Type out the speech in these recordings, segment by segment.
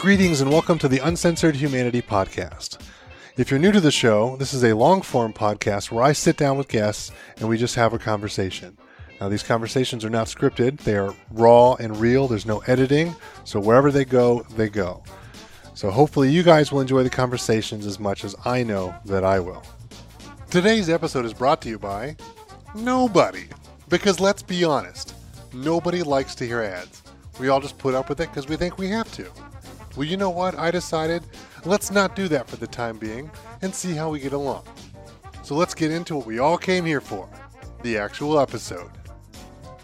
Greetings and welcome to the Uncensored Humanity Podcast. If you're new to the show, this is a long form podcast where I sit down with guests and we just have a conversation. Now, these conversations are not scripted, they are raw and real. There's no editing, so wherever they go, they go. So, hopefully, you guys will enjoy the conversations as much as I know that I will. Today's episode is brought to you by nobody. Because let's be honest, nobody likes to hear ads. We all just put up with it because we think we have to. Well, you know what? I decided let's not do that for the time being and see how we get along. So let's get into what we all came here for the actual episode.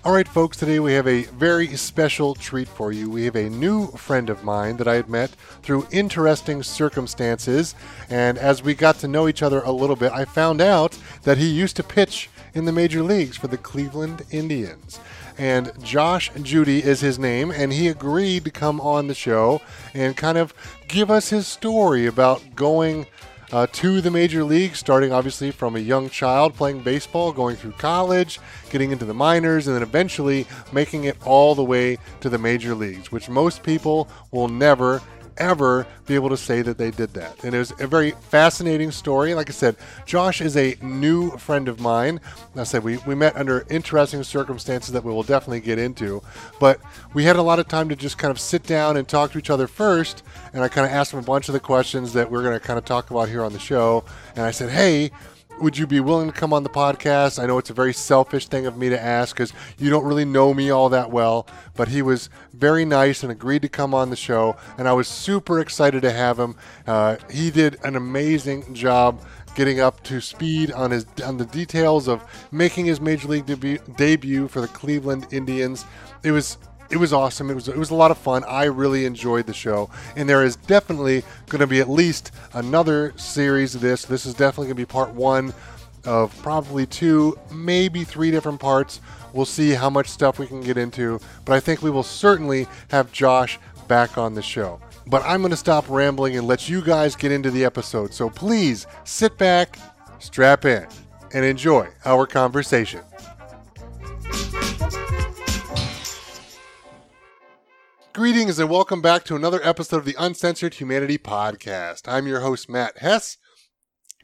All right, folks, today we have a very special treat for you. We have a new friend of mine that I had met through interesting circumstances. And as we got to know each other a little bit, I found out that he used to pitch in the major leagues for the Cleveland Indians. And Josh Judy is his name, and he agreed to come on the show and kind of give us his story about going uh, to the major leagues, starting obviously from a young child playing baseball, going through college, getting into the minors, and then eventually making it all the way to the major leagues, which most people will never ever be able to say that they did that. And it was a very fascinating story. Like I said, Josh is a new friend of mine. I said we, we met under interesting circumstances that we will definitely get into. But we had a lot of time to just kind of sit down and talk to each other first. And I kind of asked him a bunch of the questions that we're going to kind of talk about here on the show. And I said, hey, would you be willing to come on the podcast? I know it's a very selfish thing of me to ask because you don't really know me all that well, but he was very nice and agreed to come on the show, and I was super excited to have him. Uh, he did an amazing job getting up to speed on his on the details of making his major league debut, debut for the Cleveland Indians. It was it was awesome. It was it was a lot of fun. I really enjoyed the show, and there is definitely going to be at least another series of this. This is definitely going to be part one of probably two, maybe three different parts. We'll see how much stuff we can get into, but I think we will certainly have Josh back on the show. But I'm going to stop rambling and let you guys get into the episode. So please sit back, strap in, and enjoy our conversation. Greetings and welcome back to another episode of the Uncensored Humanity Podcast. I'm your host, Matt Hess,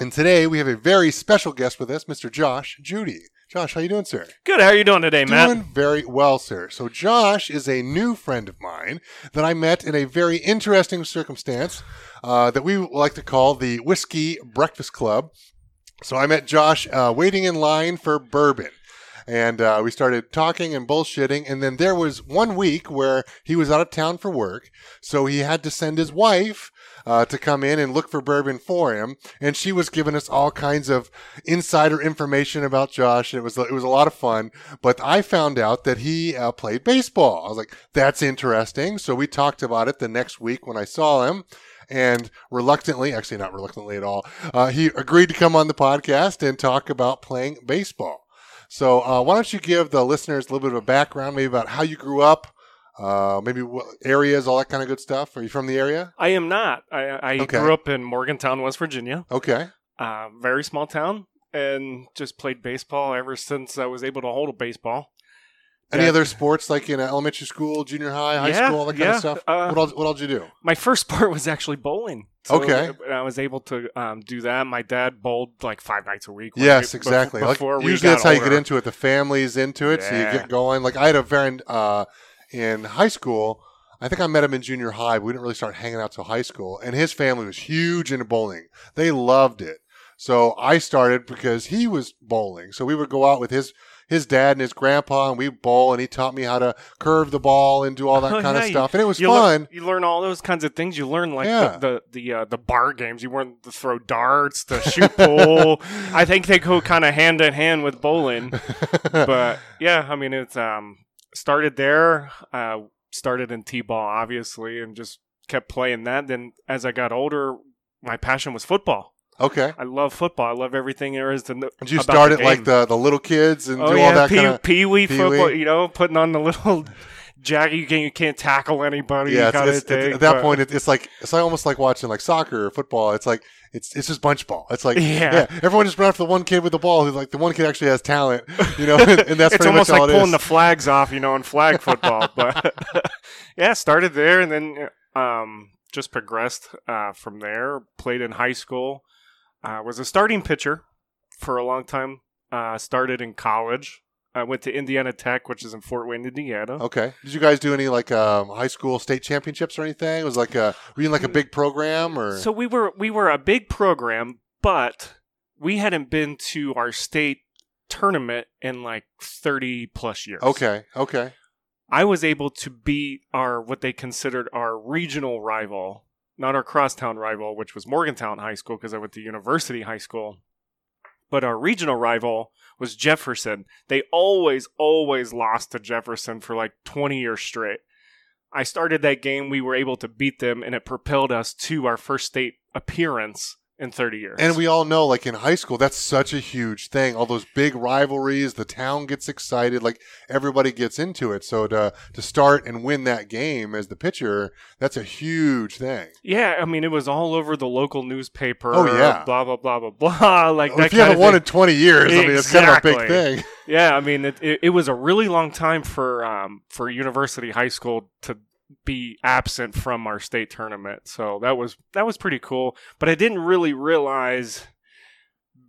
and today we have a very special guest with us, Mr. Josh Judy. Josh, how you doing, sir? Good. How are you doing today, Matt? Doing very well, sir. So Josh is a new friend of mine that I met in a very interesting circumstance uh, that we like to call the Whiskey Breakfast Club. So I met Josh uh, waiting in line for bourbon and uh, we started talking and bullshitting. And then there was one week where he was out of town for work, so he had to send his wife uh, to come in and look for bourbon for him. And she was giving us all kinds of insider information about Josh. It was it was a lot of fun. But I found out that he uh, played baseball. I was like, that's interesting. So we talked about it the next week when I saw him and reluctantly, actually not reluctantly at all, uh, he agreed to come on the podcast and talk about playing baseball. So, uh, why don't you give the listeners a little bit of a background, maybe about how you grew up, uh, maybe what areas, all that kind of good stuff? Are you from the area? I am not. I, I Okay. grew up in Morgantown, West Virginia. Okay. Uh, very small town, and just played baseball ever since I was able to hold a baseball. Any other sports like in elementary school, junior high, high Yeah, school, all that kind yeah, of stuff? uh, what all what all did you do? My first sport was actually bowling. So Okay. I was able to um, do that. My dad bowled like five nights a week. Yes, bef- exactly. Like, Before we usually got that's how you get older. into it. The family's into it, so you Yeah. get going. Like I had a friend uh, in high school. I think I met him in junior high. But we didn't really start hanging out till high school, and his family was huge into bowling. They loved it. So I started because he was bowling. So we would go out with his his dad and his grandpa, and we bowl, and he taught me how to curve the ball and do all that Oh, kind yeah, of stuff, and it was you fun. Learn, you learn all those kinds of things. You learn like Yeah. the the the, uh, the bar games. You learn to throw darts, to shoot pool. I think they go kind of hand in hand with bowling. but yeah, I mean, it's um started there. Uh, started in t-ball, obviously, and just kept playing that. Then as I got older, my passion was football. Okay. I love football. I love everything there is to know. Did you start it like the the little kids and oh do yeah, all that pee, kind of? pee wee football. You know, putting on the little jacket. You can't, you can't tackle anybody. Yeah, it's, it's, thing. at that but- point, it, it's like it's almost like watching like soccer or football. It's like it's it's just bunch ball. It's like yeah, Yeah. everyone just run after the one kid with the ball Who's like the one kid actually has talent, you know, and, and that's it's pretty almost much all like it pulling is. the flags off, you know, in flag football. but yeah, started there and then um, just progressed uh, from there. Played in high school. Uh, was a starting pitcher for a long time. Uh, started in college. I went to Indiana Tech, which is in Fort Wayne, Indiana. Okay. Did you guys do any like um, high school state championships or anything? It was like a were you in like a big program or So we were we were a big program, but we hadn't been to our state tournament in like 30 plus years. Okay. Okay. I was able to beat our what they considered our regional rival, not our crosstown rival, which was Morgantown High School because I went to University High School. But our regional rival was Jefferson. They always, always lost to Jefferson for like 20 years straight. I started that game, we were able to beat them, and it propelled us to our first state appearance in 30 years. And we all know, like in high school, that's such a huge thing. All those big rivalries, the town gets excited, like everybody gets into it. So to to start and win that game as the pitcher, that's a huge thing. Yeah, I mean, it was all over the local newspaper. Oh, yeah. blah blah blah blah blah. Like that if you haven't won in twenty years, I mean, it's kind of a big thing. Yeah, I mean, it, it, it was a really long time for um, for University High School to be absent from our state tournament. So that was that was pretty cool. But I didn't really realize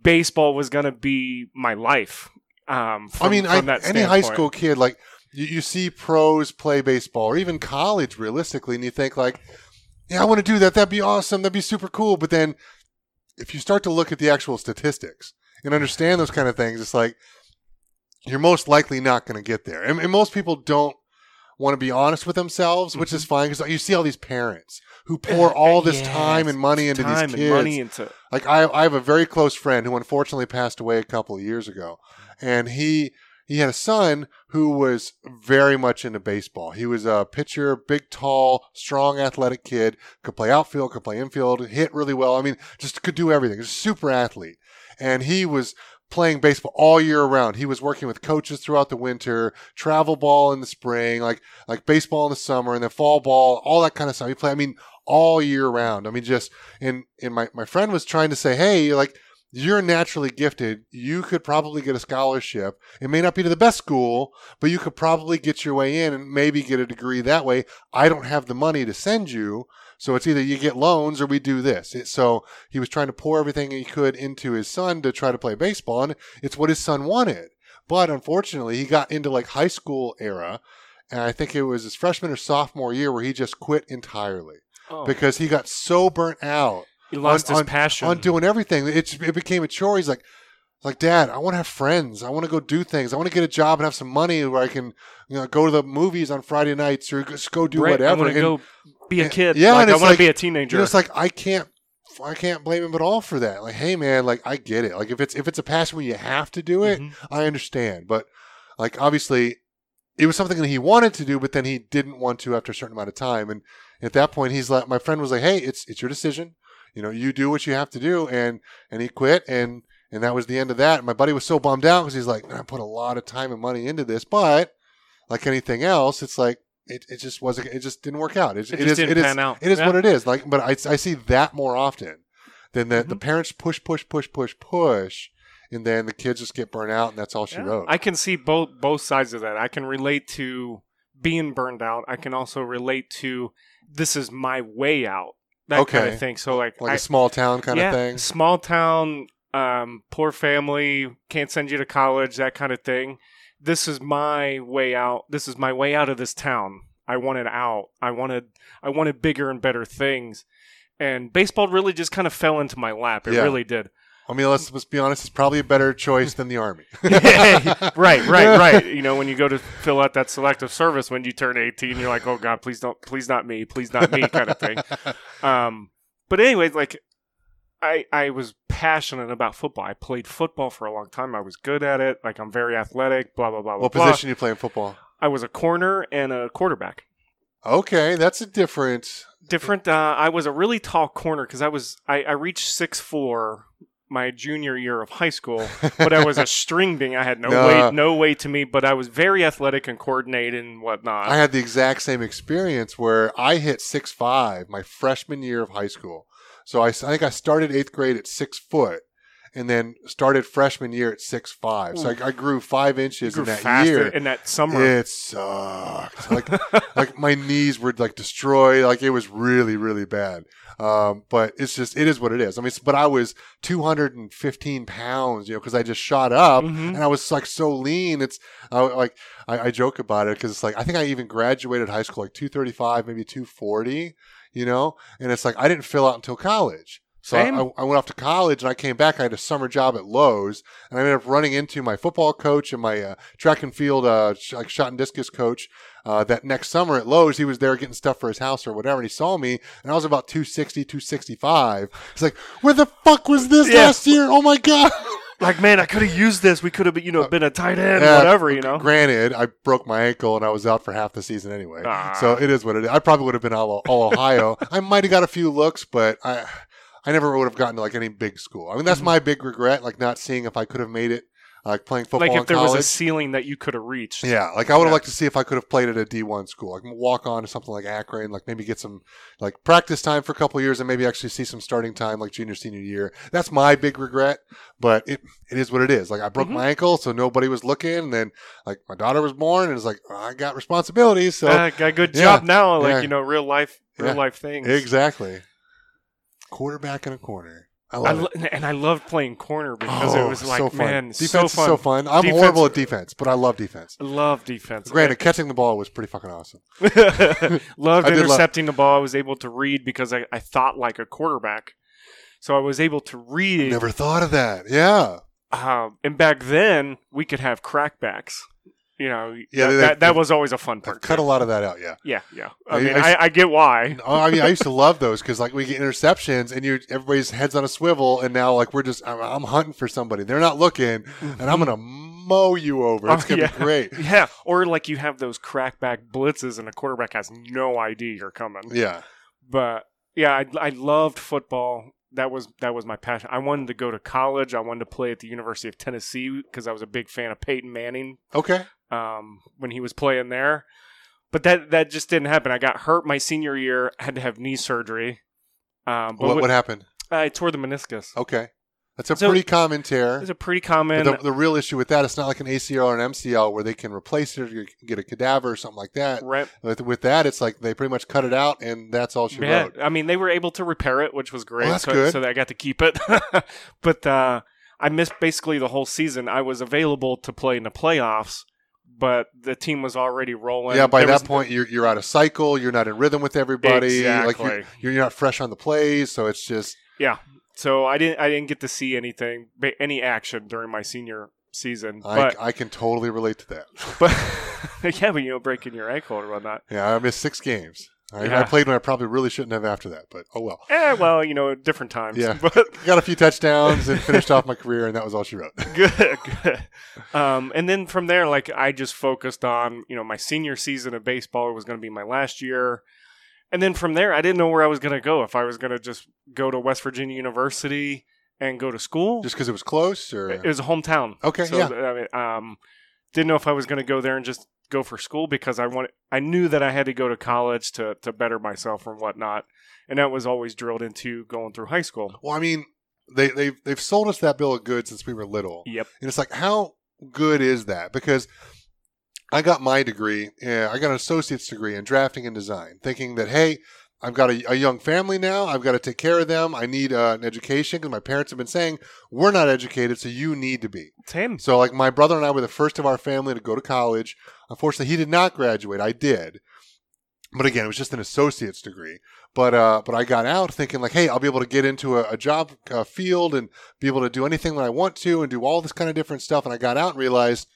baseball was going to be my life. Um, from, I mean, I, any high school kid, like you, you see pros play baseball, or even college, realistically, and you think like, yeah, I want to do that. That'd be awesome. That'd be super cool. But then, if you start to look at the actual statistics and understand those kind of things, it's like you're most likely not going to get there. And, and most people don't want to be honest with themselves, which is fine because you see all these parents who pour all this Mm-hmm. Time and money into these kids. money into Like I, I have a very close friend who unfortunately passed away a couple of years ago, and he he had a son who was very much into baseball. He was a pitcher, big, tall, strong, athletic kid. Could play outfield, could play infield, hit really well. I mean, just could do everything. Just super athlete, and he was playing baseball all year round. He was working with coaches throughout the winter, travel ball in the spring, like like baseball in the summer, and then fall ball, all that kind of stuff. He played. I mean, all year round. I mean, just and and my my friend was trying to say, hey, like you're naturally gifted. You could probably get a scholarship. It may not be to the best school, but you could probably get your way in and maybe get a degree that way. I don't have the money to send you. So it's either you get loans or we do this. It, so he was trying to pour everything he could into his son to try to play baseball, and it's what his son wanted. But unfortunately, he got into like high school era, and I think it was his freshman or sophomore year where he just quit entirely oh, because he got so burnt out he lost on- his on- passion. on doing everything. It, it became a chore. He's like, like, Dad, I want to have friends. I want to go do things. I want to get a job and have some money where I can, you know, go to the movies on Friday nights or just go do Right, whatever. I want to go be a kid. yeah, like, and I want like- to be a you teenager. know, it's like I can't, I can't blame him at all for that. Like, hey, man, like I get it. Like if it's if it's a passion where you have to do it, Mhm. I understand. But like obviously, it was something that he wanted to do, but then he didn't want to after a certain amount of time. And at that point, he's like, my friend was like, "Hey, it's it's your decision. You know, you do what you have to do." And and he quit, and and that was the end of that. And my buddy was so bummed out because he's like, I put a lot of time and money into this, but like anything else, it's like it, it just wasn't. It just didn't work out. It, It it just is didn't it is pan out. it is Yeah. what it is. Like, but I I see that more often than that the Mhm. parents push push push push push. And then the kids just get burnt out, and that's all she Yeah. wrote. I can see both both sides of that. I can relate to being burned out. I can also relate to this is my way out. That kind Okay. of thing. So like, like I- a small town kind yeah, of thing. Small town, um, poor family, can't send you to college, that kind of thing. This is my way out. This is my way out of this town. I wanted out. I wanted I wanted bigger and better things. And baseball really just kind of fell into my lap. It Yeah. really did. I mean, let's, let's be honest. It's probably a better choice than the army. right, right, right. You know, when you go to fill out that selective service when you turn 18, you're like, oh God, please don't, please not me, please not me, kind of thing. Um, but anyway, like, I I was passionate about football. I played football for a long time. I was good at it. Like, I'm very athletic. Blah blah blah. What blah, position you play in football? I was a corner and a quarterback. Okay, that's a different. Different. Uh, I was a really tall corner because I was I, I reached six four my junior year of high school, but I was a string being. I had no No. weight, no weight to me, but I was very athletic and coordinated and whatnot. I had the exact same experience where I hit six five my freshman year of high school. So I think I started eighth grade at six foot, and then started freshman year at six five. So I, I grew five inches Grew in that year. in that summer. It sucked. Like like my knees were like destroyed. Like it was really really bad. Um, but it's just it is what it is. I mean, but I was 215 pounds, you know, because I just shot up Mhm. and I was like so lean. It's I, like I, I joke about it because it's like I think I even graduated high school like 235, maybe 240, you know, and it's like I didn't fill out until college. So I, I went off to college and I came back. I had a summer job at Lowe's and I ended up running into my football coach and my uh, track and field uh, sh- like shot and discus coach. Uh, that next summer at Lowe's, he was there getting stuff for his house or whatever, and he saw me, and I was about 260, 265. He's like, "Where the fuck was this Yeah. last year? Oh my god!" like, man, I could have used this. We could have, you know, been a tight end, Yeah, whatever, you know. Granted, I broke my ankle and I was out for half the season anyway. Ah. So it is what it is. I probably would have been all, all Ohio. I might have got a few looks, but I I never would have gotten to like any big school. I mean, that's Mhm. my big regret, like not seeing if I could have made it, like playing football Like in if there college. was a ceiling that you could have reached. yeah, like I would have Yeah. liked to see if I could have played at a D1 school, like walk on to something like Akron, like maybe get some like practice time for a couple of years and maybe actually see some starting time like junior senior year. That's my big regret, but it it is what it is. Like I broke Mhm. my ankle, so nobody was looking, and then like my daughter was born, and it's like I got responsibilities, so Uh, got a good Yeah. job now, like Yeah. you know, real life, real Yeah. life things. exactly. Quarterback in a corner. I I love lo- it. and I loved playing corner because Oh, it was like, so fun. man, defense so is so fun. I'm Defense- horrible at defense, but I love defense. I love defense. Granted, catching the ball was pretty fucking awesome. loved I intercepting the ball. I was able to read because I, I thought like a quarterback. So I was able to read. Never thought of that. Yeah. Um, and back then, we could have crackbacks. You know, Yeah, that, they- that, that was always a fun part. cut a lot of that out, yeah. yeah, yeah. I I- mean, I- I, get why. Oh, I mean, I used to love those because like we get interceptions and you everybody's heads on a swivel, and now like we're just I'm, I'm hunting for somebody. They're not looking, and I'm mm-hmm. gonna mow you over. It's Oh, gonna yeah. be great. Yeah, or like you have those crackback blitzes, and the quarterback has no idea you're coming. Yeah, But yeah, I, I loved football. That was that was my passion. I wanted to go to college. I wanted to play at the University of Tennessee because I was a big fan of Peyton Manning okay. Um, when he was playing there. But that that just didn't happen. I got hurt my senior year. Had to have knee surgery. Um, but What, what, what happened? I tore the meniscus. Okay, that's a So- pretty common tear. It's a pretty common. the, the real issue with that, it's not like an ACL or an MCL where they can replace it or you get a cadaver or something like that. Right. With, with that, it's like they pretty much cut it out and that's all she Yeah, wrote. I mean, they were able to repair it, which was great. Well, that's so, good. so that I got to keep it. but uh, I missed basically the whole season. I was available to play in the playoffs, but the team was already rolling. yeah, by There that was- point, you're, you're out of cycle. You're not in rhythm with everybody. Like you're, Exactly. you're not fresh on the plays. So it's just, yeah. so I didn't. I didn't get to see anything, any action during my senior season. I, But, I can totally relate to that. but yeah, but you know, breaking your ankle or whatnot. Yeah, I missed six games. I, Yeah. I played when I probably really shouldn't have after that, but oh well. Eh, well, you know, different times. Yeah. But Got a few touchdowns and finished off my career, and that was all she wrote. good, good. Um, and then from there, like I just focused on, you know, my senior season of baseball was going to be my last year. And then from there, I didn't know where I was going to go. If I was going to just go to West Virginia University and go to school, Just because it was close, or it was a hometown. okay, So yeah, I mean, um, didn't know if I was going to go there and just go for school because I wanted. I knew that I had to go to college to to better myself and whatnot, and that was always drilled into going through high school. Well, I mean, they they've they've sold us that bill of goods since we were little, Yep. and it's like, how good is that? Because I got my degree, yeah, I got an associate's degree in drafting and design, thinking that hey. I've got a, a young family now. I've got to take care of them. I need uh, an education because my parents have been saying we're not educated, so you need to be. Same. So, like, my brother and I were the first of our family to go to college. Unfortunately, he did not graduate. I did, but again, it was just an associate's degree. But uh, but I got out thinking like, hey, I'll be able to get into a, a job uh, field and be able to do anything that I want to and do all this kind of different stuff. And I got out and realized,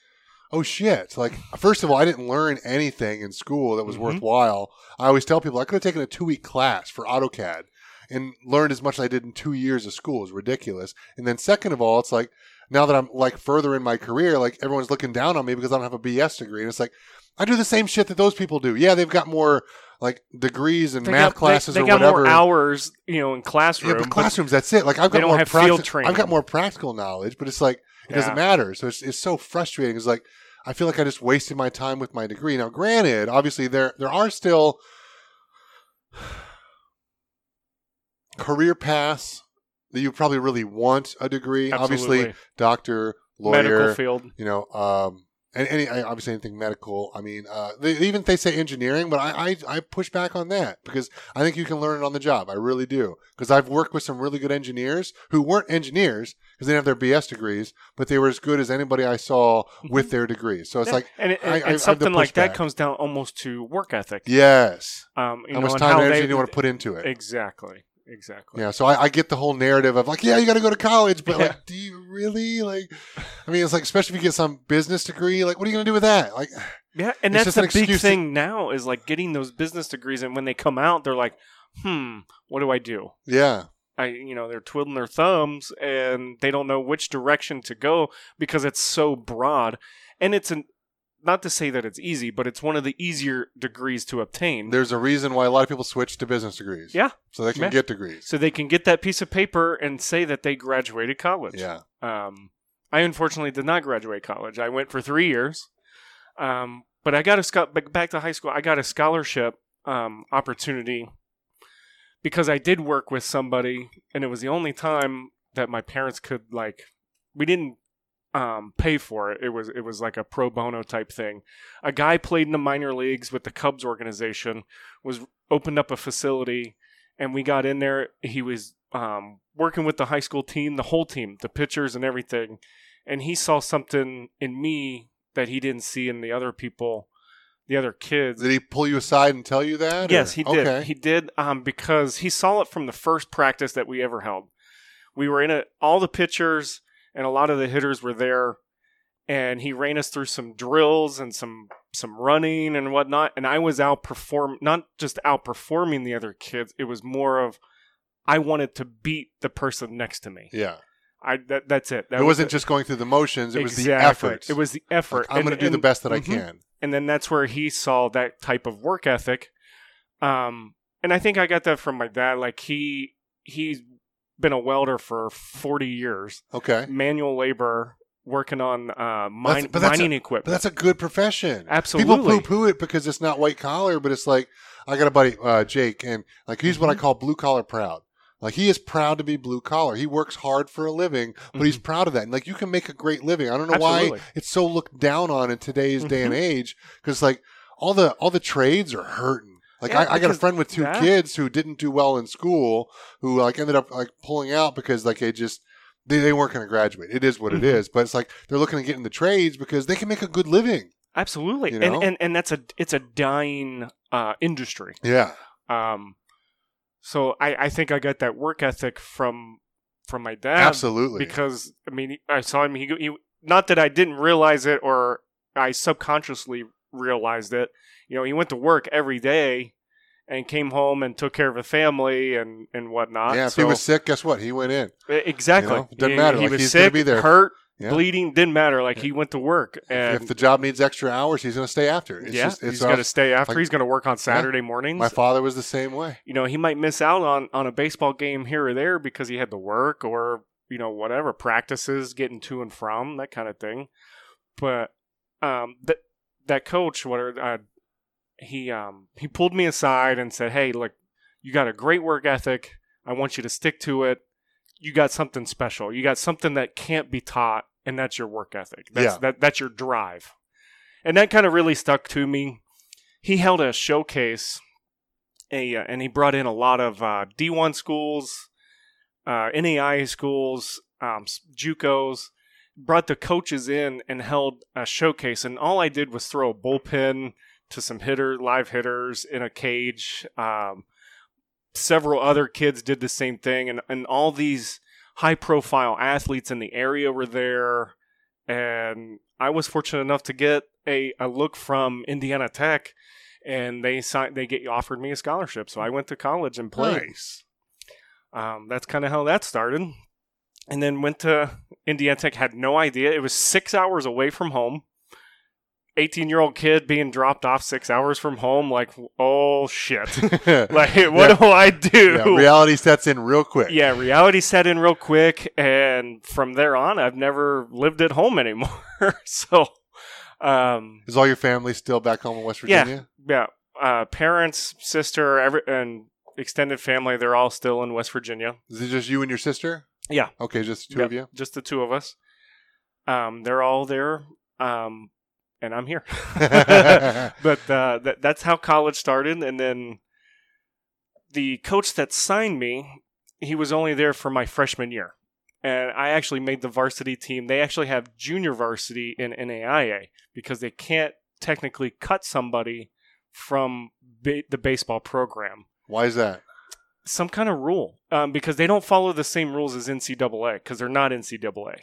oh shit! Like, first of all, I didn't learn anything in school that was Mhm. worthwhile. I always tell people I could have taken a two week class for AutoCAD and learned as much as I did in two years of school. It's ridiculous. And then second of all, it's like now that I'm like further in my career, like everyone's looking down on me because I don't have a BS degree. And it's like I do the same shit that those people do. Yeah, they've got more like degrees and They math got, classes they, or got whatever. more hours, you know, in classroom. yeah, but but- classrooms, that's it. Like I've they got more practi- I've got more practical knowledge, but it's like it doesn't matter. So it's it's so frustrating. It's like I feel like I just wasted my time with my degree. Now, granted, obviously there there are still career paths that you probably really want a degree. Absolutely. Obviously, doctor, lawyer, medical field. you know, um, and any obviously anything medical. I mean, uh, they, even if they say engineering, but I, I I push back on that because I think you can learn it on the job. I really do because I've worked with some really good engineers who weren't engineers because they didn't have their BS degrees, but they were as good as anybody I saw with their degrees. So it's Mm-hmm. Like, and, it, I- I- I something like that comes down almost to work ethic. yes, Um, you how know, much time how and energy they- do you want to put into it? Exactly. Exactly. Yeah, so I, I get the whole narrative of like, yeah, you got to go to college, but Yeah. like, do you really? Like, I mean, it's like, especially if you get some business degree, like, what are you going to do with that? Like, Yeah, and that's the an big excuse to- thing now is like getting those business degrees, and when they come out, they're like, "Hmm, what do I do?" yeah, I, you know, they're twiddling their thumbs, and they don't know which direction to go because it's so broad, and it's an not to say that it's easy, but it's one of the easier degrees to obtain. there's a reason why a lot of people switch to business degrees. Yeah. so they can Yeah. get degrees. so they can get that piece of paper and say that they graduated college. Yeah, Um, I unfortunately did not graduate college. I went for three years, um, but I got a back back to high school. I got a scholarship um, opportunity because I did work with somebody, and it was the only time that my parents could like. We didn't um, pay for it. It was it was like a pro bono type thing. A guy played in the minor leagues with the Cubs organization. Was opened up a facility, and we got in there. He was um, working with the high school team, the whole team, the pitchers and everything. And he saw something in me that he didn't see in the other people, the other kids. did he pull you aside and tell you that? Yes, or- he did. Okay. He did um, because he saw it from the first practice that we ever held. We were in it. All the pitchers and a lot of the hitters were there, and he ran us through some drills and some some running and whatnot. And I was outperform, not just outperforming the other kids. It was more of I wanted to beat the person next to me. yeah, I that, that's it. That it was wasn't just going through the motions; it was the effort. It was the effort. Like, I'm going to And- do the best that I Mhm can. and then that's where he saw that type of work ethic um and i think i got that from my dad like he he's been a welder for 40 years Okay, manual labor working on uh mine, That's- but that's mining but equipment that's a good profession. absolutely People poo-poo it because it's not white collar, but it's like I got a buddy, uh, Jake, and like he's what I Mhm. call blue collar proud. Like he is proud to be blue collar. He works hard for a living, but he's proud of that. And like you can make a great living. I don't know Mm-hmm. Absolutely. why it's so looked down on in today's day and Mhm. age because like all the all the trades are hurting. Like Yeah, I, I got a friend with two that- kids who didn't do well in school who like ended up like pulling out because like they just they, they weren't going to graduate. It is what it Mhm. is. But it's like they're looking to get into trades because they can make a good living. absolutely You know? and, and and that's a it's a dying uh industry Yeah. um so i i think i got that work ethic from from my dad Absolutely. because I mean I saw him. He, he not that I didn't realize it or I subconsciously realized it. You know, he went to work every day and came home and took care of the family and and whatnot. yeah, if so, he was sick, guess what? He went in. exactly you know, it doesn't He- matter, He like, was he's sick, be there. hurt, Yeah. bleeding. Didn't matter. Like he went to work and if the job needs extra hours, he's going to stay after. It's yeah, just, it's he's got to stay after. like- he's going to work on Saturday mornings. My father was the same way. you know, he might miss out on on a baseball game here or there because he had to work or you know whatever practices, getting to and from that kind of thing. But um, that that coach, whatever. uh, he um he pulled me aside and said, "Hey, look, you got a great work ethic. I want you to stick to it. You got something special. You got something that can't be taught, and that's your work ethic. That's Yeah. that that's your drive." And that kind of really stuck to me. He held a showcase a uh, and he brought in a lot of uh, D1 schools, uh, NAI schools, um, JUCOs. Brought the coaches in and held a showcase, and all I did was throw a bullpen to some hitter, live hitters in a cage. Um, several other kids did the same thing, and and all these high profile athletes in the area were there, and I was fortunate enough to get a, a look from Indiana Tech and they signed they get offered me a scholarship. So i went to college and played. Nice. um, that's kind of how that started. And then went to indiana tech had no idea. It was six hours away from home 18 year old kid being dropped off six hours from home like oh shit like what Yeah. do i do Yeah, reality sets in real quick. yeah, reality set in real quick, and from there on, I've never lived at home anymore. so, um, Is all your family still back home in West Yeah. Virginia? yeah, uh, parents, sister, every, and extended family. They're all still in West Virginia. Is it just you and your sister? Yeah. Okay, just the two Yep, of you. Just the two of us. Um, they're all there, um, and I'm here. but uh, that, that's how college started. And then the coach that signed me, he was only there for my freshman year. And I actually made the varsity team. They actually have junior varsity in NAIA because they can't technically cut somebody from ba- the baseball program. Why is that? Some kind of rule um, because they don't follow the same rules as NCAA because they're not NCAA.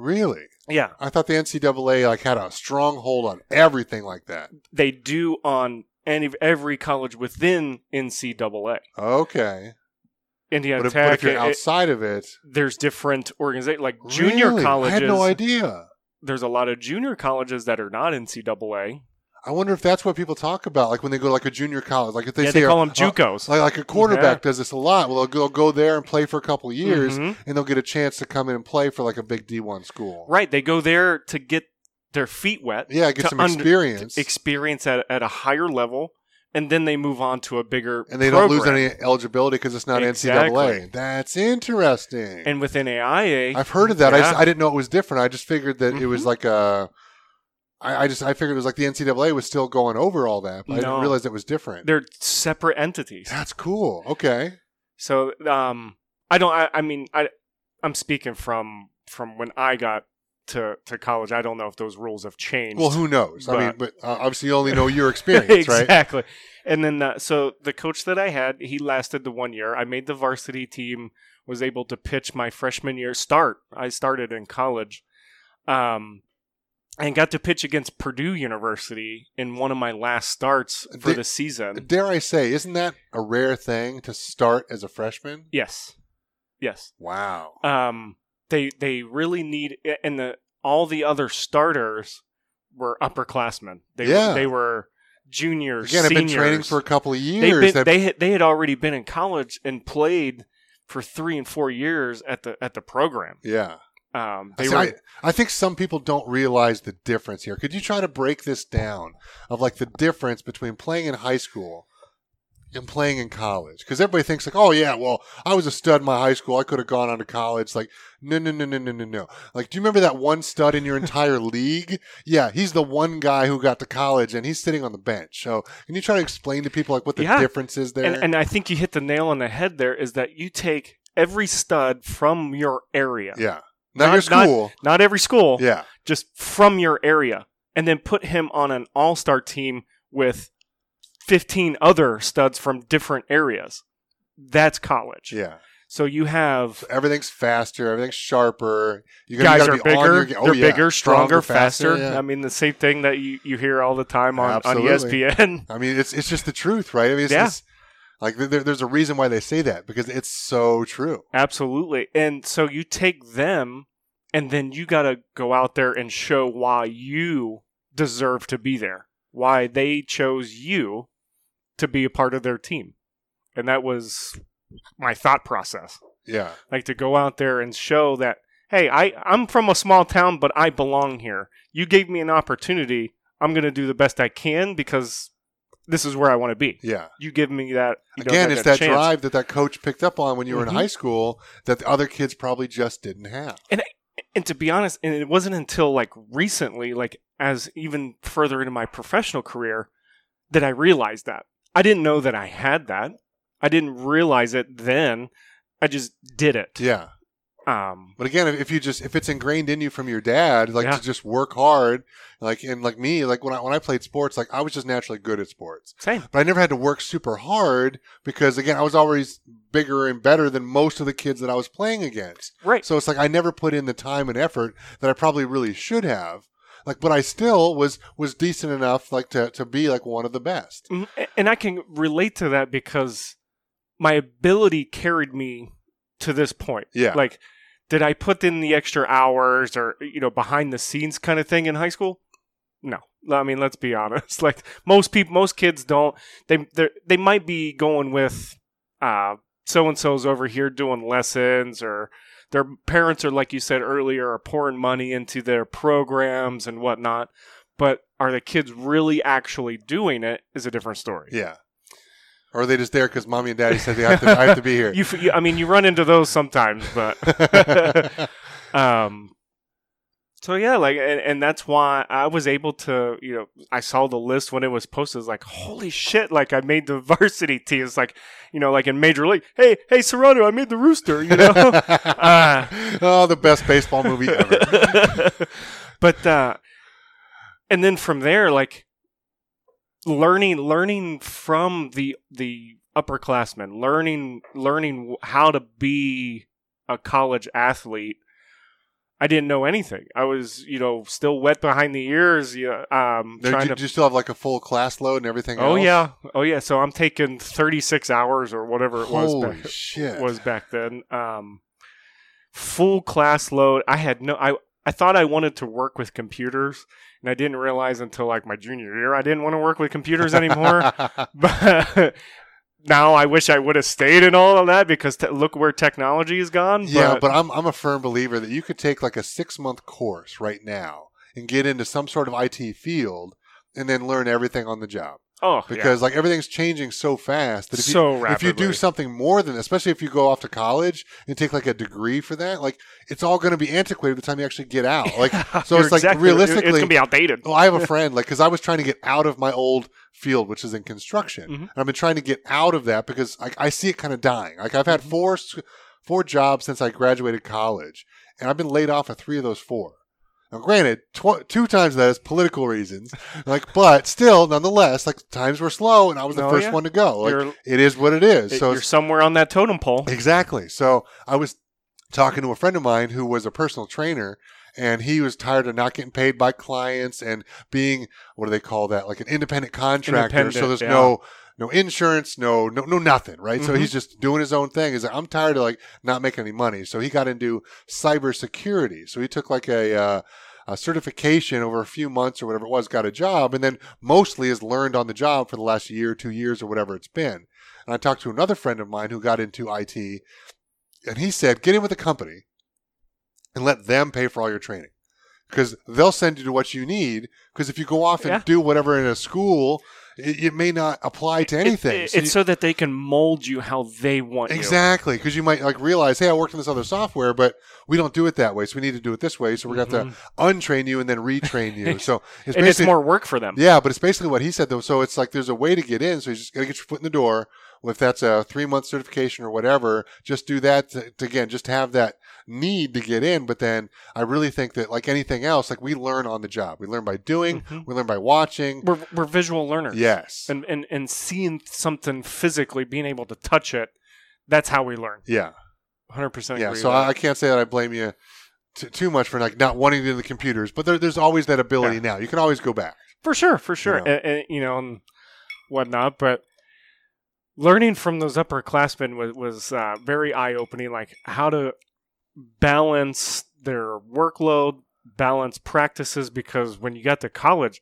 Really? Yeah, I thought the NCAA like had a strong hold on everything like that. they do on any every college within NCAA. Okay, Indiana but if, Tech. but if you're it- outside of it, there's different organizations like junior Really? colleges. I had no idea. There's a lot of junior colleges that are not NCAA. I wonder if that's what people talk about, like when they go to like a junior college, like if they yeah, say they call uh, them JUCOs. Like, like a quarterback Yeah. does this a lot. Well, they'll go, go there and play for a couple of years, Mhm. and they'll get a chance to come in and play for like a big D1 school. Right, they go there to get their feet wet, Yeah, get some under- experience, experience at, at a higher level, and then they move on to a bigger and they don't lose any eligibility because it's not Exactly. NCAA. That's interesting. And within AIA, I've heard of that. I, just, I didn't know it was different. I just figured that it Mhm. was like a. I, I just I figured it was like the NCAA was still going over all that, but I didn't realize it was different. they're separate entities. That's cool. Okay. So um, I don't. I, I mean, I I'm speaking from from when I got to to college. I don't know if those rules have changed. Well, who knows? I mean, But- but uh, obviously you only know your experience, right? exactly. And then uh, so the coach that I had, he lasted the one year. I made the varsity team. Was able to pitch my freshman year start. I started in college. Um. And got to pitch against Purdue University in one of my last starts for Did- the season. Dare I say, isn't that a rare thing to start as a freshman? Yes, yes. Wow. um, they they really need and the all the other starters were upperclassmen. They Yeah. they were juniors. Again, I've been training for a couple of years. been, they had, they had already been in college and played for three and four years at the at the program. yeah. Um, see, were I, I think some people don't realize the difference here. Could you try to break this down of like the difference between playing in high school and playing in college? Because everybody thinks like, oh yeah, well, I was a stud in my high school. I could have gone on to college. Like, no, no, no, no, no, no, no. Like, do you remember that one stud in your entire league? Yeah, he's the one guy who got to college and he's sitting on the bench. So, can you try to explain to people like what the Yeah. difference is there? and, and I think you hit the nail on the head. There is that you take every stud from your area, yeah, not, Not- your school. not every school, yeah, just from your area, and then put him on an all star team with 15 other studs from different areas. That's college. yeah. So you have Everything's faster. Everything's sharper. You guys gotta are bigger, your oh, they're yeah. bigger, stronger, faster. yeah. I mean, the same thing that you, you hear all the time on, on ESPN. I mean, it's it's just the truth, right? I mean, it's, Yeah. it's- like there, there's a reason why they say that because it's so true. Absolutely. And so you take them, and then you got to go out there and show why you deserve to be there, why they chose you to be a part of their team. And that was my thought process. Yeah, Like to go out there and show that, hey, I, I'm from a small town, but I belong here. You gave me an opportunity. I'm going to do the best I can because this is where I want to be. yeah. You give me that. Again, that- it's that chance. drive that that coach picked up on when you were Mhm. in high school that the other kids probably just didn't have. And and to be honest, and it wasn't until like recently, like as even further into my professional career, that I realized that. I didn't know that I had that. I didn't realize it then. I just did it. Yeah, Um, but again, if you just if it's ingrained in you from your dad, like Yeah. to just work hard, like and like me, like when I when I played sports, like I was just naturally good at sports. same. but I never had to work super hard because again, I was always bigger and better than most of the kids that I was playing against. Right. So it's like I never put in the time and effort that I probably really should have. Like, but I still was was decent enough, like to to be like one of the best. Mhm. And I can relate to that because my ability carried me to this point. Yeah. Like, did I put in the extra hours or, you know, behind the scenes kind of thing in high school? No. I mean, let's be honest. Like most people, most kids don't. They they might be going with uh so and so's over here doing lessons, or their parents are like you said earlier, are pouring money into their programs and whatnot. But are the kids really actually doing it? Is a different story. Yeah. Or are they just there because mommy and daddy said they have to, I have to be here? You, you, I mean, you run into those sometimes, but um, so yeah, like, and, and that's why I was able to, you know, I saw the list when it was posted. It's like, holy shit! Like, I made the varsity team. It's like, you know, like in Major League. Hey, hey, Cerrano, I made the Rooster. You know, uh, oh, the best baseball movie ever. but uh, and then from there, like learning, learning from the the upperclassmen, learning, learning how to be a college athlete. I didn't know anything. I was, you know, still wet behind the ears. Know, um, Did trying you, to. do you still have like a full class load and everything Oh else? yeah, oh yeah. So I'm taking 36 hours or whatever it was. Holy back- shit. was back then. Um, full class load. I had no. I I thought I wanted to work with computers, and I didn't realize until like my junior year I didn't want to work with computers anymore. but now I wish I would have stayed in all of that because te- look where technology has gone. yeah, but I'm, I'm a firm believer that you could take like a six month course right now and get into some sort of IT field and then learn everything on the job. Oh, Because like everything's changing so fast that if you, so if you do something more than, especially if you go off to college and take like a degree for that, like it's all going to be antiquated by the time you actually get out. Like, so it's like exactly- it- realistically, it's gonna be outdated. well, I have a friend like because I was trying to get out of my old field, which is in construction, Mhm. and I've been trying to get out of that because I, I see it kind of dying. Like I've Mm-hmm. had four four jobs since I graduated college, and I've been laid off of three of those four. Now, granted, tw- two times that is political reasons, like, but still, nonetheless, like times were slow, and I was the Oh, first yeah. one to go. Like, You're- it is what it is. so you're somewhere on that totem pole. Exactly. So I was talking to a friend of mine who was a personal trainer and he was tired of not getting paid by clients and being what do they call that like an independent contractor so there's yeah. no no insurance no no no nothing right so Mhm. he's just doing his own thing he's like i'm tired of like not making any money so he got into cybersecurity so he took like a uh, a certification over a few months or whatever it was, got a job, and then mostly has learned on the job for the last year, two years, or whatever it's been. And I talked to another friend of mine who got into IT, and he said, get in with a company and let them pay for all your training. Because they'll send you to what you need. Because if you go off and Yeah. do whatever in a school, it, it may not apply to anything. It- So it's you- so that they can mold you how they want. Exactly, because you might like realize, hey, I worked in this other software, but we don't do it that way, so we need to do it this way. So we're going to have to untrain you and then retrain you. So it's Mm-hmm. and it's more work for them. yeah, but it's basically what he said though. So it's like there's a way to get in. So you just got to get your foot in the door. Well, if that's a three month certification or whatever, just do that to, to again, just have that need to get in. But then I really think that like anything else, like we learn on the job. We learn by doing. Mhm. We learn by watching. We're we're visual learners. Yes. and, and and seeing something physically, being able to touch it, that's how we learn. yeah. 100% Yeah. So. I, I can't say that I blame you t- too much for like not wanting to do the computers, but there, there's always that ability Yeah. now. You can always go back. for sure, for sure, You know. And, and, you know, and whatnot. But learning from those upperclassmen was was uh, very eye opening. Like how to balance their workload, balance practices, because when you got to college,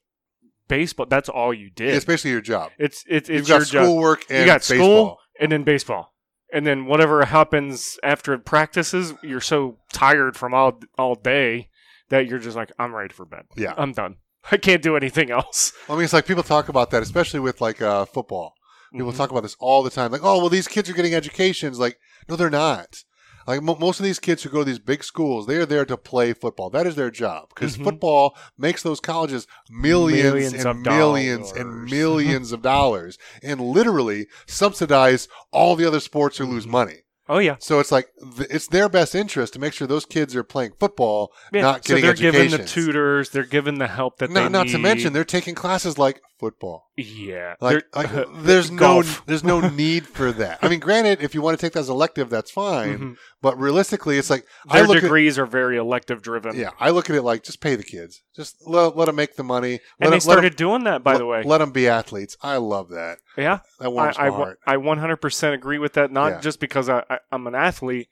baseball that's all you did. It's basically your job. It's it's You've it's got job. schoolwork and you got baseball. school and then baseball. And then whatever happens after practices, you're so tired from all all day that you're just like, I'm ready for bed. Yeah. I'm done. I can't do anything else. I mean, it's like people talk about that, especially with like uh, football. People Mhm. talk about this all the time. Like, oh, well, these kids are getting educations. Like, no, they're not. Like mo- most of these kids who go to these big schools, they are there to play football. That is their job because Mhm. football makes those colleges millions, Millions and millions and millions of dollars, and literally subsidize all the other sports who lose Mhm. money. Oh yeah, So it's like th- it's their best interest to make sure those kids are playing football, yeah. not so getting they're given the tutors, they're given the help that Not, they not need. to mention they're taking classes like football. yeah, Like, like uh, there's no there's no need for that. I mean, granted, if you want to take that as elective, that's fine. Mhm. But realistically, it's like I Their look degrees are very elective driven. at yeah, I look at it like just pay the kids, just let, let them make the money. Let and they 'em- let started 'em- doing that, by let- the way. Let them be athletes. I love that. yeah, That warms I, I, my wa- heart. I 100% agree with that. Not Yeah. just because I, I, I'm an athlete,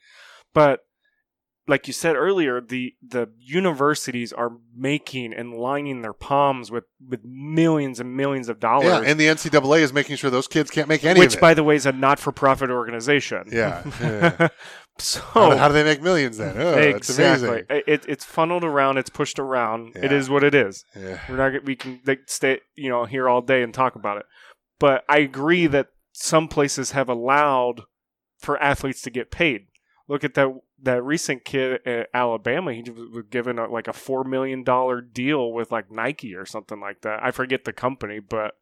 but like you said earlier, the the universities are making and lining their palms with with millions and millions of dollars. Yeah, and the NCAA is making sure those kids can't make any which, it. by the way, is a not for profit organization. yeah. yeah. so How, do- how do they make millions then? Oh, It's exactly, amazing. it, it's funneled around. It's pushed around. It Yeah. is what it is. Yeah. We're not. We can like, stay, you know, here all day and talk about it. But I agree hmm. that some places have allowed for athletes to get paid. Look at that that recent kid at Alabama. He was given a, like a four million dollar deal with like Nike or something like that. I forget the company, but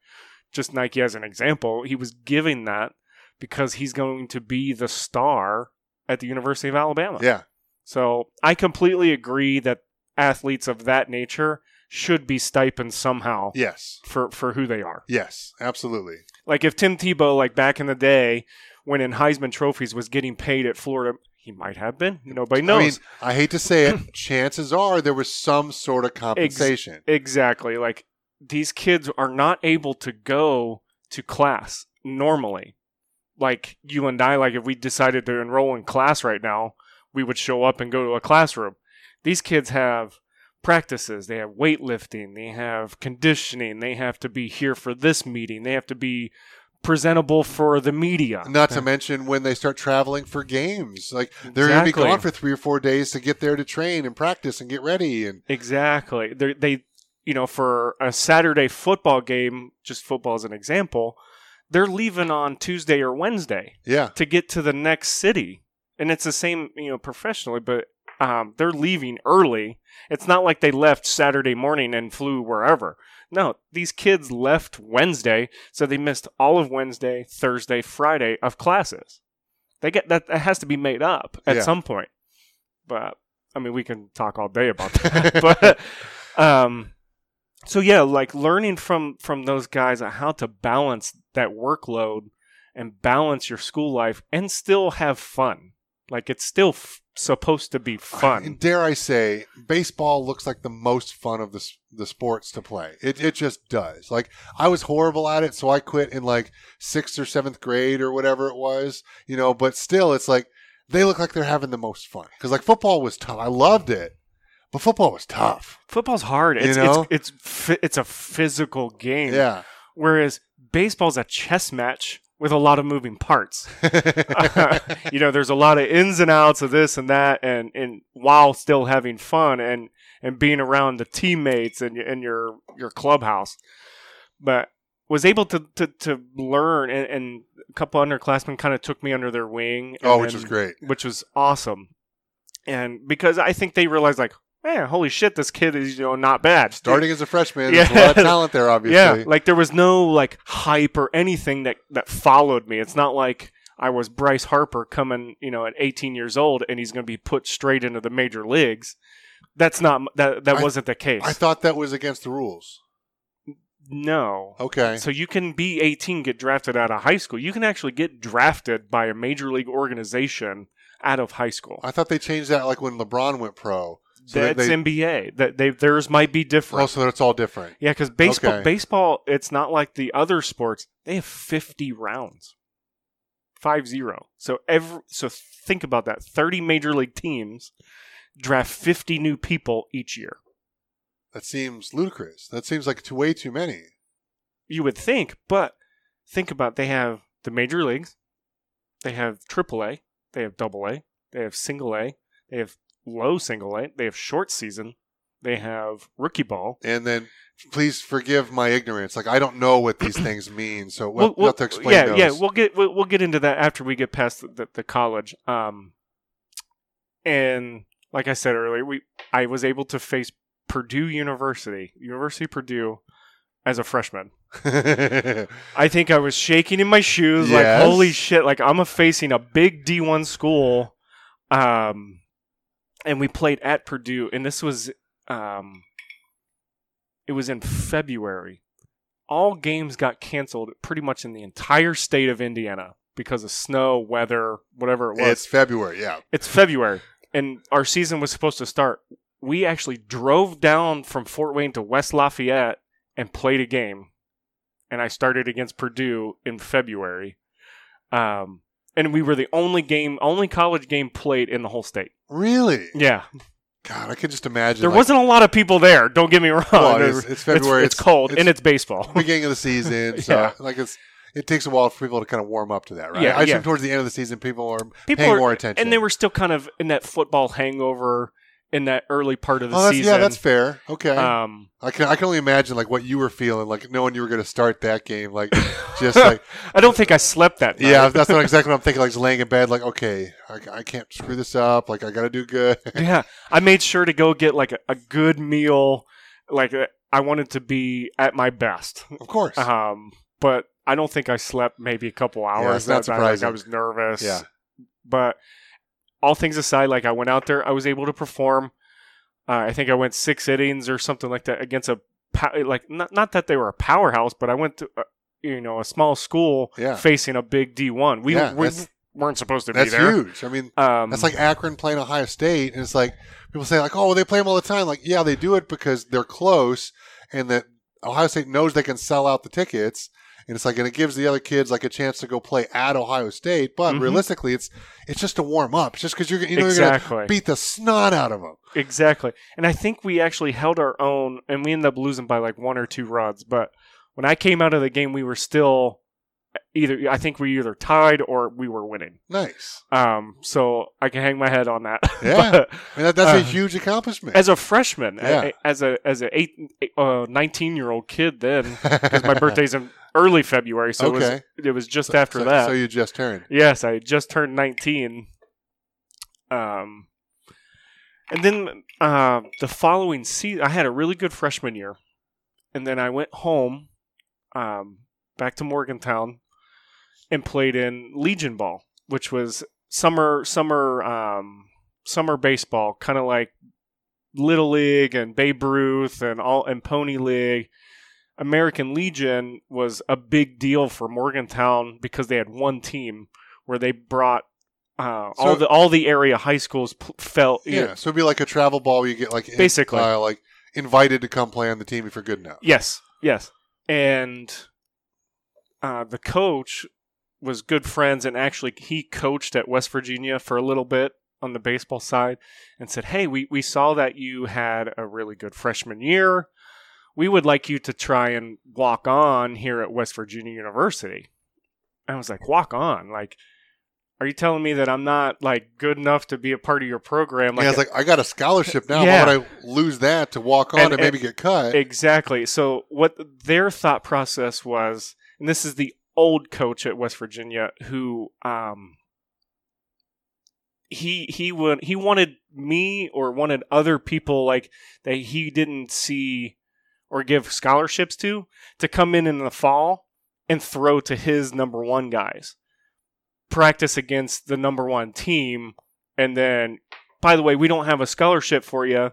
just Nike as an example, he was giving that because he's going to be the star at the University of Alabama. Yeah. So I completely agree that athletes of that nature should be stipend somehow Yes. for, for who they are. Yes. Absolutely. Like if Tim Tebow, like back in the day, when in Heisman trophies was getting paid at Florida, he might have been. Nobody knows. I mean, I hate to say it. chances are there was some sort of compensation. exactly. Like these kids are not able to go to class normally. Like you and I, like if we decided to enroll in class right now, we would show up and go to a classroom. These kids have practices, they have weightlifting, they have conditioning, they have to be here for this meeting, they have to be presentable for the media. Not to mention when they start traveling for games. Like they're going to be gone for three or four days to get there to train and practice and get ready. And Exactly. they're, they you know for a Saturday football game, just football as an example, they're leaving on Tuesday or Wednesday yeah, to get to the next city. And it's the same, you know, professionally, but um, they're leaving early. It's not like they left Saturday morning and flew wherever. No, these kids left Wednesday, so they missed all of Wednesday, Thursday, Friday of classes. They get that, that has to be made up at Yeah. some point. But I mean, we can talk all day about that. but um, so yeah, like learning from from those guys on how to balance that workload and balance your school life and still have fun. Like it's still f- supposed to be And fun. dare I say, baseball looks like the most fun of the the sports to play. It it just does. Like I was horrible at it, so I quit in like sixth or seventh grade or whatever it was. You know, but still, it's like they look like they're having the most fun because like football was tough. I loved it, but football was tough. Football's hard. It's You know? it's it's fi- it's a physical game. Yeah. Whereas baseball's a chess match with a lot of moving parts. you know, there's a lot of ins and outs of this and that, and, and while still having fun and, and being around the teammates and, and your your clubhouse, but was able to to, to learn, and, and a couple underclassmen kind of took me under their wing. Oh, and oh, which then- was great. which was awesome, and because I think they realized like, man, holy shit, this kid is you know not bad. Starting as a freshman, there's a lot of Yeah. talent there, obviously. Yeah, like there was no like hype or anything that that followed me. It's not like I was Bryce Harper coming, you know, at 18 years old and he's going to be put straight into the major leagues. That's not that that I- wasn't the case. I thought that was against the rules. no. Okay. So you can be 18, get drafted out of high school. You can actually get drafted by a major league organization out of high school. I thought they changed that like when LeBron went pro. So That's they, NBA. That they theirs might be different. oh, so that's all different. Yeah, because baseball, Okay. baseball, it's not like the other sports. They have fifty rounds, five zero. So every, so think about that. Thirty major league teams draft fifty new people each year. That seems ludicrous. That seems like too, way too many. You would think, but think about they have the major leagues, they have AAA, they have Double A, they have Single A, they have low Single A, they have short season, they have rookie ball. And then, please forgive my ignorance. Like I don't know what these things mean, so we'll, We'll- we'll have to explain yeah, those. yeah, we'll get we'll, we'll get into that after we get past the, the, the college. Um, and like I said earlier, we I was able to face Purdue University, University of Purdue, as a freshman. I think I was shaking in my shoes, Yes. like holy shit! Like I'm a facing a big D1 school, um, and we played at Purdue, and this was um, it was in February. All games got canceled pretty much in the entire state of Indiana because of snow, weather, whatever it was. it's February. Yeah. It's February, and our season was supposed to start. We actually drove down from Fort Wayne to West Lafayette and played a game. And I started against Purdue in February. Um, and we were the only game, only college game played in the whole state. Really? Yeah, God, I could just imagine. there like, wasn't a lot of people there. Don't get me wrong. Well, it's, it's February. It's, cold and it's baseball. beginning of the season, so Yeah. like it's it takes a while for people to kind of warm up to that, right? Yeah, I assume yeah. towards the end of the season, people are People paying are- more attention. and they were still kind of in that football hangover. In that early part of the Oh, that's, season. yeah, that's fair. Okay, um, I can I can only imagine like what you were feeling, like knowing you were going to start that game, like just like I don't think I slept that night. yeah, that's not exactly what I'm thinking. Like just laying in bed, like okay, I, I can't screw this up. Like I got to do good. yeah. I made sure to go get like a, a good meal. Like uh, I wanted to be at my best. of course, Um, but I don't think I slept maybe a couple hours. it's not that night. Like, I was nervous. Yeah. But all things aside, like I went out there, I was able to perform. Uh, I think I went six innings or something like that against a like not not that they were a powerhouse, but I went to uh, you know a small school Yeah. facing a big D one. We, Yeah, we weren't supposed to be there. That's huge. I mean, Um, That's like Akron playing Ohio State, and it's like people say like, "Oh, they play them all the time." Like, yeah, they do it because they're close, and that Ohio State knows they can sell out the tickets, and it's like, and it gives the other kids like a chance to go play at Ohio State. But Mhm. realistically, it's it's just a warm up. It's just because you're you know exactly. you're gonna beat the snot out of them. Exactly. And I think we actually held our own and we ended up losing by like one or two runs. But when I came out of the game, we were still either, I think we either tied or we were winning. Nice. Um, so I can hang my head on that. Yeah. But I mean, that, that's a Uh, huge accomplishment. as a freshman, Yeah. a- as a, as a eight, uh, 19 year old kid then, because my birthday's in early February. So it, was, it was just So- after so, that. So you just turned. Yes, I just turned 19. Um, and then uh, the following season, I had a really good freshman year. And then I went home, um, back to Morgantown, and played in Legion Ball, which was summer summer um, summer baseball, kind of like Little League and Babe Ruth and all and Pony League. American Legion was a big deal for Morgantown because they had one team where they brought uh, all the all the area high schools p- felt Yeah. So it'd be like a travel ball. Where you get like in- Basically. uh, like invited to come play on the team if you're good enough. Yes, yes. And uh, the coach was good friends, and actually, he coached at West Virginia for a little bit on the baseball side and said, Hey, we, we saw that you had a really good freshman year. We would like you to try and walk on here at West Virginia University. I was like, Walk on? Like, are you telling me that I'm not like good enough to be a part of your program? yeah, it's like I got a scholarship now. Yeah. Why would I lose that to walk on And- and, maybe get cut? Exactly. So what their thought process was, and this is the old coach at West Virginia who um he he would he wanted me or wanted other people like that he didn't see or give scholarships to to come in in the fall and throw to his number one guys. Practice against the number one team and then by the way we don't have a scholarship for you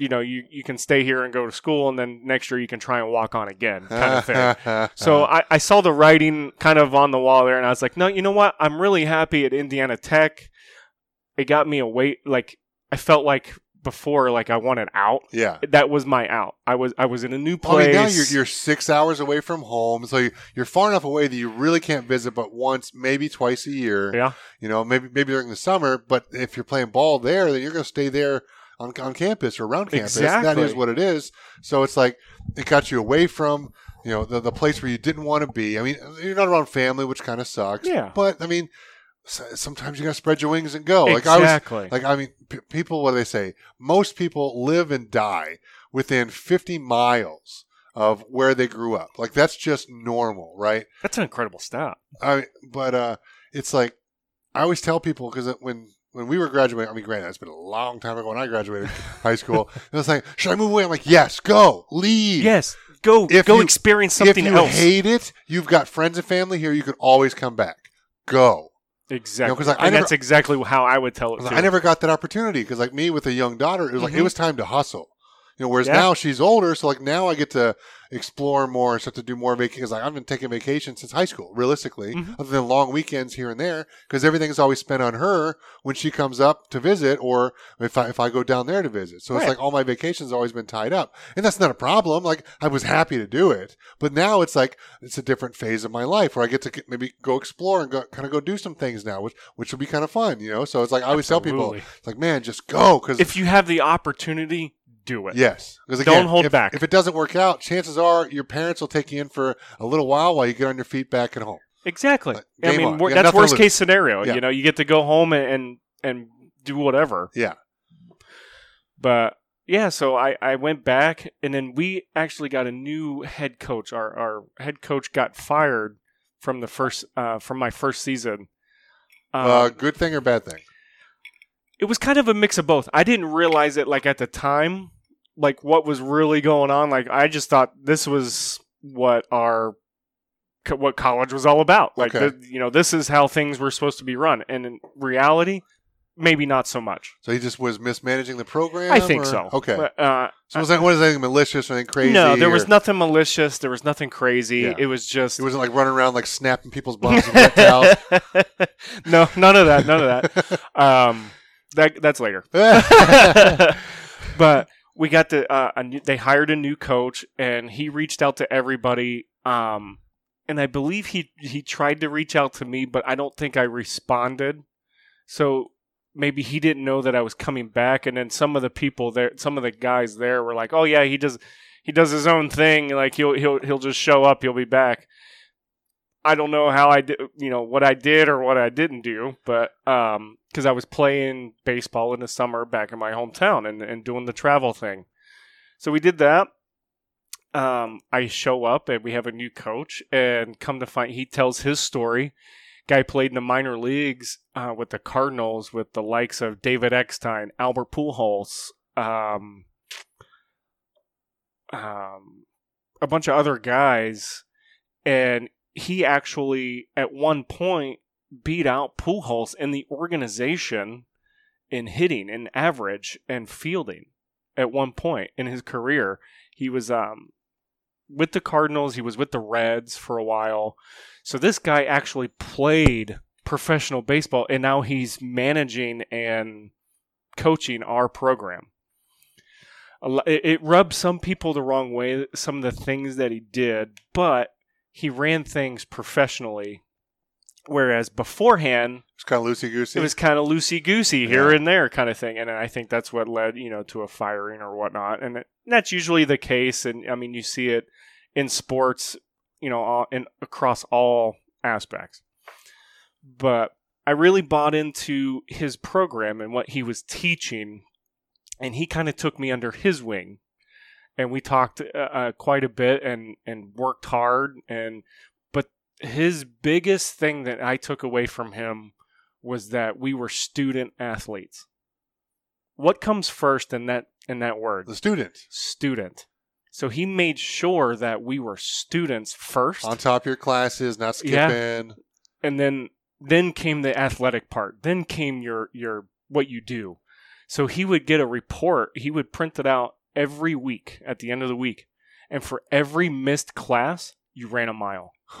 you know you, you can stay here and go to school and then next year you can try and walk on again kind of thing so I, I saw the writing kind of on the wall there and i was like no you know what i'm really happy at indiana tech it got me away like i felt like before like i wanted out yeah. that was my out i was i was in a new Well, I place mean, now you're, you're six hours away from home, so you- you're far enough away that you really can't visit, but once, maybe twice a year. yeah You know, maybe maybe during the summer. But if you're playing ball there, then you're going to stay there on, on campus or around campus. That Exactly. is what it is. So it's like it got you away from you know the the place where you didn't want to be. I mean, you're not around family, which kind of sucks. Yeah. But I mean, sometimes you got to spread your wings and go. Like I was exactly like, I mean, p- people, what do they say? Most people live and die within 50 miles of where they grew up. Like, that's just normal, right? that's an incredible stat I, but, uh, it's like, I always tell people because when, when we were graduating, I mean, granted, it's been a long time ago when I graduated high school. It was like, should I move away? I'm like, yes, go, leave. yes go If go you- experience something else. if you else hate it, you've got friends and family here. You can always come back. Go. exactly 'cause, like, I and never- that's exactly how i would tell it Because too. I never got that opportunity because, like me with a young daughter, it was like it Mhm. was time to hustle. You know, whereas Yeah. now she's older, so like now I get to explore more and start to do more vacation. vacations. Like I've been taking vacation since high school, realistically, Mhm. other than long weekends here and there, because everything's always spent on her when she comes up to visit, or if I if I go down there to visit. So it's like all my vacations always been tied up, and that's not a problem. Like I was happy to do it, but now it's like it's a different phase of my life where I get to maybe go explore and go, kind of go do some things now, which which will be kind of fun, you know. So it's like I always tell people, it's like, man, just go because if you have the opportunity do it yes, because Don't hold if, back. If it doesn't work out, chances are your parents will take you in for a little while while you get on your feet back at home. Exactly. Like, I mean, wor- that's worst case scenario. Yeah. You know, you get to go home and and, and do whatever. Yeah, But yeah, so I, I went back and then we actually got a new head coach. Our our head coach got fired from the first uh, from my first season. Um, uh, good thing or bad thing? It was kind of a mix of both. I didn't realize it like at the time, like what was really going on. Like I just thought this was what our what college was all about. Like Okay. the, you know, this is how things were supposed to be run. And in reality, maybe not so much. So he just was mismanaging the program. I think or- so. Okay. But, uh, so was like, what is anything malicious or anything crazy? no, there was nothing malicious. There was nothing crazy. Yeah. It was just It wasn't like running around like snapping people's bums and no, none of that. None of that. Um, that that's later. but we got the uh, a new, they hired a new coach and he reached out to everybody um and I believe he he tried to reach out to me but I don't think I responded. So maybe he didn't know that I was coming back and then some of the people there some of the guys there were like oh yeah he does he does his own thing. Like he'll he'll he'll just show up. He'll be back I don't know how I did, you know, what I did or what I didn't do, but um, because I was playing baseball in the summer back in my hometown and, and doing the travel thing, so we did that. Um, I show up and we have a new coach, and come to find, he tells his story. Guy played in the minor leagues uh, with the Cardinals with the likes of David Eckstein, Albert Pujols, um, um, a bunch of other guys, and he actually at one point beat out Pujols in the organization in hitting and average and fielding at one point in his career. He was um with the Cardinals, he was with the Reds for a while. So this guy actually played professional baseball and now he's managing and coaching our program. It rubbed some people the wrong way, some of the things that he did, but he ran things professionally. Whereas beforehand, It's kind of loosey goosey. it was kind of loosey goosey here Yeah. and there kind of thing. And I think that's what led, you know, to a firing or whatnot. And it- that's usually the case. And I mean, you see it in sports, you know, all, in, across all aspects. But I really bought into his program and what he was teaching. And he kind of took me under his wing. And we talked uh, uh, quite a bit and, and worked hard. And but his biggest thing that I took away from him was that we were student athletes. What comes first in that in that word? the student Student. So he made sure that we were students first, on top of your classes, not skipping. Yeah. and then then came the athletic part. Then came your your what you do. So he would get a report. He would print it out every week at the end of the week, and for every missed class, you ran a mile.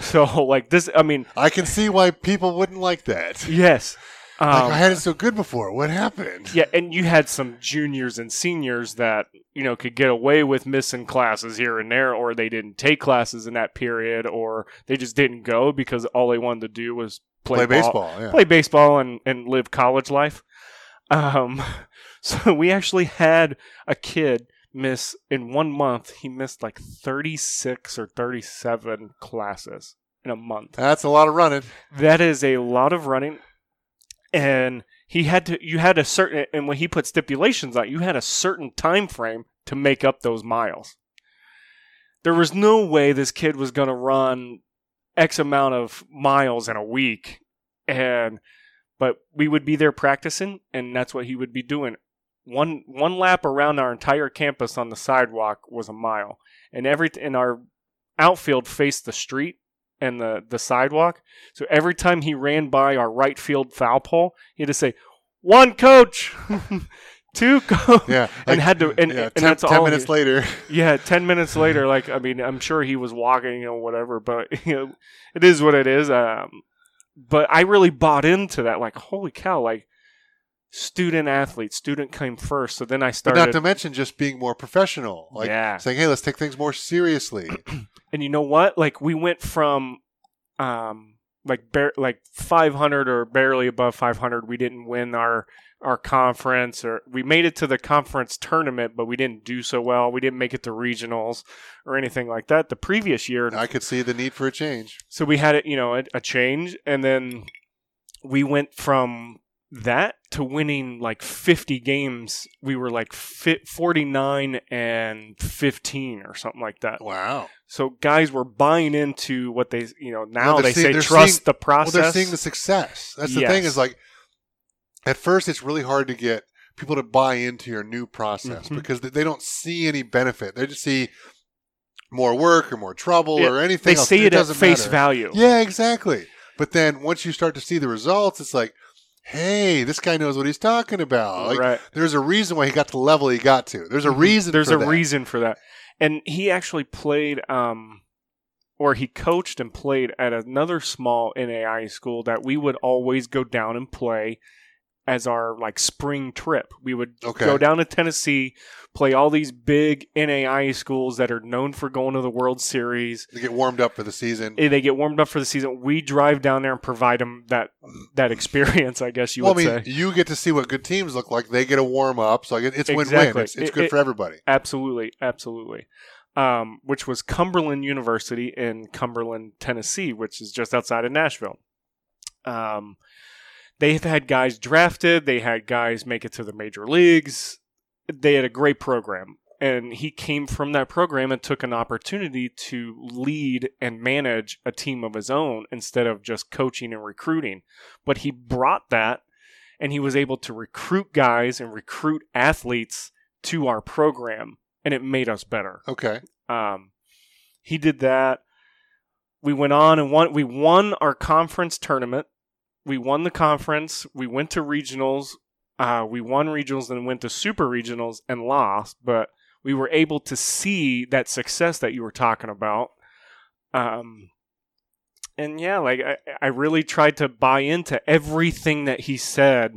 So like this, I mean, I can see why people wouldn't like that. yes. Like, Um, I had it so good before. What happened? Yeah, and you had some juniors and seniors that you know could get away with missing classes here and there, or they didn't take classes in that period, or they just didn't go because all they wanted to do was play, Play ball- baseball. Yeah. play baseball, and and live college life. Um, so we actually had a kid miss in one month. He missed like thirty six or thirty seven classes in a month. That's a lot of running. That is a lot of running, and he had to. You had a certain, and when he put stipulations on, it, you had a certain time frame to make up those miles. There was no way this kid was going to run X amount of miles in a week, and but we would be there practicing, and that's what he would be doing. One one lap around our entire campus on the sidewalk was a mile, and every and our outfield faced the street and the the sidewalk. So every time he ran by our right field foul pole, he had to say, "One coach, two coach," Yeah. and had to. And, yeah, and ten, that's 10 all. minutes he- later. yeah, ten minutes later, like I mean, I'm sure he was walking or whatever, but you know, it is what it is. Um, but I really bought into that. Like, holy cow! Like, student athlete, student came first. So then I But started. not to mention just being more professional. Like Yeah. saying, hey, let's take things more seriously. and you know what? Like we went from um like bar- like 500 or barely above 500. We didn't win our our conference or we made it to the conference tournament, but we didn't do so well. We didn't make it to regionals or anything like that the previous year. I could see the need for a change. So we had it, you know, a, a change and then we went from that to winning like 50 games, we were like 49 and 15 or something like that. Wow. So guys were buying into what they, you know, now Well, they seeing- say trust seeing- the Well, process. they're seeing the success. That's the thing is like, at first, it's really hard to get people to buy into your new process Mhm. because they- don't see any benefit. They just see more work or more trouble Yeah, or anything. they else. see it, at doesn't face matter. value. Yeah, exactly. But then once you start to see the results, it's like, hey, this guy knows what he's talking about. Like, right. there's a reason why he got to the level he got to. There's a Mhm. reason. There's a that. reason for that. And he actually played, um, or he coached and played at another small NAI school that we would always go down and play as our like spring trip. We would Okay. go down to Tennessee, play all these big NAI schools that are known for going to the World Series. They get warmed up for the season. Eh, They get warmed up for the season. We drive down there and provide them that that experience. I guess you well, I would mean, say. you get to see what good teams look like. They get a warm up, so it's win-win. It's, it's good it- for everybody. Absolutely, absolutely. Um, which was Cumberland University in Cumberland, Tennessee, which is just outside of Nashville. Um, they've had guys drafted. They had guys make it to the major leagues. They had a great program, and he came from that program and took an opportunity to lead and manage a team of his own instead of just coaching and recruiting. But he brought that, and he was able to recruit guys and recruit athletes to our program, and it made us better. Okay. Um, he did that. We went on and won. We won our conference tournament. We won the conference. We went to regionals. Uh, we won regionals and went to super regionals and lost, but we were able to see that success that you were talking about. Um, and yeah, like I, I really tried to buy into everything that he said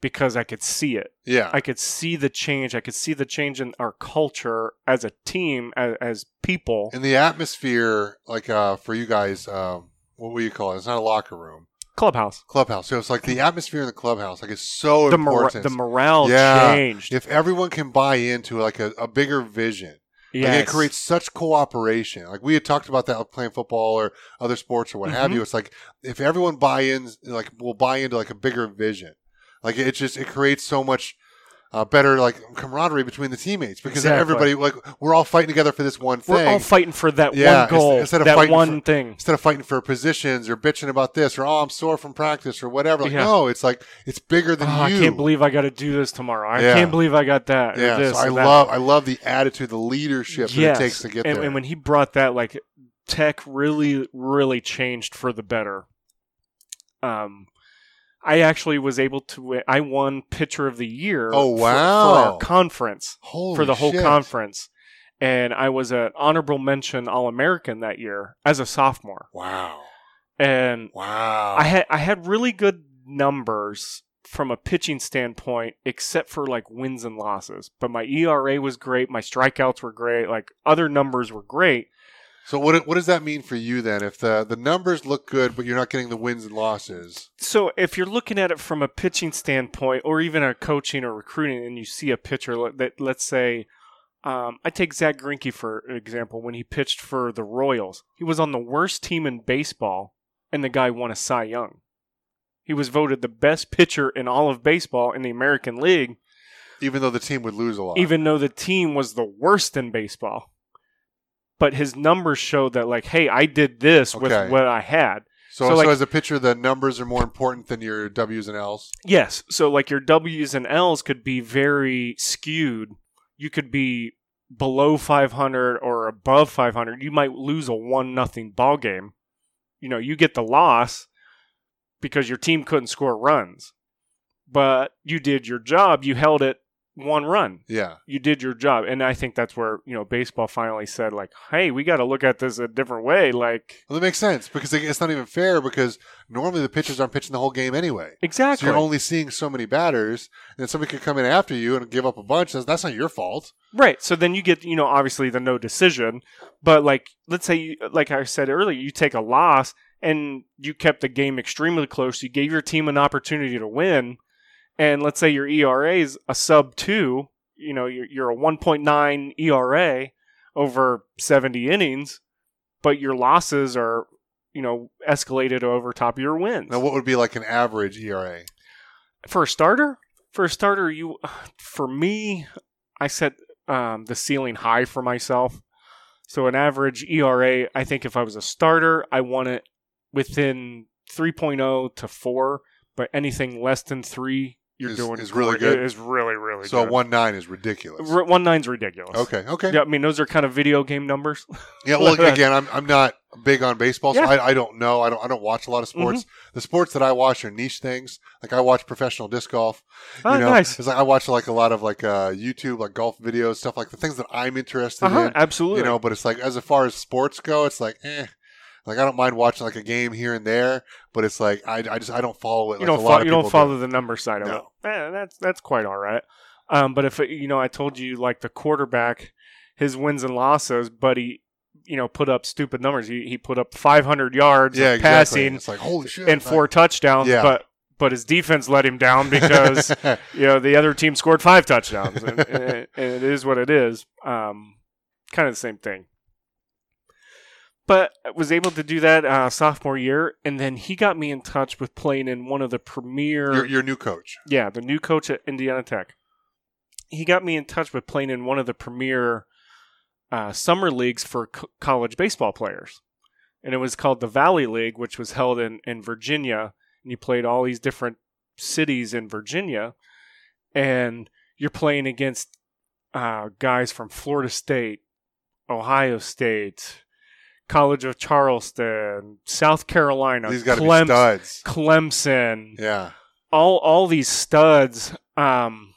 because I could see it. Yeah. I could see the change. I could see the change in our culture as a team, as, as people. In the atmosphere, like uh, for you guys, um, what will you call it? It's not a locker room, Clubhouse. clubhouse. So it's like the atmosphere in the clubhouse, like it's so The, important. the morale Yeah. changed. if everyone can buy into like a, a bigger vision, like it creates such cooperation. Like we had talked about that with playing football or other sports or what have Mhm. you. It's like if everyone buy in, like will buy into like a bigger vision. Like it just it creates so much uh, better like camaraderie between the teammates because Exactly. everybody like we're all fighting together for this one thing. We're all fighting for that Yeah, one goal, instead of that fighting one for- thing. Instead of fighting for positions or bitching about this or oh I'm sore from practice or whatever. Like Yeah. no, it's like it's bigger than Oh, I can't believe I got to do this tomorrow. I Yeah. can't believe I got that. yeah, this so I love I love the attitude, the leadership Yes. that it takes to get and, there. and when he brought that, like tech really, really changed for the better. Um, I actually was able to. I won pitcher of the year. Oh, for- for, wow. our conference Holy for the whole shit. conference, and I was an honorable mention All American that year as a sophomore. Wow. And Wow. I had I had really good numbers from a pitching standpoint, except for like wins and losses. But my ERA was great. My strikeouts were great. Like other numbers were great. So what what does that mean for you then? If the the numbers look good, but you're not getting the wins and losses. So if you're looking at it from a pitching standpoint, or even a coaching or recruiting, and you see a pitcher that, let's say, um, I take Zack Greinke for example. When he pitched for the Royals, he was on the worst team in baseball, and the guy won a Cy Young. He was voted the best pitcher in all of baseball in the American League, Even though the team would lose a lot. even though the team was the worst in baseball. But his numbers showed that, like, hey, I did this Okay. with what I had. so, so, so like- as a pitcher, the numbers are more important than your W's and L's. Yes. So like your W's and L's could be very skewed. You could be below 500 or above 500. You might lose a one nothing ball game. You know, you get the loss because your team couldn't score runs. But you did your job. You held it one run. Yeah. You did your job. And I think that's where, you know, baseball finally said like, "Hey, we got to look at this a different way." Like Well, that makes sense because it's not even fair because normally the pitchers aren't pitching the whole game anyway. So Exactly. you're only seeing so many batters, and then somebody could come in after you and give up a bunch. That's, that's not your fault. Right. So then you get, you know, obviously the no decision, but like, let's say, you, like I said earlier, you take a loss and you kept the game extremely close. You gave your team an opportunity to win, and let's say your ERA is a sub two. You know, you're, you're a 1.9 ERA over 70 innings, but your losses are, you know, escalated over top of your wins. Now, what would be like an average ERA? For a starter, for a starter, you for me, I set um, the ceiling high for myself. So an average ERA, I think if I was a starter, I want it within 3.0 to 4, but anything less than 3 you're Is- doing is really good? Is really really So good. one nine is ridiculous. R- one nine's ridiculous. Okay, okay. Yeah, I mean those are kind of video game numbers. Yeah, well, again, I'm I'm not big on baseball, so Yeah. Mm-hmm. I, I don't know. I don't I don't watch a lot of sports. The sports that I watch are niche things. Like I watch professional disc golf. Oh, you know, nice. It's like I watch like a lot of like uh, YouTube like golf videos, stuff like the things that I'm interested Uh-huh, in. absolutely. You know, but it's like as far as sports go, it's like eh. Like I don't mind watching like a game here and there, but it's like I, I just I don't follow it. you like don't a fo- lot of you don't follow do. the number side of No. it. Eh, that's that's quite all right. Um, but if it, you know, I told you like the quarterback, his wins and losses, but he, you know, put up stupid numbers. He he put up 500 yards Yeah, exactly. passing It's like holy shit. and four touchdowns, Yeah. but but his defense let him down because you know the other team scored five touchdowns, and, and, and it is what it is. Um, kind of the same thing. But I was able to do that uh, sophomore year, and then he got me in touch with playing in one of the premier. your, your new coach. yeah, the new coach at Indiana Tech. He got me in touch with playing in one of the premier uh, summer leagues for co- college baseball players, and it was called the Valley League, which was held in in Virginia, and you played all these different cities in Virginia, and you're playing against uh, guys from Florida State, Ohio State, College of Charleston, South Carolina, These got to Clem- be studs. Clemson, Yeah. all all these studs. Um,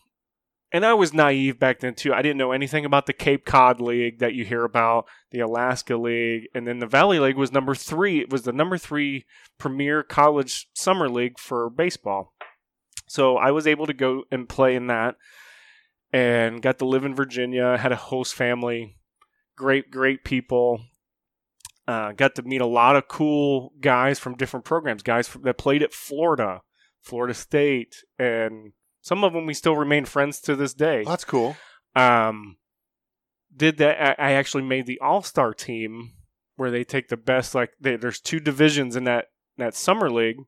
and I was naive back then too. I didn't know anything about the Cape Cod League that you hear about, the Alaska League, and then the Valley League was number three. It was the number three premier college summer league for baseball. So I was able to go and play in that, and got to live in Virginia. Had a host family, great great people. Uh, got to meet a lot of cool guys from different programs, guys from, that played at Florida, Florida State, and some of them we still remain friends to this day. That's cool. Um, did that? I I actually made the All Star team where they take the best. Like they, there's two divisions in that that summer league,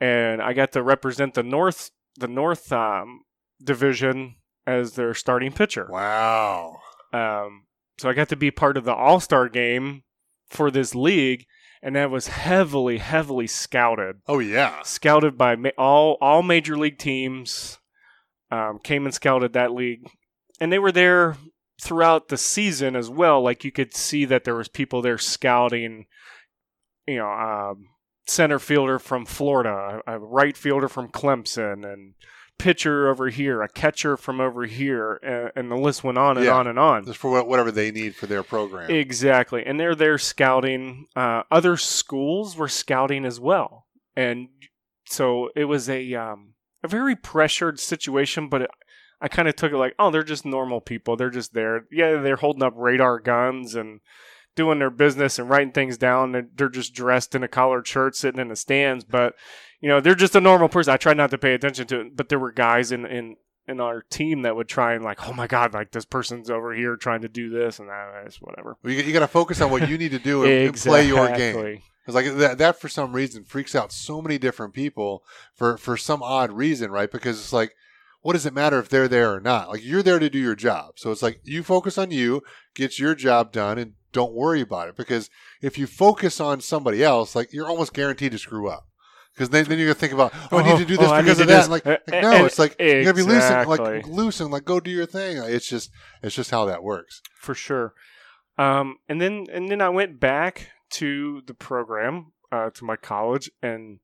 and I got to represent the North the North um, division as their starting pitcher. Wow. Um, so I got to be part of the All Star game for this league, and that was heavily, heavily scouted. Oh yeah. Scouted by ma- all all major league teams. Um, came and scouted that league, and they were there throughout the season as well. Like you could see that there was people there scouting. You know, um, center fielder from Florida, a right fielder from Clemson, and pitcher over here, a catcher from over here, and, and the list went on and Yeah. on and on. Just for whatever they need for their program. Exactly. And they're there scouting. Uh, other schools were scouting as well. And so it was a um, a very pressured situation, but it, I kind of took it like, oh, they're just normal people. They're just there. Yeah, they're holding up radar guns and doing their business and writing things down. They're, they're just dressed in a collared shirt sitting in the stands, but you know, they're just a normal person. I tried not to pay attention to it, but there were guys in in in our team that would try and like, oh my god, like this person's over here trying to do this and that, it's whatever. Well, you, you got to focus on what you need to do and, and play your game. Exactly. It's like that, that for some reason freaks out so many different people for for some odd reason, right? Because it's like, what does it matter if they're there or not? Like you're there to do your job, so it's like you focus on you, get your job done, and don't worry about it. Because if you focus on somebody else, like you're almost guaranteed to screw up. Because then, then you're gonna think about, oh, I need to do this oh, because of that. like, this. like, Uh, no, and- it's like you gotta be loose and like loose and like go do your thing. It's just, it's just how that works. for sure. Um, and then and then I went back to the program uh, to my college and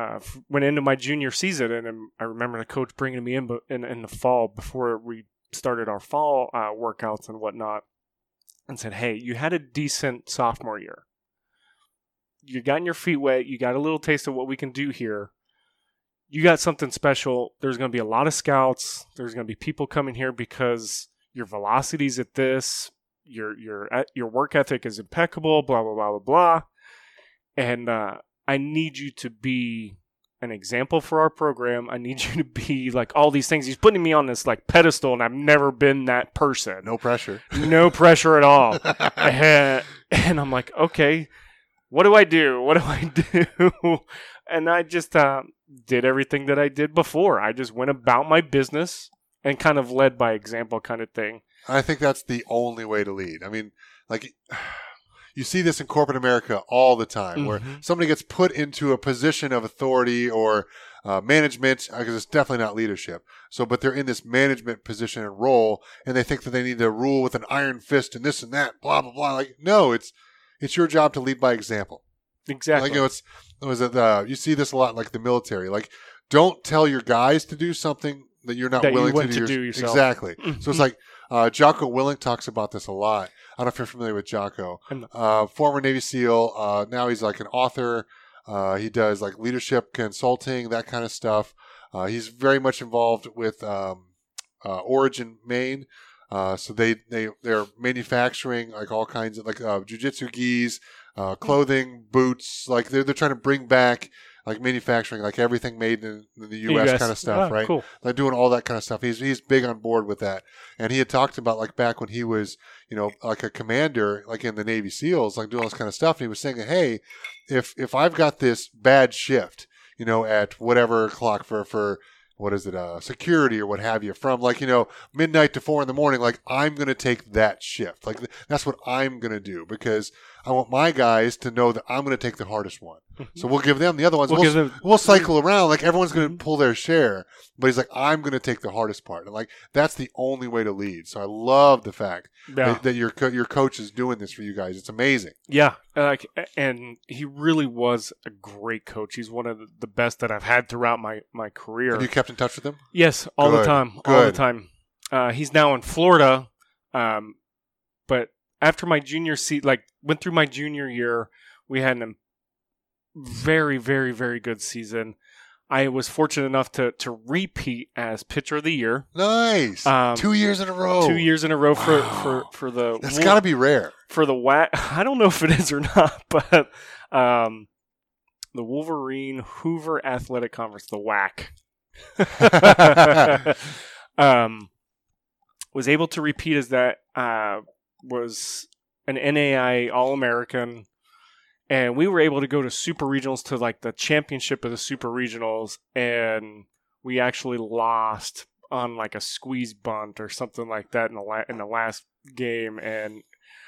uh, went into my junior season. And I remember the coach bringing me in, in in the fall before we started our fall uh, workouts and whatnot, and said, "Hey, you had a decent sophomore year. You gotten your feet wet. You got a little taste of what we can do here." You got something special. There's going to be a lot of scouts. There's going to be people coming here because your velocity's at this, your your your work ethic is impeccable, blah blah blah blah blah, and uh, I need you to be an example for our program. I need you to be like all these things. He's putting me on this like pedestal, and I've never been that person. No pressure. No pressure at all. and, and I'm like, okay, what do I do? What do I do? and I just uh, did everything that I did before. I just went about my business and kind of led by example, kind of thing. I think that's the only way to lead. I mean, like you see this in corporate America all the time, where Mhm. somebody gets put into a position of authority or uh, management because it's definitely not leadership. So, but they're in this management position and role, and they think that they need to rule with an iron fist and this and that, blah blah blah. Like, no, it's it's your job to lead by example. Exactly. Like, you know, it's it was it, uh, you see this a lot, in, like the military. Like, don't tell your guys to do something that you're not That willing want to, to do, do yourself. Exactly. Mhm. So it's like uh, Jocko Willink talks about this a lot. I don't know if you're familiar with Jocko. Uh, former Navy SEAL. Uh, now he's like an author. Uh, he does like leadership consulting, that kind of stuff. Uh, he's very much involved with um, uh, Origin Maine. Uh, so they they they're manufacturing like all kinds of like uh, jujitsu gis, uh, clothing, boots. Like they're they're trying to bring back like manufacturing, like everything made in, in the U.S. kind of stuff, Ah, right? Cool. like doing all that kind of stuff. He's he's big on board with that, and he had talked about like back when he was you know like a commander, like in the Navy SEALs, like doing all this kind of stuff. And he was saying, hey, if if I've got this bad shift, you know, at whatever clock for for what is it, uh, security or what have you, from like you know midnight to four in the morning, like I'm gonna take that shift. Like th- that's what I'm gonna do because I want my guys to know that I'm gonna take the hardest one. So we'll give them the other ones. We'll We'll, give them- we'll cycle around like everyone's going to Mhm. pull their share but he's like i'm going to take the hardest part and like that's the only way to lead so i love the fact Yeah. that, that your co- your coach is doing this for you guys it's amazing Yeah, like, and he really was a great coach. He's one of the- the best that I've had throughout my my career. have you kept in touch with him yes, all the Good, time, all the time. Uh, he's now in Florida, um, but after my junior seat, like went through my junior year, we had a very, very, very good season. I was fortunate enough to to repeat as pitcher of the year, nice Um, two years in a row two years in a row for Wow. for for the that's got to be rare for the whack. I don't know if it is or not, but um, the Wolverine Hoosier Athletic Conference, the whack, um, was able to repeat as that uh, was an NAI All American. And we were able to go to super regionals to like the championship of the super regionals, and we actually lost on like a squeeze bunt or something like that in the la- in the last game, and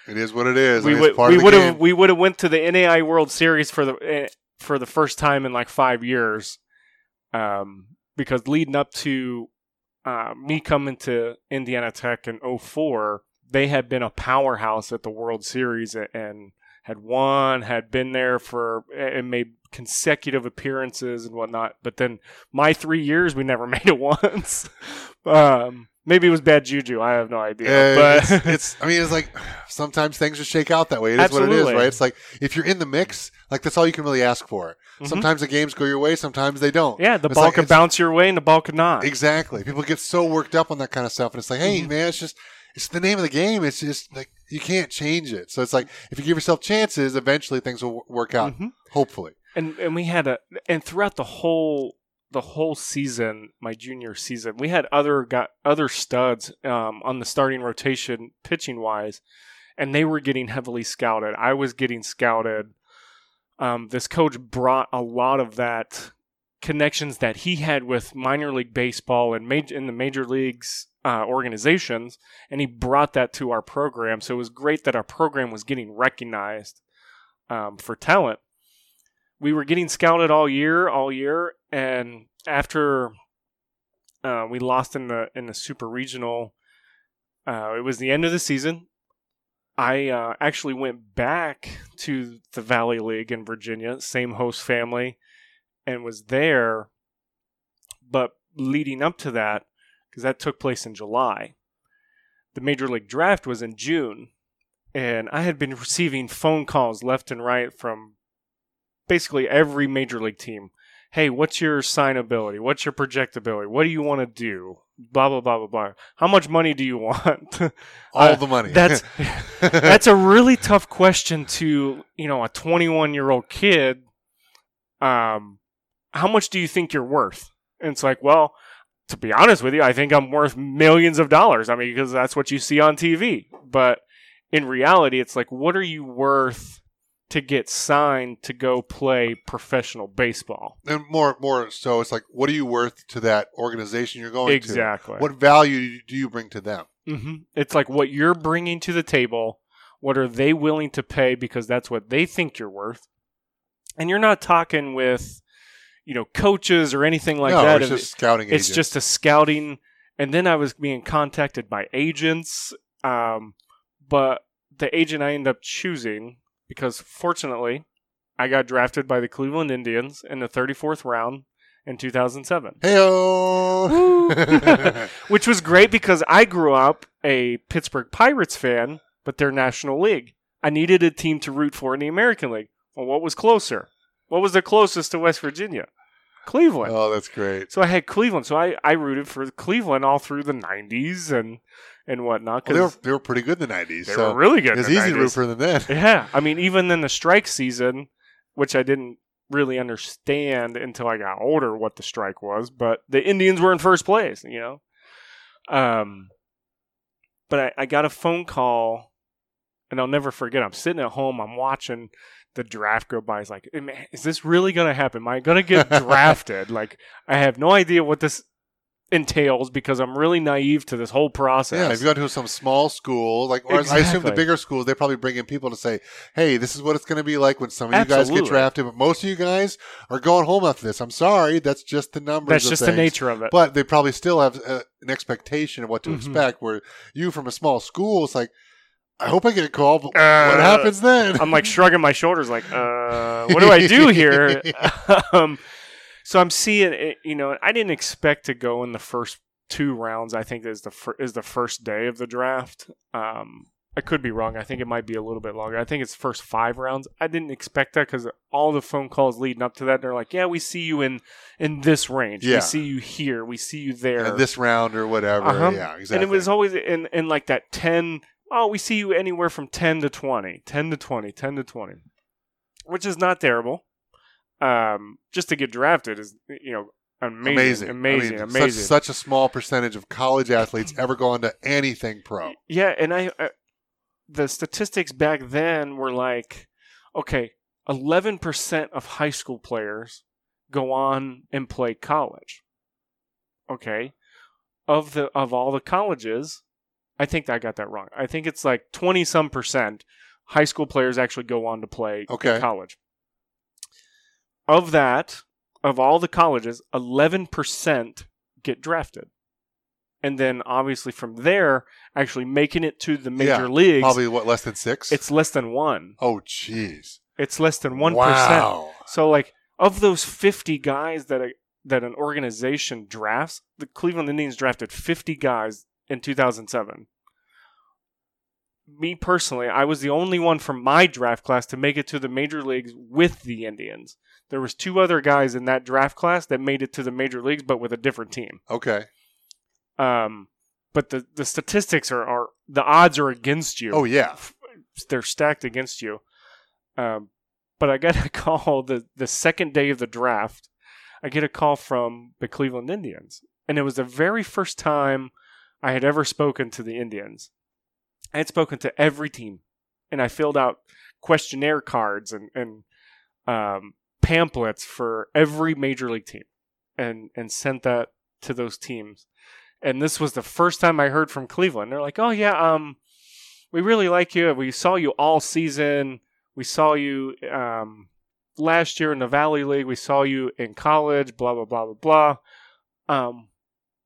it is what it is we would we would have we would have went to the NAI World Series for the eh, for the first time in like five years, um, because leading up to uh, me coming to Indiana Tech in 04, they had been a powerhouse at the World Series and had won, had been there for and made consecutive appearances and whatnot. But then my three years, we never made it once. um, maybe it was bad juju. I have no idea. Uh, but it's, it's i mean it's like sometimes things just shake out that way it is what it is right it's like if you're in the mix like that's all you can really ask for Mhm. sometimes the games go your way sometimes they don't Yeah, the It's ball like- could bounce your way and the ball could not. Exactly. People get so worked up on that kind of stuff, and it's like, hey, Mhm. man, it's just it's the name of the game. It's just like you can't change it. So it's like if you give yourself chances, eventually things will work out. Mhm. Hopefully. And and we had a and throughout the whole the whole season, my junior season, we had other got other studs um, on the starting rotation pitching wise, and they were getting heavily scouted. I was getting scouted. Um, this coach brought a lot of that connections that he had with minor league baseball and major in the major leagues uh, organizations, and he brought that to our program. So it was great that our program was getting recognized um, for talent. We were getting scouted all year, all year, and after uh, we lost in the in the super regional, uh, it was the end of the season. I uh, actually went back to the Valley League in Virginia, same host family, and was there. But leading up to that, because that took place in July, the Major League Draft was in June, and I had been receiving phone calls left and right from basically every Major League team. Hey, what's your signability? What's your projectability? What do you want to do? Blah blah blah blah blah. How much money do you want? All Uh, the money. that's that's a really tough question to you know a 21 year old kid um how much do you think you're worth and it's like well to be honest with you i think i'm worth millions of dollars i mean because that's what you see on tv but in reality it's like what are you worth to get signed to go play professional baseball. And more, more so, it's like, what are you worth to that organization you're going Exactly. to? Exactly. What value do you bring to them? hmm It's like what you're bringing to the table. What are they willing to pay because that's what they think you're worth? And you're not talking with, you know, coaches or anything like no, that. it's It- just scouting. it's agents. just a scouting. And then I was being contacted by agents. Um, but the agent I ended up choosing because fortunately I got drafted by the Cleveland Indians in the 34th round in 2007. Heyo. which was great because I grew up a Pittsburgh Pirates fan, but they're National League. I needed a team to root for in the American League. Well, what was closer? What was the closest to West Virginia? Cleveland. oh, that's great. So I had Cleveland. So I, I rooted for Cleveland all through the 90s and, and whatnot. Well, they were they were pretty good in the '90s. they, so were really good. It's easy to root for them then. Yeah. I mean, even in the strike season, which I didn't really understand until I got older what the strike was, but the Indians were in first place, you know? Um, but I, I got a phone call, and I'll never forget. I'm sitting at home, I'm watching the draft go by. It's like, man, is this really going to happen? Am I going to get drafted? like, I have no idea what this entails because I'm really naive to this whole process. Yeah, if you go to some small school, like or I assume the bigger schools, they probably bring in people to say, "Hey, this is what it's going to be like when some of you guys get drafted, but most of you guys are going home after this." I'm sorry, that's just the numbers. That's just the nature of it. But they probably still have uh, an expectation of what to Mhm. expect. Where you from a small school, it's like, I hope I get a call, but Uh, what happens then? I'm like shrugging my shoulders, like, uh, what do I do here? um, so I'm seeing it. You know, I didn't expect to go in the first two rounds. I think is the fir- is the first day of the draft. Um, I could be wrong. I think it might be a little bit longer. I think it's first five rounds. I didn't expect that because all the phone calls leading up to that, they're like, "Yeah, we see you in in this range. Yeah. We see you here. We see you there." This round or whatever. Uh-huh. Yeah, exactly. And it was always in, in like that 10, oh, we see you anywhere from 10 to 20, 10 to 20, 10 to 20, which is not terrible. Um, just to get drafted is, you know, amazing, amazing, amazing, I mean, amazing. Such, such a small percentage of college athletes ever go into anything pro. Yeah, and I, I the statistics back then were like, okay, 11% of high school players go on and play college. Okay. Of the of all the colleges, I think I got that wrong. I think it's like 20 some percent high school players actually go on to play Okay. college. Of that, of all the colleges, 11% get drafted. And then obviously from there, actually making it to the major Yeah, leagues, Probably what less than six. it's less than one. oh, jeez. It's less than one Wow. So like of those fifty guys that a, that an organization drafts, the Cleveland Indians drafted fifty guys in two thousand seven. Me personally, I was the only one from my draft class to make it to the major leagues with the Indians. There was two other guys in that draft class that made it to the major leagues, but with a different team. Okay. Um, but the the statistics are, are the odds are against you Oh yeah. they're stacked against you. Um, but I got a call the the second day of the draft. I get a call from the Cleveland Indians, and it was the very first time I had ever spoken to the Indians. I had spoken to every team, and I filled out questionnaire cards and and um, pamphlets for every major league team, and and sent that to those teams. And this was the first time I heard from Cleveland. They're like, "Oh yeah, um, we really like you. We saw you all season. We saw you um, last year in the Valley League. We saw you in college. Blah blah blah blah blah. Um,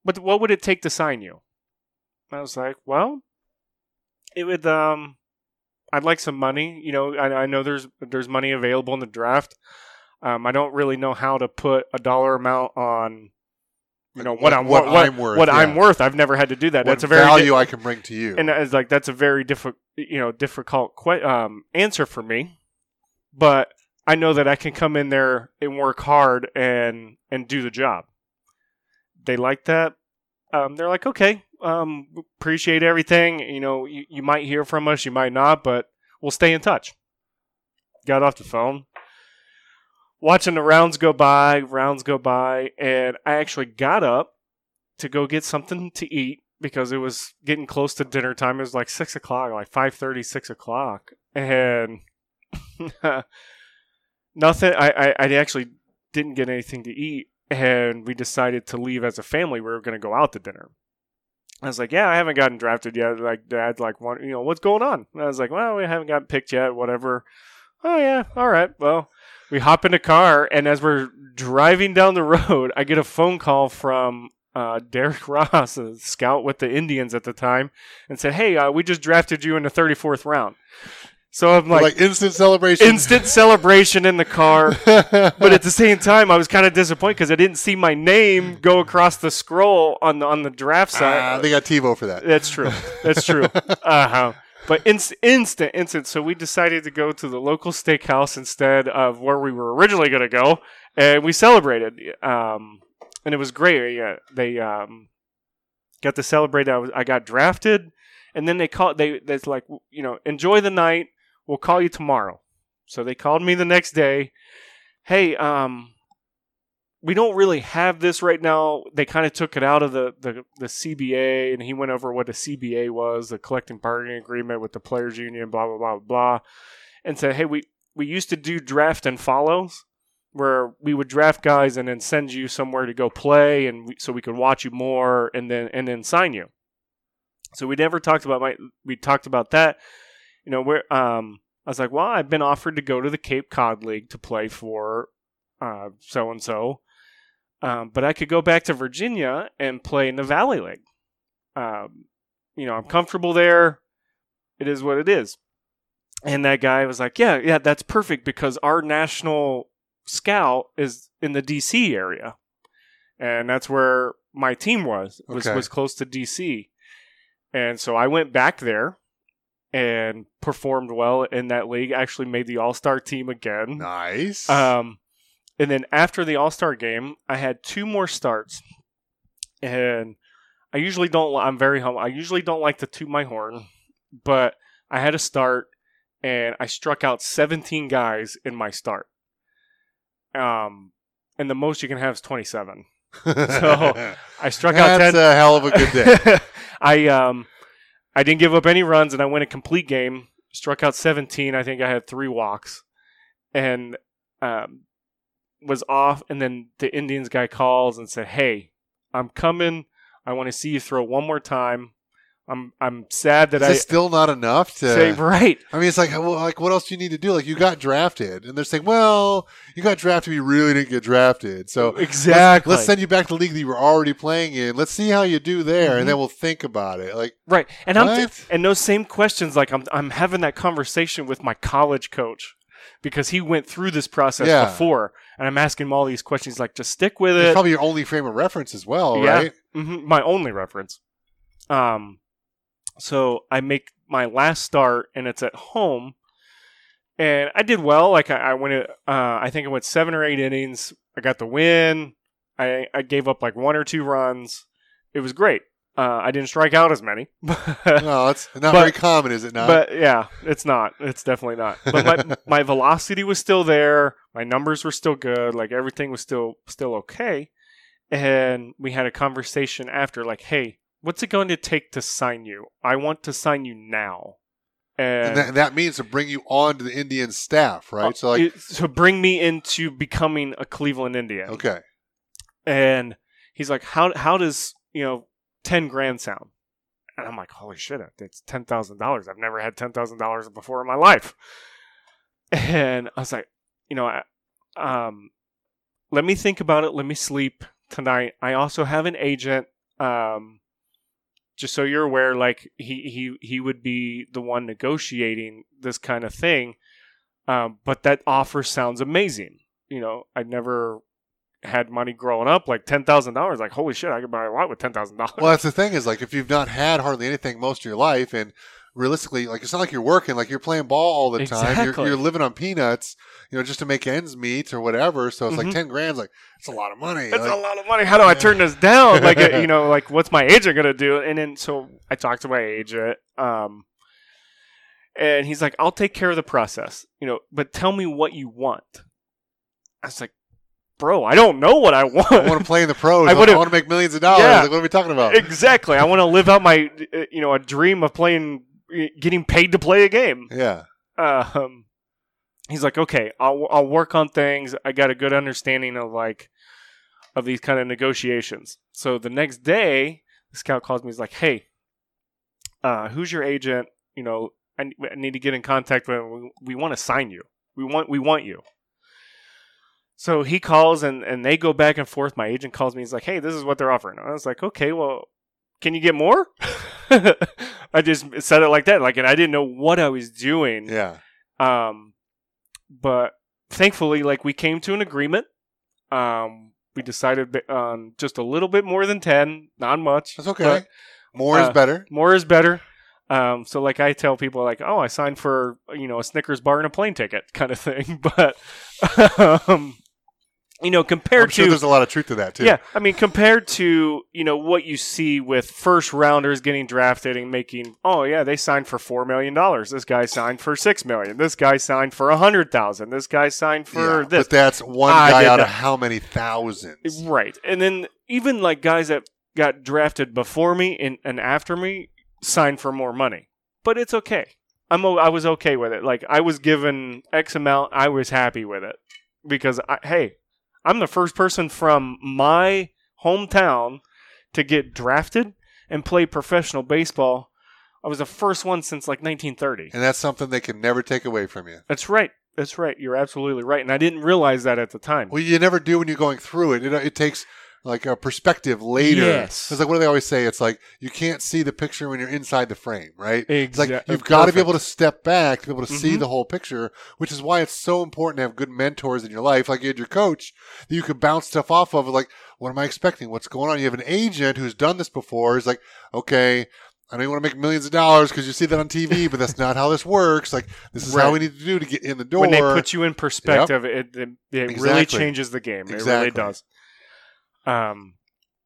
but what would it take to sign you? I was like, well, it would. Um, I'd like some money. You know, I, I know there's there's money available in the draft. Um, I don't really know how to put a dollar amount on. You know what, I'm what what, I'm worth, What yeah. I'm worth. I've never had to do that. What That's a very di- value I can bring to you. and it's like that's a very difficult you know difficult que- um, answer for me but i know that i can come in there and work hard and and do the job they like that um, they're like okay um, appreciate everything you know you, you might hear from us you might not but we'll stay in touch got off the phone watching the rounds go by rounds go by and i actually got up to go get something to eat because it was getting close to dinner time. It was like six o'clock, like five thirty, six o'clock, and nothing. I, I I actually didn't get anything to eat, and we decided to leave as a family. We were going to go out to dinner. I was like, yeah, I haven't gotten drafted yet. Like, dad, like, one, you know, what's going on? And I was like, well, we haven't gotten picked yet. Whatever. Oh yeah, all right. Well, we hop in the car, and as we're driving down the road, I get a phone call from uh, Derek Ross, a scout with the Indians at the time, and said, "Hey, uh, we just drafted you in the 34th round." So I'm like, Like, instant celebration. instant celebration in the car, but at the same time, I was kind of disappointed because I didn't see my name go across the scroll on the on the draft side. Ah, they got TiVo for that. That's true. That's true. Uh huh. But inst- instant, instant. So we decided to go to the local steakhouse instead of where we were originally going to go, and we celebrated. Um, and it was great. Yeah, they um, got to celebrate. I was I got drafted, and then they called. They that's like you know enjoy the night. We'll call you tomorrow. So they called me the next day. Hey, um, we don't really have this right now. They kind of took it out of the, the, the CBA, and he went over what the CBA was, the collective bargaining agreement with the players' union, blah blah blah blah, and said, "Hey, we we used to do draft and follows, where we would draft guys and then send you somewhere to go play, and we, so we could watch you more, and then and then sign you. So we never talked about my. We talked about that, you know. Where um, I was like, well, I've been offered to go to the Cape Cod League to play for so and so um, but I could go back to Virginia and play in the Valley League. Um, you know, I'm comfortable there. It is what it is. And that guy was like, "Yeah, yeah, that's perfect because our national scout is in the DC area, and that's where my team was was Okay. was close to DC." And so I went back there and performed well in that league. Actually, made the All Star team again. Nice. Um, and then after the All Star game, I had two more starts, and I usually don't. I'm very humble. I usually don't like to toot my horn, but I had a start, and I struck out 17 guys in my start. Um, and the most you can have is 27. so, I struck out 10. That's a hell of a good day. I um I didn't give up any runs and I went a complete game. Struck out 17. I think I had three walks, and um, was off. And then the Indians guy calls and said, "Hey, I'm coming. I want to see you throw one more time. I'm I'm sad that Is I still not enough to? say right. I mean, it's like, well, like, what else do you need to do? Like, you got drafted, and they're saying, well, you got drafted, but you really didn't get drafted. So Exactly. let's, let's send you back to the league that you were already playing in. Let's see how you do there, Mhm. and then we'll think about it. Like, Right. And I'm What? and those same questions like I'm I'm having that conversation with my college coach because he went through this process Yeah. before and I'm asking him all these questions like just stick with it's it. probably your only frame of reference as well, Yeah. right? hmm my only reference. Um so I make my last start and it's at home and I did well like I, I went uh I think I went 7 or 8 innings. I got the win. I I gave up like one or two runs. It was great. Uh, I didn't strike out as many. No, it's not But- very common, is it not? But yeah, it's not. It's definitely not. But my my velocity was still there. My numbers were still good. Like everything was still still okay. And we had a conversation after, like, "Hey, what's it going to take to sign you? I want to sign you now." And, and that, that means to bring you on to the Indian staff, right? so, like, it- to bring me into becoming a Cleveland Indian. okay, And he's like, "How how does you know ten grand sound?" And I'm like, "Holy shit! It's ten thousand dollars. I've never had ten thousand dollars before in my life." And I was like, "You know, I, um, let me think about it. Let me sleep tonight. I also have an agent. Um, just so you're aware, like he he he would be the one negotiating this kind of thing. Um, but that offer sounds amazing. You know, I'd never had money growing up, like ten thousand dollars. Like holy shit, I could buy a lot with ten thousand dollars. Well, that's the thing is like if you've not had hardly anything most of your life, and realistically, like it's not like you're working, like you're playing ball all the time. You're, you're living on peanuts, you know, just to make ends meet or whatever. So it's Mhm. like ten grand's like it's a lot of money. That's Like, a lot of money. How do I turn this down? Like, you know, like what's my agent gonna do? And then so I talked to my agent, um, and he's like, "I'll take care of the process, you know, but tell me what you want." I was like, "Bro, I don't know what I want." I want to play in the pros. I I, want to make millions of dollars. Yeah. Like, what are we talking about? exactly. I want to live out my, uh, you know, a dream of playing, getting paid to play a game. yeah. Um, he's like, okay, I'll I'll work on things. I got a good understanding of like of these kind of negotiations. So the next day, the scout calls me. He's like, hey, uh, who's your agent? You know, I, I need to get in contact with. We, we want to sign you. We want we want you. So he calls and and they go back and forth. My agent calls me. He's like, hey, this is what they're offering. I was like, okay, well, can you get more? I just said it like that, like, and I didn't know what I was doing. Yeah. Um, but thankfully, like we came to an agreement. Um, we decided on just a little bit more than ten, not much. That's okay. but More is uh, better. more is better. Um, so like I tell people, like, oh, I signed for you know a Snickers bar and a plane ticket, kind of thing. But um, you know, compared I'm sure to there's a lot of truth to that too. yeah, I mean, compared to you know what you see with first rounders getting drafted and making, oh yeah, they signed for four million dollars. This guy signed for six million. This guy signed for a hundred thousand. This guy signed for Yeah, this. But that's one I guy out of how many thousands? Right, and then even like guys that got drafted before me and, and after me signed for more money, but it's okay. I'm I was okay with it. Like I was given X amount, I was happy with it because I, hey, I'm the first person from my hometown to get drafted and play professional baseball. I was the first one since like 1930. And that's something they can never take away from you. That's right. That's right. You're absolutely right, and I didn't realize that at the time. Well, you never do when you're going through it. It, it takes like a perspective later. Yes. It's like what do they always say? It's like you can't see the picture when you're inside the frame, right? It's like you've got to be able to step back to be able to see Mhm. the whole picture, which is why it's so important to have good mentors in your life, like you had your coach, that you could bounce stuff off of. Like, what am I expecting? What's going on? You have an agent who's done this before. He's like, okay. I know you want to make millions of dollars because you see that on TV, but that's not how this works. Like, this is how we need to do to get in the door. when they put you in perspective, it it, it really changes the game. It really does. Um,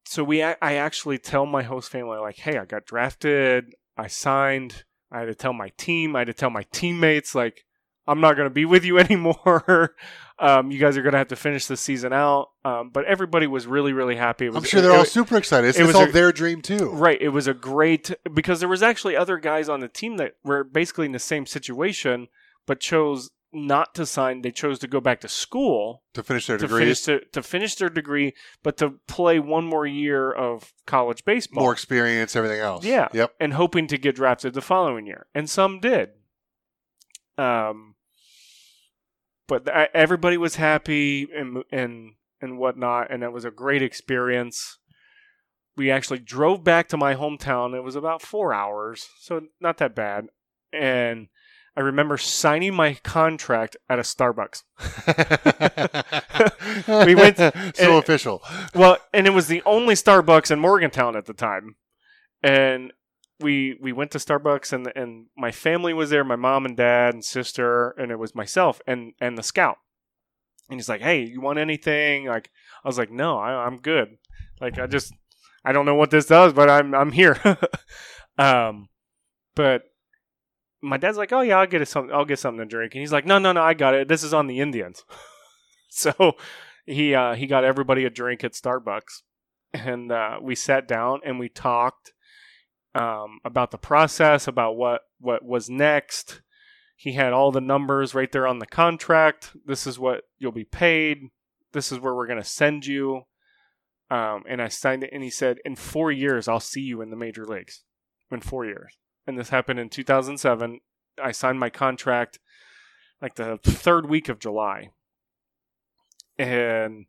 so we I actually tell my host family like, hey, I got drafted, I signed. I had to tell my team, I had to tell my teammates like, I'm not going to be with you anymore. um, you guys are going to have to finish the season out. Um, but everybody was really really happy. It was, I'm sure they're it- all it- super excited. It's, it it's was all a- their dream too. Right. It was a great because there was actually other guys on the team that were basically in the same situation, but chose not to sign. They chose to go back to school To finish their to finish to, to finish their degree, but to play one more year of college baseball. more experience, everything else. Yeah. Yep. and hoping to get drafted the following year, and some did. Um, but th- everybody was happy and and and whatnot, and it was a great experience. We actually drove back to my hometown. It was about four hours, so not that bad. And I remember signing my contract at a Starbucks. We went- so and- official. well, and it was the only Starbucks in Morgantown at the time. And we we went to Starbucks and and my family was there, my mom and dad and sister, and it was myself and and the scout. And he's like, "Hey, you want anything?" Like I was like, "No, I, I'm good. Like I just I don't know what this does, but I'm I'm here." um, but my dad's like, "Oh yeah, I'll get something. I'll get something to drink." And he's like, "No, no, no, I got it. This is on the Indians." so he uh, he got everybody a drink at Starbucks, and uh, we sat down and we talked um, about the process, about what what was next. He had all the numbers right there on the contract. This is what you'll be paid. This is where we're to send you. Um, and I signed it, and he said, "In four years, I'll see you in the major leagues. In four years." And this happened in 2007. I signed my contract like the third week of July, and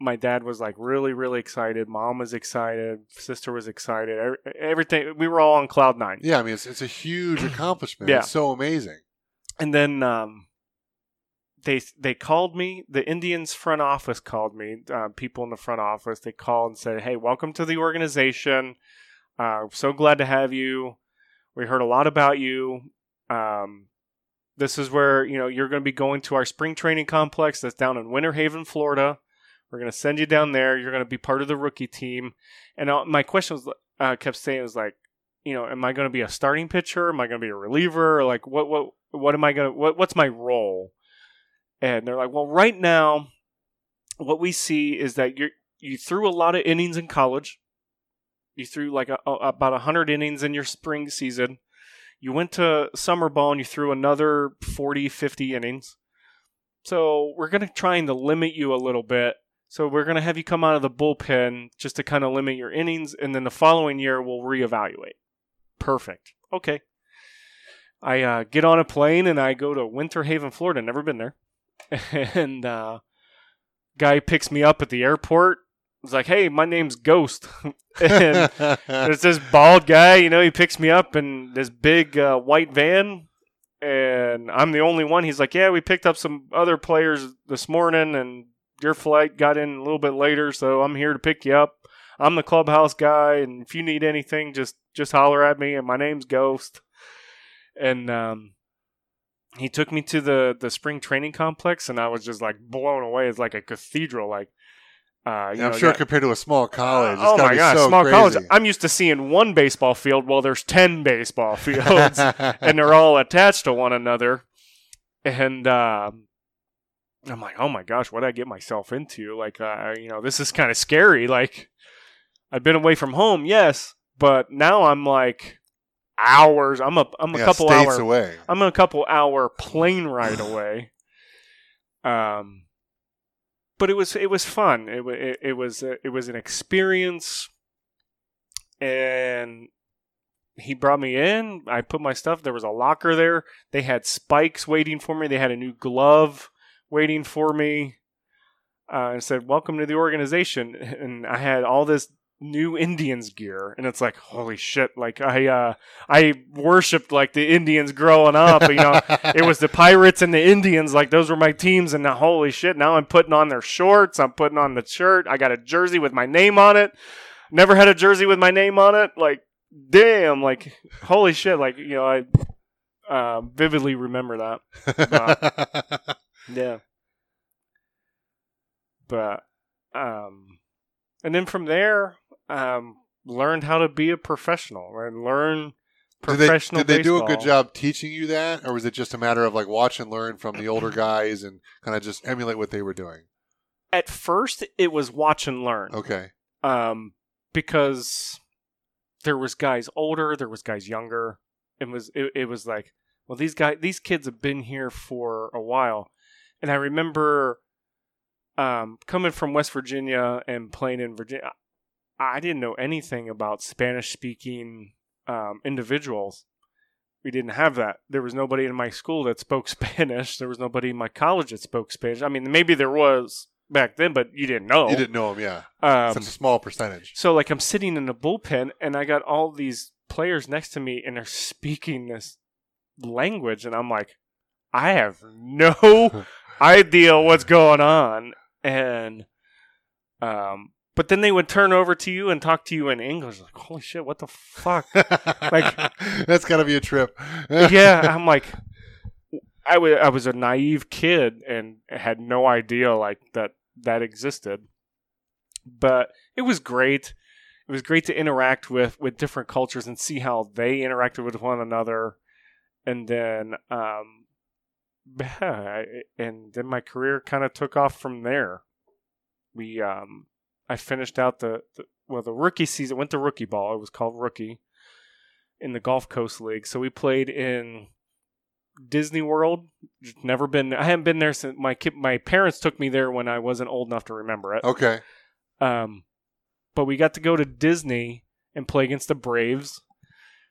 my dad was like really, really excited. Mom was excited. Sister was excited. Every- Everything. We were all on cloud nine. Yeah, I mean, it's, it's a huge accomplishment. Yeah. It's so amazing. and then um, they they called me. The Indians front office called me. Uh, people in the front office they called and said, "Hey, welcome to the organization. Uh, so glad to have you. We heard a lot about you. Um, this is where you know you're going to be going to our spring training complex that's down in Winter Haven, Florida. We're going to send you down there. You're going to be part of the rookie team." And my question was, uh, kept saying was like, you know, am I going to be a starting pitcher? Am I going to be a reliever? Like, what, what, what am I going to, what, what's my role? And they're like, well, right now, what we see is that you you threw a lot of innings in college. You threw like a, a, about hundred innings in your spring season. You went to summer ball and you threw another 40, 50 innings. So we're going to try and to limit you a little bit. So we're going to have you come out of the bullpen just to kind of limit your innings. And then the following year, we'll reevaluate. Perfect. Okay. I uh, get on a plane and I go to Winter Haven, Florida. Never been there. and uh, guy picks me up at the airport. He's like, "Hey, my name's Ghost." and there's this bald guy, you know, he picks me up in this big uh, white van, and I'm the only one. He's like, "Yeah, we picked up some other players this morning, and your flight got in a little bit later, so I'm here to pick you up. I'm the clubhouse guy, and if you need anything, just just holler at me. And my name's Ghost." And um, he took me to the the spring training complex, and I was just like blown away. It's like a cathedral, like. Uh, you I'm know, sure got- compared to a small college, it's oh my gosh, so small crazy. college. I'm used to seeing one baseball field. Well, there's ten baseball fields, and they're all attached to one another. And um, I'm like, oh my gosh, what did I get myself into? Like, uh, you know, this is kind of scary. Like, I've been away from home, yes, but now I'm like hours. I'm a I'm a yeah, couple hours. away. I'm a couple hour plane ride away. Um, but it was it was fun. It it, it was uh, it was an experience, and he brought me in. I put my stuff. There was a locker there. They had spikes waiting for me. They had a new glove waiting for me. Uh, and said, "Welcome to the organization." And I had all this new Indians gear, and it's like, holy shit! Like I uh, I worshipped like the Indians growing up. You know, it was the Pirates and the Indians. Like those were my teams. And now, holy shit! Now I'm putting on their shorts. I'm putting on the shirt. I got a jersey with my name on it. Never had a jersey with my name on it. Like, damn! Like, holy shit! Like, you know, I uh, vividly remember that. Yeah. But um and then from there, um learned how to be a professional and learn did they, professional did they do a good job teaching you that, or was it just a matter of like watch and learn from the older guys and kind of just emulate what they were doing? At first it was watch and learn. Okay. Um because there was guys older, there was guys younger. It was it, it was like, well these guys these kids have been here for a while. And I remember um, coming from West Virginia and playing in Virginia, I didn't know anything about Spanish speaking um, individuals. We didn't have that. There was nobody in my school that spoke Spanish. There was nobody in my college that spoke Spanish. I mean, maybe there was back then, but you didn't know. You didn't know them, yeah. Um, Such a small percentage. so like I'm sitting in the bullpen and I got all these players next to me and they're speaking this language and I'm like, I have no idea what's going on. And um but then they would turn over to you and talk to you in English. Like, holy shit, what the fuck? Like- that's got to be a trip. yeah, I'm like I wa- I was a naive kid and had no idea like that that existed. But it was great. It was great to interact with with different cultures and see how they interacted with one another. And then um yeah, I- and then my career kind of took off from there. We um I finished out the, the well the rookie season went to rookie ball. It was called rookie in the Gulf Coast League. So we played in Disney World. Never been. I haven't been there since my kid, my parents took me there when I wasn't old enough to remember it. okay. Um, but we got to go to Disney and play against the Braves.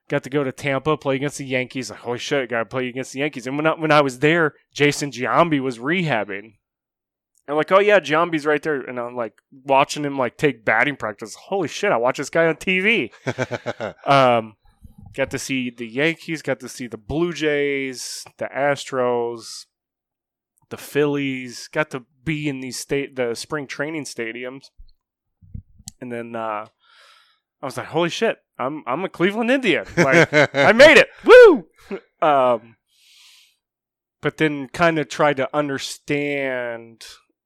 Got to go to Tampa, play against the Yankees. Like, holy shit, got to play against the Yankees. And when I, when I was there, Jason Giambi was rehabbing. And like, oh yeah, Giambi's right there. And I'm like watching him like take batting practice. Holy shit, I watch this guy on TV. Um, got to see the Yankees, got to see the Blue Jays, the Astros, the Phillies. Got to be in these state the spring training stadiums, and then uh, I was like, "Holy shit! I'm I'm a Cleveland Indian! Like I made it! Woo!" Um, but then kind of tried to understand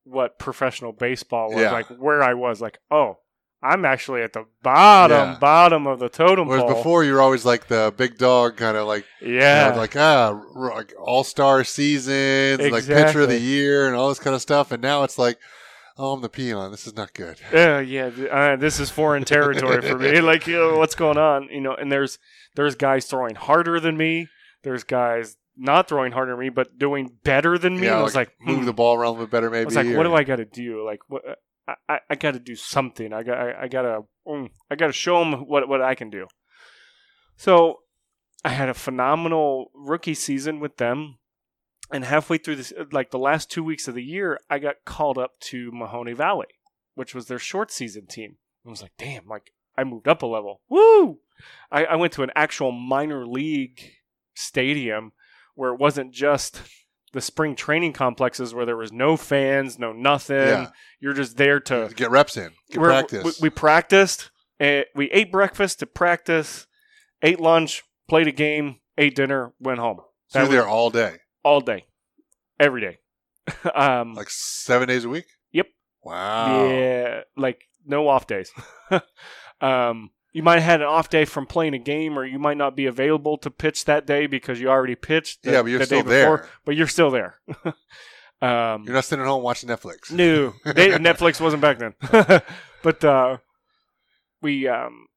what professional baseball was Yeah. like, where I was like, oh. I'm actually at the bottom, Yeah. bottom of the totem Whereas pole. before, you're always like the big dog, kind of like, you know, yeah, like ah, like all star seasons, like pitcher of the year, and all this kind of stuff. And now it's like, Oh, I'm the peon. This is not good. Yeah, yeah. Uh, this is foreign territory for me. Like, you know, what's going on? You know, and there's there's guys throwing harder than me. There's guys not throwing harder than me, but doing better than me. yeah, I was like, move hmm. the ball around a bit better, maybe. I was like, or- what do I got to do? Like, what? I, I, I got to do something. I got I, I gotta mm, I gotta show them what what I can do. So I had a phenomenal rookie season with them, and halfway through this, like the last two weeks of the year, I got called up to Mahoning Valley, which was their short season team. I was like, damn, like I moved up a level. Woo! I, I went to an actual minor league stadium where it wasn't just the spring training complexes where there was no fans, no nothing. Yeah. You're just there to get reps in, get practice. We, we practiced. And we ate breakfast to practice, ate lunch, played a game, ate dinner, went home so you're there all day, all day, every day. um, like seven days a week. Yep. Wow. Yeah, like no off days. um, you might have had an off day from playing a game, or you might not be available to pitch that day because you already pitched. The, Yeah, but you're the still day before, there. But you're still there. um, You're not sitting at home watching Netflix. No, they, Netflix wasn't back then. but uh, we um,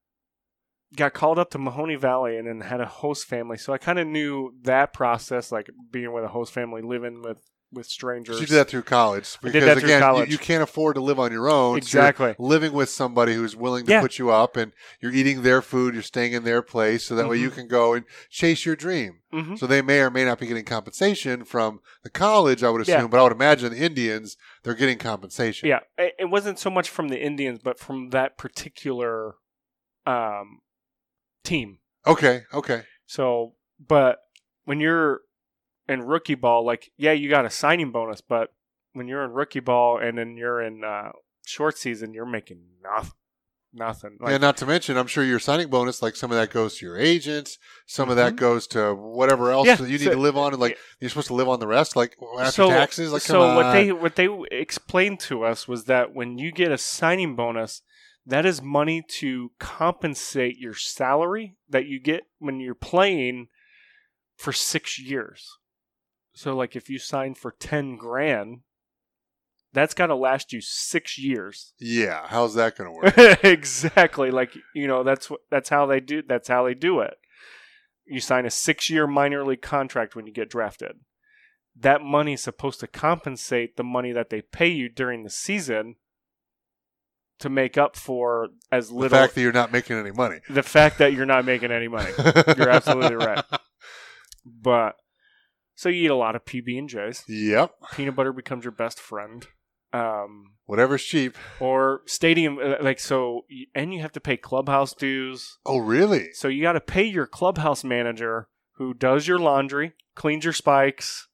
got called up to Mahoning Valley and then had a host family. So I kind of knew that process, like being with a host family, living with with strangers. You did that through college because through again, you- college. You, can't afford to live on your own. so Exactly. living with somebody who's willing to Yeah. put you up, and you're eating their food. You're staying in their place, so that way you Mhm. can go and chase your dream. hmm So they may or may not be getting compensation from the college, I would assume, Yeah. but I would imagine the Indians they're getting compensation. Yeah, it, it wasn't so much from the Indians, but from that particular um, team. Okay. Okay. So, but when you're in rookie ball, like, yeah, you got a signing bonus, but when you're in rookie ball and then you're in uh, short season, you're making nothing. Nothing. Like, and not to mention, I'm sure your signing bonus, like some of that goes to your agents, some of that Mhm. goes to whatever else Yeah, that you need so- to live on, and like you're supposed to live on the rest, like after so, taxes. Like, so on. what they what they explained to us was that when you get a signing bonus, that is money to compensate your salary that you get when you're playing for six years. So, like, if you sign for ten grand, that's got to last you six years. yeah, how's that going to work? exactly. Like you know, that's what that's how they do. That's how they do it. You sign a six-year minor league contract when you get drafted. That money is supposed to compensate the money that they pay you during the season to make up for as the little fact that you're not making any money. the fact that you're not making any money. You're absolutely right. But so you eat a lot of PB and J's. Yep. Peanut butter becomes your best friend. Um, Whatever's cheap. or stadium uh, like so and you have to pay clubhouse dues Oh, really? so you got to pay your clubhouse manager who does your laundry cleans your spikes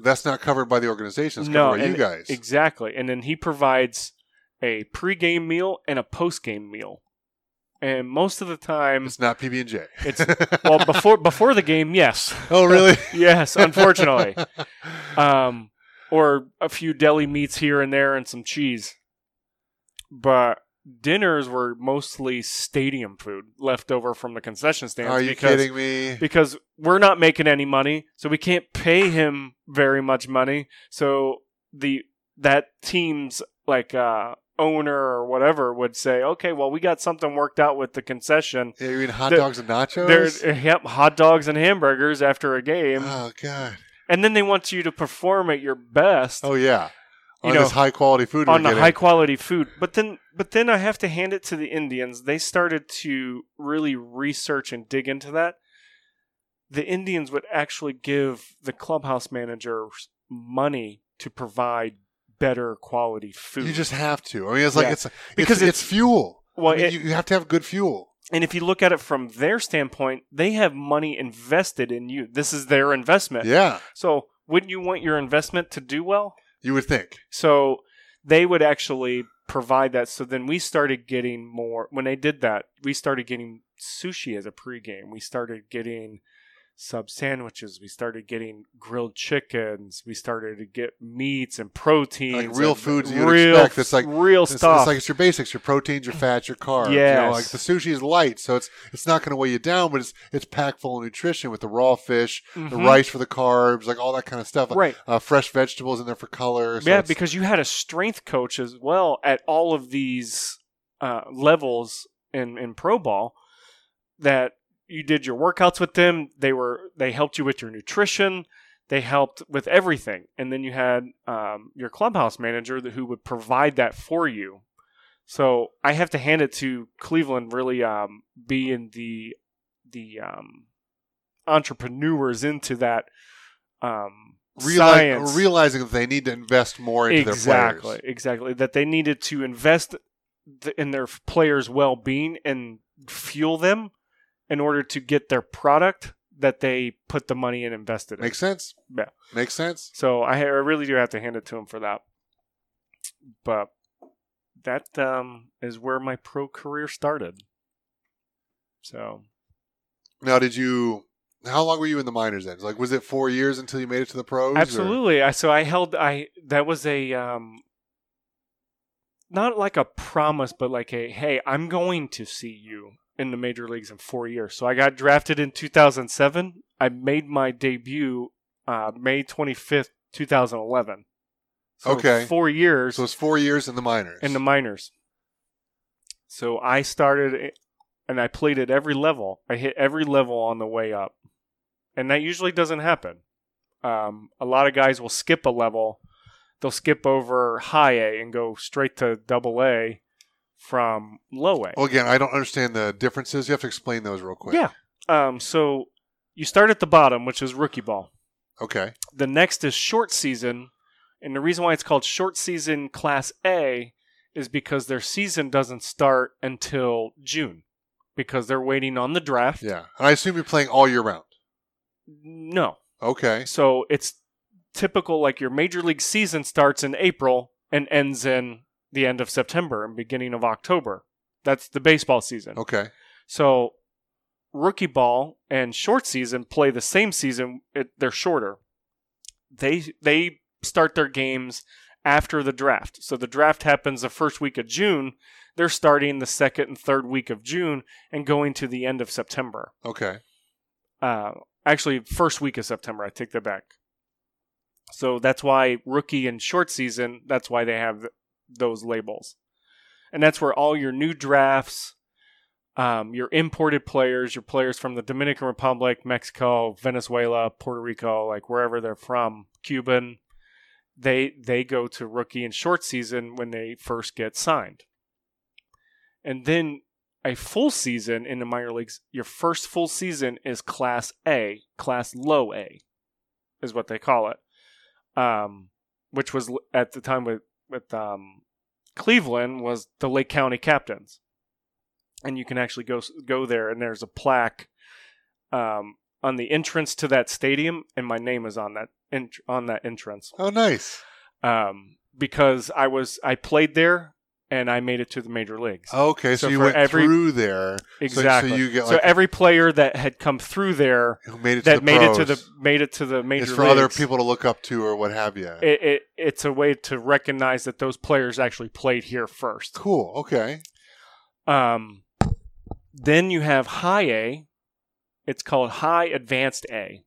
That's not covered by the organization. It's No, covered by you guys. exactly and then he provides a pregame meal and a postgame meal and most of the time it's not PB and J. It's- well before before the game yes oh, really? yes unfortunately um, or a few deli meats here and there and some cheese. But dinners were mostly stadium food left over from the concession stands. Are you because, kidding me? Because we're not making any money, so we can't pay him very much money. So the that team's like uh, owner or whatever would say, "Okay, well, we got something worked out with the concession." Yeah, you mean hot The- dogs and nachos? There's eh, yep, hot dogs and hamburgers after a game, oh God. and then they want you to perform at your best Oh yeah. You On know, this high quality food on the getting. high quality food. But then, but then I have to hand it to the Indians. They started to really research and dig into that. The Indians would actually give the clubhouse managers money to provide better quality food. You just have to. I mean, it's like Yeah. it's Because because it's, it's- fuel. well, I mean, it- you, you have to have good fuel. and if you look at it from their standpoint, they have money invested in you. This is their investment. Yeah, So wouldn't you want your investment to do well? you would think. So they would actually provide that. So then we started getting more. When they did that, we started getting sushi as a pregame. We started getting sub sandwiches. We started getting grilled chickens. We started to get meats and proteins, Like real foods you'd real, expect. It's like- real It's, stuff. it's like it's your basics, your proteins, your fats, your carbs. You know, like the sushi is light, so it's it's not going to weigh you down, but it's it's packed full of nutrition with the raw fish, the Mhm. rice for the carbs, like all that kind of stuff. right. Uh, fresh vegetables in there for color. so yeah, because you had a strength coach as well at all of these uh, levels in in pro ball that you did your workouts with them. They were they helped you with your nutrition. They helped with everything, and then you had um, your clubhouse manager who would provide that for you. So I have to hand it to Cleveland really um, being the the um, entrepreneurs into that um, Reali- science realizing that they need to invest more into exactly, their players. exactly. That they needed to invest in their players' well-being and fuel them in order to get their product that they put the money and invested in. Makes sense. Yeah. Makes sense. so I, I really do have to hand it to him for that. But that um, is where my pro career started. So Now, did you? How long were you in the minors then? Like, was it four years until you made it to the pros? Absolutely. I so I held I that was a um not like a promise but like a hey, I'm going to see you in the major leagues in 4 years. So I got drafted in 2007. I made my debut uh May 25th, 2011. So Okay. 4 years So it's four years in the minors. in the minors. So I started and I played at every level. I hit every level on the way up. And that usually doesn't happen. Um, a lot of guys will skip a level. They'll skip over high A and go straight to double A from low A. well, again, I don't understand the differences. You have to explain those real quick. Yeah. Um, so you start at the bottom, which is rookie ball. Okay. The next is short season, and the reason why it's called short season class A is because their season doesn't start until June because they're waiting on the draft. Yeah. And I assume you're playing all year round. No. Okay. So it's typical like your major league season starts in April and ends in the end of September and beginning of October. That's the baseball season. Okay. So rookie ball and short season play the same season. It, they're shorter. They they start their games after the draft. So the draft happens the first week of June. They're starting the second and third week of June and going to the end of September. Okay. Uh, actually, first week of September. I take that back. So that's why rookie and short season. That's why they have those labels, and that's where all your new drafts, um, your imported players, your players from the Dominican Republic, Mexico, Venezuela, Puerto Rico, like wherever they're from, Cuban, they they go to rookie and short season when they first get signed, and then a full season in the minor leagues, your first full season is Class A, Class Low A, is what they call it. Um, which was at the time with with um, Cleveland was the Lake County Captains, and you can actually go go there, and there's a plaque um, on the entrance to that stadium, and my name is on that ent- on that entrance Oh, nice. um, because I was I played there and I made it to the major leagues. Okay. So, So you went every- through there. exactly. So, you get So every player that had come through there who made it to that the made it to the made it to the major It's for leagues, other people to look up to or what have you. It, it it's a way to recognize that those players actually played here first. cool. Okay. Um, then you have high A. It's called high advanced A,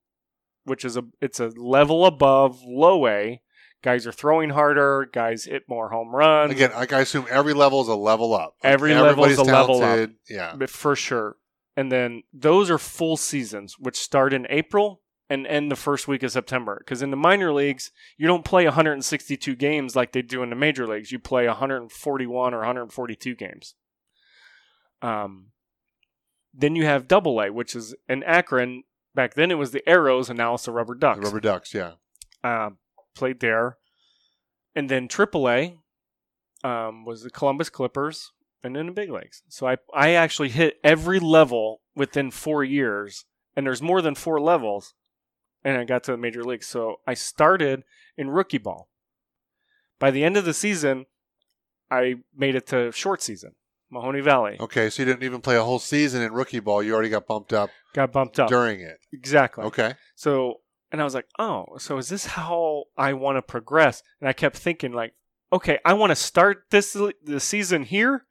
which is a it's a level above low A. Guys are throwing harder. Guys hit more home runs. Again, like I assume every level is a level up. Like, Every level is a level up. Yeah. for sure. And then those are full seasons, which start in April and end the first week of September. Because in the minor leagues, you don't play 162 games like they do in the major leagues. You play 141 or 142 games. Um, then you have Double A, which is in Akron. Back then, it was the Aeros, and now it's the Rubber Ducks The rubber ducks. Yeah. uh, played there. And then AAA um, was the Columbus Clippers, and then the big leagues. So I I actually hit every level within four years, and there's more than four levels, and I got to the major leagues. So I started in rookie ball. By the end of the season, I made it to short season. Mahoning Valley. Okay, so you didn't even play a whole season in rookie ball. You already got bumped up Got bumped up. during it. Exactly. Okay. So, and I was like, oh, so is this how I want to progress? And I kept thinking, like, okay, I want to start this the season here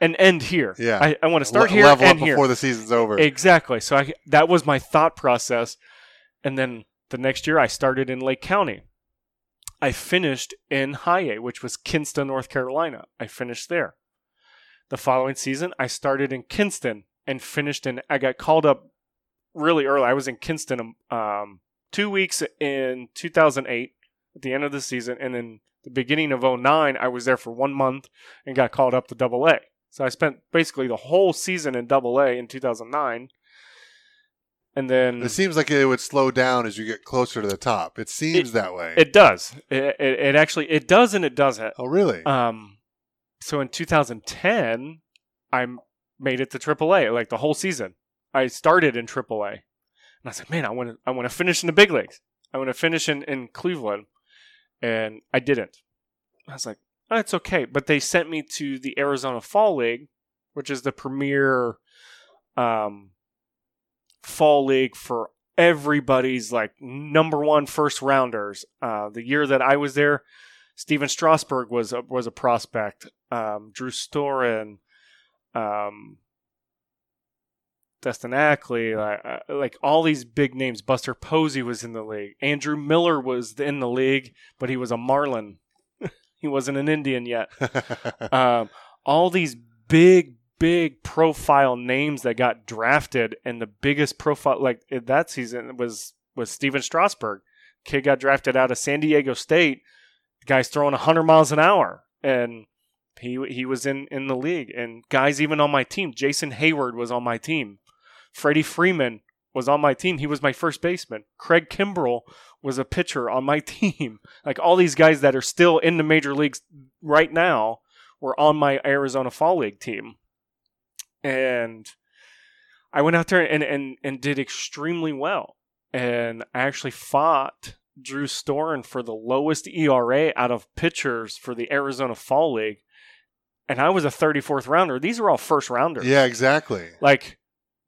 and end here. Yeah. I, I want to start Le- here level and up here. before the season's over. Exactly. So I, that was my thought process. And then the next year I started in Lake County. I finished in High which was Kinston, North Carolina. I finished there. The following season, I started in Kinston and finished in. I got called up really early. I was in Kinston um, two weeks in 2008 at the end of the season, and then the beginning of 09, I was there for one month and got called up to Double A. So I spent basically the whole season in Double A in 2009, and then it seems like it would slow down as you get closer to the top. It seems that way. it does. It, it, it actually it does and it doesn't. oh, really? Um, so in 2010, I made it to AAA, like the whole season. I started in AAA, and I said, "Man, I want to, I want to finish in the big leagues. I want to finish in, in Cleveland," and I didn't. I was like, oh, "It's okay," but they sent me to the Arizona Fall League, which is the premier um, fall league for everybody's like number one first rounders. Uh, the year that I was there, Stephen Strasburg was a, was a prospect. Um, Drew Storen, um, Dustin Ackley, like, uh, like all these big names. Buster Posey was in the league. Andrew Miller was in the league, but he was a Marlin. he wasn't an Indian yet. Um, all these big, big profile names that got drafted, and the biggest profile like that season was was Stephen Strasburg. Kid got drafted out of San Diego State. The guy's throwing 100 miles an hour, and he he was in in the league. And guys even on my team, Jason Heyward was on my team. Freddie Freeman was on my team. He was my first baseman. Craig Kimbrel was a pitcher on my team. Like all these guys that are still in the major leagues right now were on my Arizona Fall League team. And I went out there and, and, and did extremely well. And I actually fought Drew Storen for the lowest ERA out of pitchers for the Arizona Fall League. And I was a 34th rounder. These are all first rounders. yeah, exactly. Like,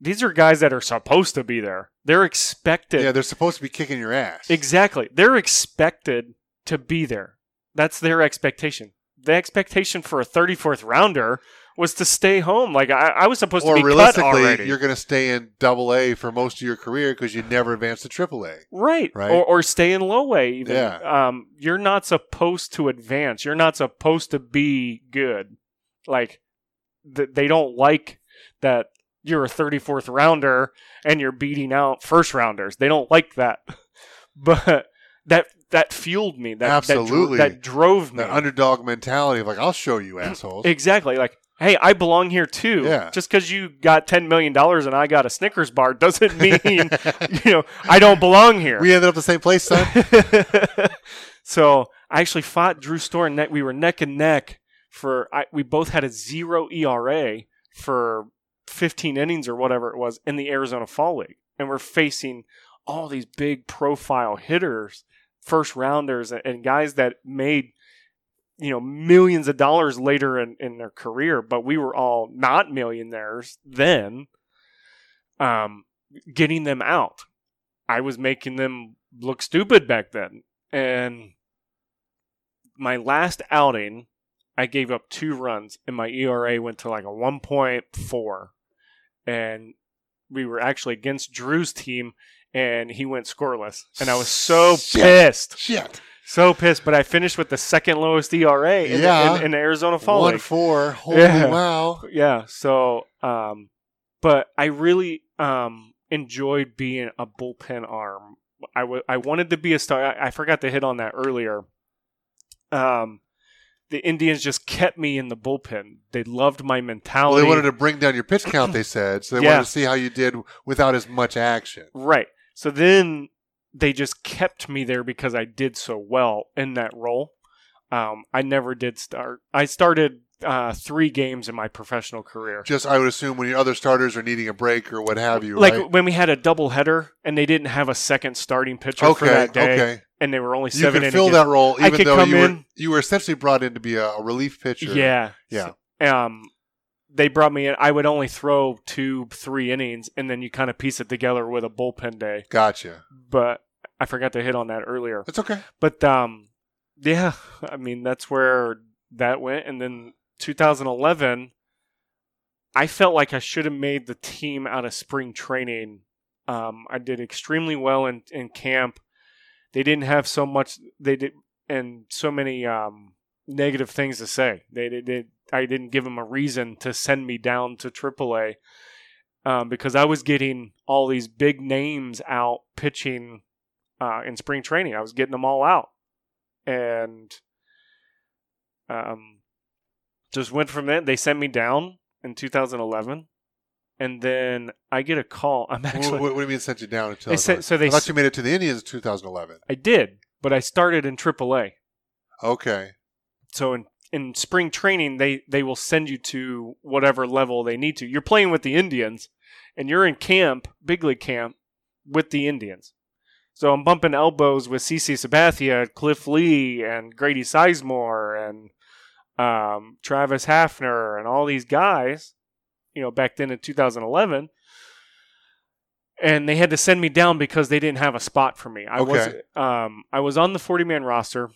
these are guys that are supposed to be there. They're expected. Yeah, they're supposed to be kicking your ass. Exactly. They're expected to be there. That's their expectation. The expectation for a 34th rounder was to stay home. Like I, I was supposed or to be cut Or realistically, already. you're going to stay in Double A for most of your career because you never advanced to Triple A. right. Right. Or, or stay in low A even. Yeah. Um, you're not supposed to advance. You're not supposed to be good. Like th- they don't like that you're a 34th rounder and you're beating out first rounders. They don't like that. But that that fueled me. That Absolutely. That, dro- that drove me. That underdog mentality of like, I'll show you assholes. Exactly. Like, hey, I belong here too. Yeah. Just because you got ten million dollars and I got a Snickers bar doesn't mean you know I don't belong here. we ended up the same place, son. so I actually fought Drew Storen. Neck. We were neck and neck for. I, we both had a zero ERA for 15 innings or whatever it was in the Arizona Fall League, and we're facing all these big profile hitters, first rounders, and, guys that made you know millions of dollars later in, in their career but we were all not millionaires then um getting them out. I was making them look stupid back then. And my last outing i gave up two runs and my era went to like a 1.4 and we were actually against drew's team and he went scoreless and i was so Shit. pissed Shit. so pissed, but I finished with the second lowest ERA in, Yeah. the, in, in the Arizona Fall One League. four. Holy Yeah. wow. Yeah, so um, but I really um enjoyed being a bullpen arm. I w- I wanted to be a star. I, I forgot to hit on that earlier. Um, the Indians just kept me in the bullpen. They loved my Well, mentality. they wanted to bring down your pitch count, they said. So they Yeah. wanted to see how you did without as much action. Right. So then they just kept me there because I did so well in that role. Um, I never did start. I started uh, three games in my professional career. Just, I would assume, when your other starters are needing a break or what have you, Like right? when we had a doubleheader and they didn't have a second starting pitcher for that day, okay. And they were only You seven could fill that role I even could though come you were in- you were essentially brought in to be a, a relief pitcher. Yeah, Yeah. Um, they brought me in. I would only throw two, three innings, and then you kind of piece it together with a bullpen day. Gotcha. But I forgot to hit on that earlier. That's okay. But um, yeah, I mean that's where that went, and then 2011, I felt like I should have made the team out of spring training. Um, I did extremely well in in camp. They didn't have so much. They did and so many um, negative things to say. They did. I didn't give them a reason to send me down to AAA um, because I was getting all these big names out pitching uh, in spring training. I was getting them all out, and um, just went from there. They sent me down in 2011, and then I get a call. I'm actually. What, what do you mean sent you down until? They sent- so they I thought you made it to the Indians in 2011. I did, but I started in AAA. Okay. So in in spring training, they they will send you to whatever level they need to. You're playing with the Indians, and you're in camp, big league camp, with the Indians. So I'm bumping elbows with CC Sabathia, Cliff Lee, and Grady Sizemore, and um, Travis Hafner, and all these guys. You know, back then in 2011. And they had to send me down because they didn't have a spot for me. I was um, I was on the 40 man roster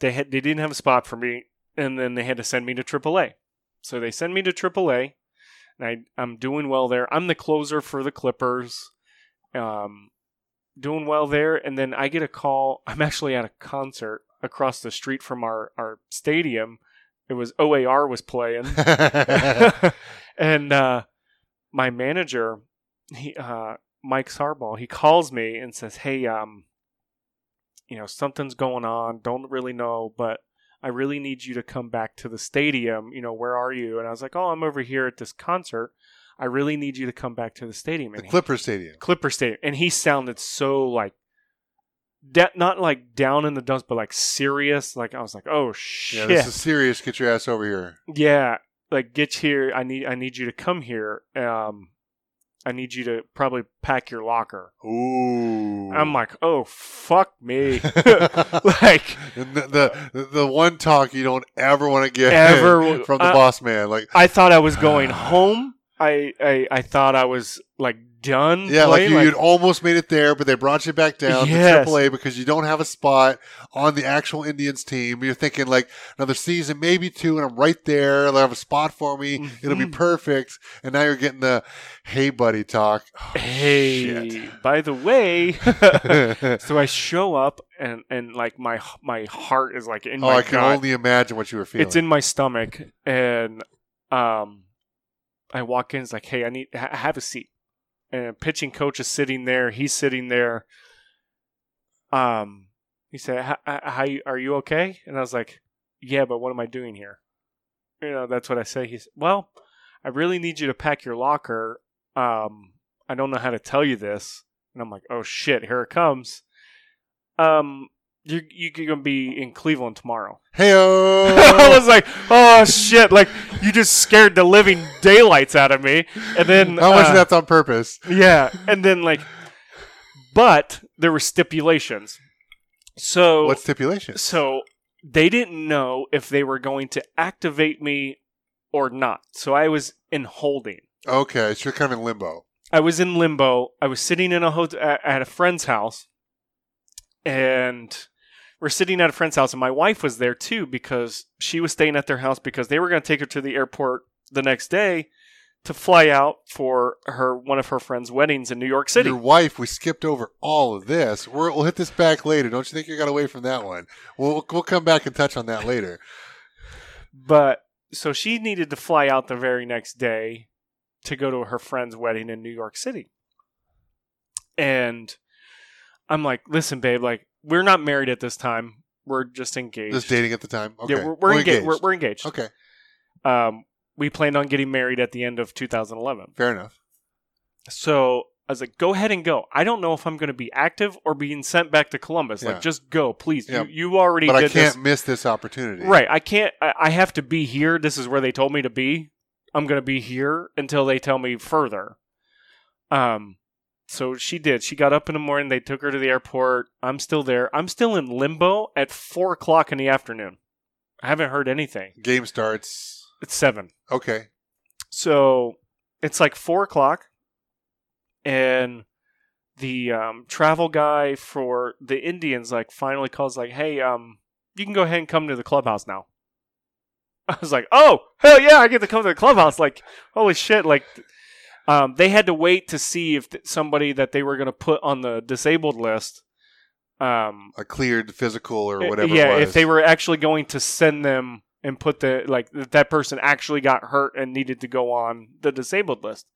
they had they didn't have a spot for me, and then they had to send me to AAA. So they send me to AAA, and I I'm doing well there. I'm the closer for the Clippers, um, doing well there. And then I get a call. I'm actually at a concert across the street from our our stadium. It was OAR was playing, and uh, my manager, he uh, Mike Sarbaugh, he calls me and says, "Hey, um, you know something's going on. Don't really know, but I really need you to come back to the stadium. You know, where are you?" And I was like, "Oh, I'm over here at this concert. I really need you to come back to the stadium." the And he- Clipper Stadium. Clipper Stadium, and he sounded so like, da- not like down in the dumps, but like serious. Like I was like, "Oh shit, Yeah, shit." this is serious. Get your ass over here. yeah like get here i need i need you to come here um i need you to probably pack your locker Ooh. i'm like oh fuck me like the, the the one talk you don't ever want to get Ever- from the uh, boss man. Like i thought i was going home I, I i thought i was like done yeah, like you, you'd almost made it there, but they brought you back down Yes. to AAA because you don't have a spot on the actual Indians team. You're thinking like another season, maybe two, and I'm right there. They'll have a spot for me. It'll be Mhm. perfect. And now you're getting the hey buddy talk. Oh, hey shit. by the way so i show up and and like my my heart is like in oh, my I can gut. only imagine what you were feeling. It's in my stomach, and um, I walk in. It's like, hey, I need ha- have a seat. And pitching coach is sitting there. He's sitting there. Um, he said, "H- h- "How are you okay?" And I was like, "Yeah, but what am I doing here?" You know, that's what I say. He's well, I really need you to pack your locker. Um, I don't know how to tell you this, and I'm like, "Oh shit, here it comes." Um, you you're gonna be in Cleveland tomorrow. Hey I was like, oh shit! Like you just scared the living daylights out of me. And then How much uh, that's on purpose? Yeah, and then like, but there were stipulations. So What stipulations? so they didn't know if they were going to activate me or not. So I was in holding. Okay, so you're kind of in limbo. I was in limbo. I was sitting in a hotel at a friend's house, and we're sitting at a friend's house, and my wife was there too because she was staying at their house because they were going to take her to the airport the next day to fly out for her one of her friends' weddings in New York City. Your wife, we skipped over all of this. We're, we'll hit this back later. Don't you think you got away from that one? We'll, we'll come back and touch on that later. But so she needed to fly out the very next day to go to her friend's wedding in New York City. And I'm like, listen, babe, like we're not married at this time. We're just engaged. Just dating at the time. Okay. Yeah, we're, we're, enga- engaged. We're, we're engaged. okay, Um, we planned on getting married at the end of 2011. fair enough. So I was like, go ahead and go. I don't know if I'm going to be active or being sent back to Columbus. Yeah. Like, just go, please. Yeah. You, you already But I can't this. miss this opportunity. Right. I can't. I, I have to be here. This is where they told me to be. I'm going to be here until they tell me further. Um, so she did. She got up in the morning. They took her to the airport. I'm still there. I'm still in limbo at four o'clock in the afternoon. I haven't heard anything. Game starts. It's seven. Okay. So it's like four o'clock, and the um, travel guy for the Indians like finally calls like, "Hey, um, you can go ahead and come to the clubhouse now." I was like, "Oh, hell yeah, I get to come to the clubhouse!" Like, holy shit! Like, um, they had to wait to see if th- somebody that they were going to put on the disabled list. Um, A cleared physical or whatever. yeah, it was. if they were actually going to send them and put the like that that person actually got hurt and needed to go on the disabled list,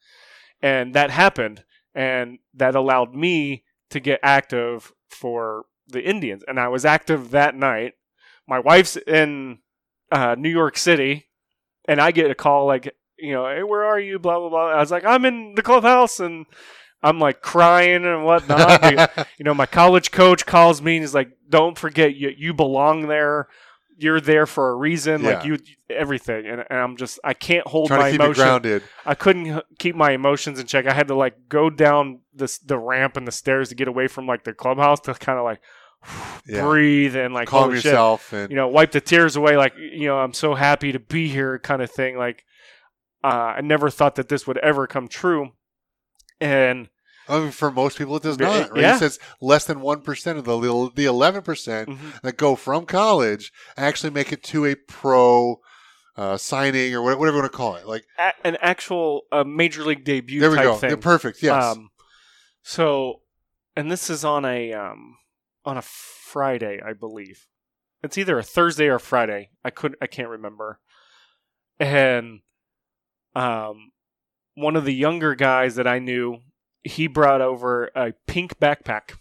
and that happened, and that allowed me to get active for the Indians, and I was active that night. My wife's in uh, New York City, and I get a call like, you know, hey, where are you? Blah blah blah. I was like, I'm in the clubhouse, and I'm like crying and whatnot. you know, my college coach calls me and he's like, "Don't forget, you you belong there. You're there for a reason. Like you, everything." And, and I'm just, I can't hold Trying my to emotions. grounded. I couldn't keep my emotions in check. I had to like go down this the ramp and the stairs to get away from like the clubhouse to kind of like Yeah. breathe and like Calm holy shit, yourself and you know, wipe the tears away. Like you know, I'm so happy to be here, kind of thing. Like uh, I never thought that this would ever come true, and I mean, for most people, it does not. Right? yeah. It says less than one percent of the the eleven percent Mhm. that go from college actually make it to a pro uh, signing or whatever you want to call it. Like a- an actual uh, major league debut there we go. thing. Yeah, perfect. Yes. Um, so, and this is on a um, on a Friday, I believe. It's either a Thursday or Friday. I couldn't. I can't remember. And um, one of the younger guys that I knew, he brought over a pink backpack.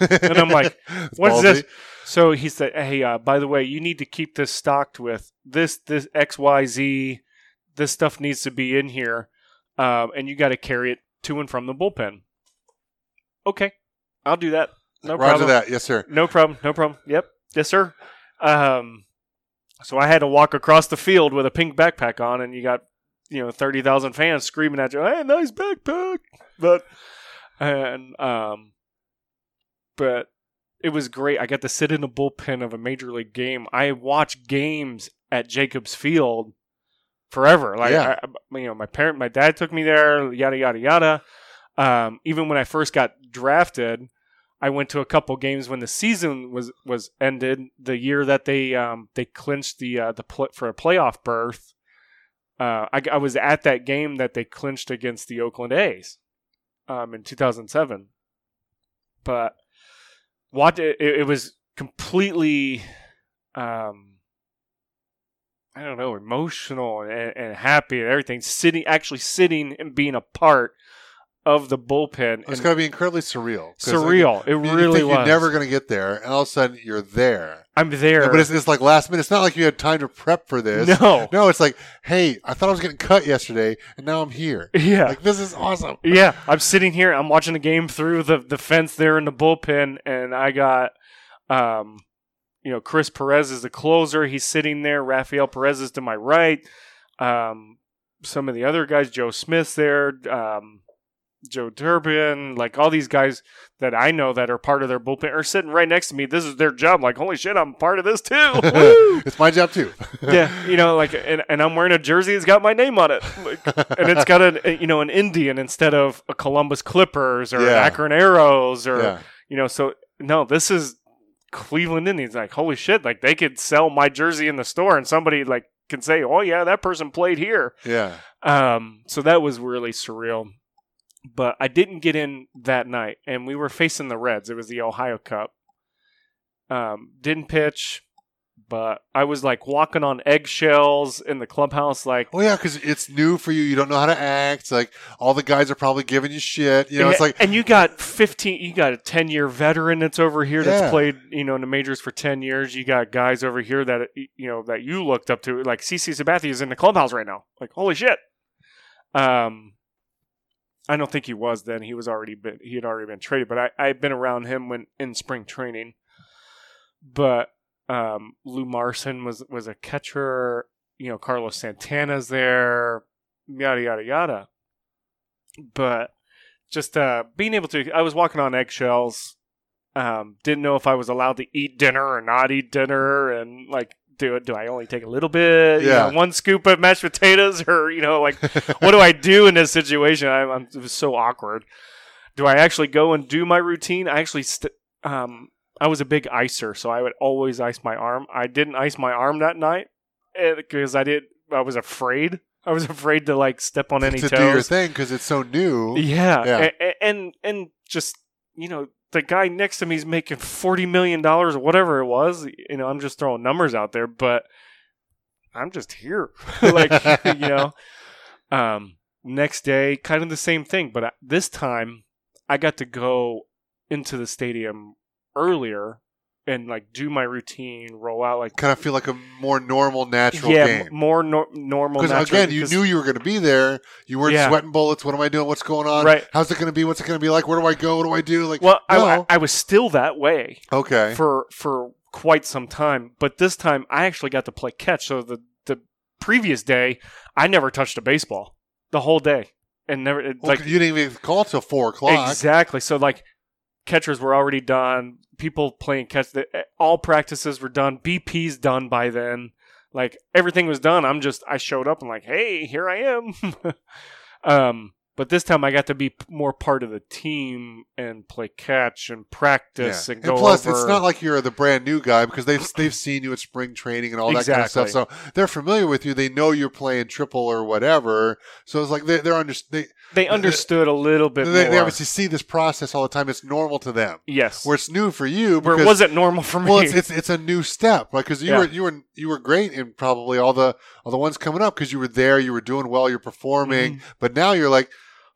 and I'm like, What is ballsy. this? So he said, "Hey, uh, by the way, you need to keep this stocked with this, this X, Y, Z. This stuff needs to be in here, um, and you got to carry it to and from the bullpen." Okay, I'll do that. No problem. Roger problem. that. Yes, sir. No problem. No problem. Yep. Yes, sir. Um, so I had to walk across the field with a pink backpack on, and you got you know thirty thousand fans screaming at you, "Hey, nice backpack!" But and um, but it was great. I got to sit in the bullpen of a major league game. I watched games at Jacobs Field forever. Like Yeah. I, you know, my parent, my dad took me there. Yada yada yada. Um, even when I first got drafted, I went to a couple games when the season was was ended. The year that they um, they clinched the uh, the pl- for a playoff berth. Uh, I, I was at that game that they clinched against the Oakland A's um, in 2007. But what it, it was completely, um, I don't know, emotional and, and happy and everything. Sitting, actually sitting and being a part of the bullpen. It's going to be incredibly surreal. like, surreal. it you really think was. You're never going to get there, and all of a sudden you're there. I'm there. But it's, it's like last minute. It's not like you had time to prep for this. no. No, it's like, hey, I thought I was getting cut yesterday, and now I'm here. Yeah. Like this is awesome. Yeah, I'm sitting here. I'm watching the game through the the fence there in the bullpen, and I got, um, you know, Chris Perez is the closer. He's sitting there. Rafael Perez is to my right. Um, some of the other guys, Joe Smith's there. Um, Joe Durbin, like all these guys that I know that are part of their bullpen are sitting right next to me. This is their job. Like, holy shit, I'm part of this too. It's my job too. yeah, you know, like, and, and I'm wearing a jersey that's got my name on it, like, and it's got a you know an Indian instead of a Columbus Clippers or Yeah. Akron Aeros or yeah. you know. So no, this is Cleveland Indians. Like, holy shit! Like they could sell my jersey in the store, and somebody like can say, "Oh yeah, that person played here." Yeah. Um, so that was really surreal. But I didn't get in that night, and we were facing the Reds. It was the Ohio Cup. Um, didn't pitch, but I was like walking on eggshells in the clubhouse, like oh yeah, because it's new for you. You don't know how to act. Like all the guys are probably giving you shit. You know, it's like and you got 15 you got a 10 year veteran that's over here that's Yeah. played you know in the majors for 10 years you got guys over here that you know that you looked up to like CC Sabathia is in the clubhouse right now like holy shit um I don't think he was then. He was already been he had already been traded but I I've been around him when in spring training. But um Lou Marson was was a catcher. You know Carlos Santana's there yada yada yada. But just uh, being able to i was walking on eggshells. Um, didn't know if i was allowed to eat dinner or not eat dinner. And like do do I only take a little bit? you Yeah. know, one scoop of mashed potatoes, or you know, like what do I do in this situation? I'm, I'm it was so awkward. Do I actually go and do my routine? I actually, st- um, I was a big icer, so I would always ice my arm. I didn't ice my arm that night because I did. I was afraid. I was afraid to like step on any to toes. do your thing because it's so new. Yeah, Yeah. a- a- and and just you know the guy next to me is making forty million dollars or whatever it was. You know, I'm just throwing numbers out there, but I'm just here, like you know. Um, next day, kind of the same thing, but I- this time I got to go into the stadium earlier and like do my routine, roll out like Kind of feel like a more normal, natural yeah, game. more nor- normal. Because again, you knew you were going to be there. You weren't Yeah. sweating bullets. What am I doing? What's going on? Right. How's it going to be? What's it going to be like? Where do I go? What do I do? Like, Well, I, no. I, I was still that way. okay. for for quite some time. But this time, I actually got to play catch. So the the previous day, I never touched a baseball the whole day, and never it, Well, like you didn't even call till four o'clock. exactly. So like catchers were already done. People playing catch. The, all practices were done. BP's done by then. Like everything was done. I'm just I showed up and like, hey, here I am. um, but this time I got to be more part of the team and play catch and practice Yeah. and go plus, over. it's not like you're the brand new guy because they've they've seen you at spring training and all that kind of stuff. So they're familiar with you. They know you're playing triple or whatever. So it's like they, they're under, they they understood a little bit they, more. they obviously see this process all the time. It's normal to them. yes, Where it's new for you. where it wasn't normal for me. Well, it's, it's it's a new step, like because you Yeah. were you were you were great in probably all the all the ones coming up because you were there, you were doing well, you're performing. Mm-hmm. But now you're like,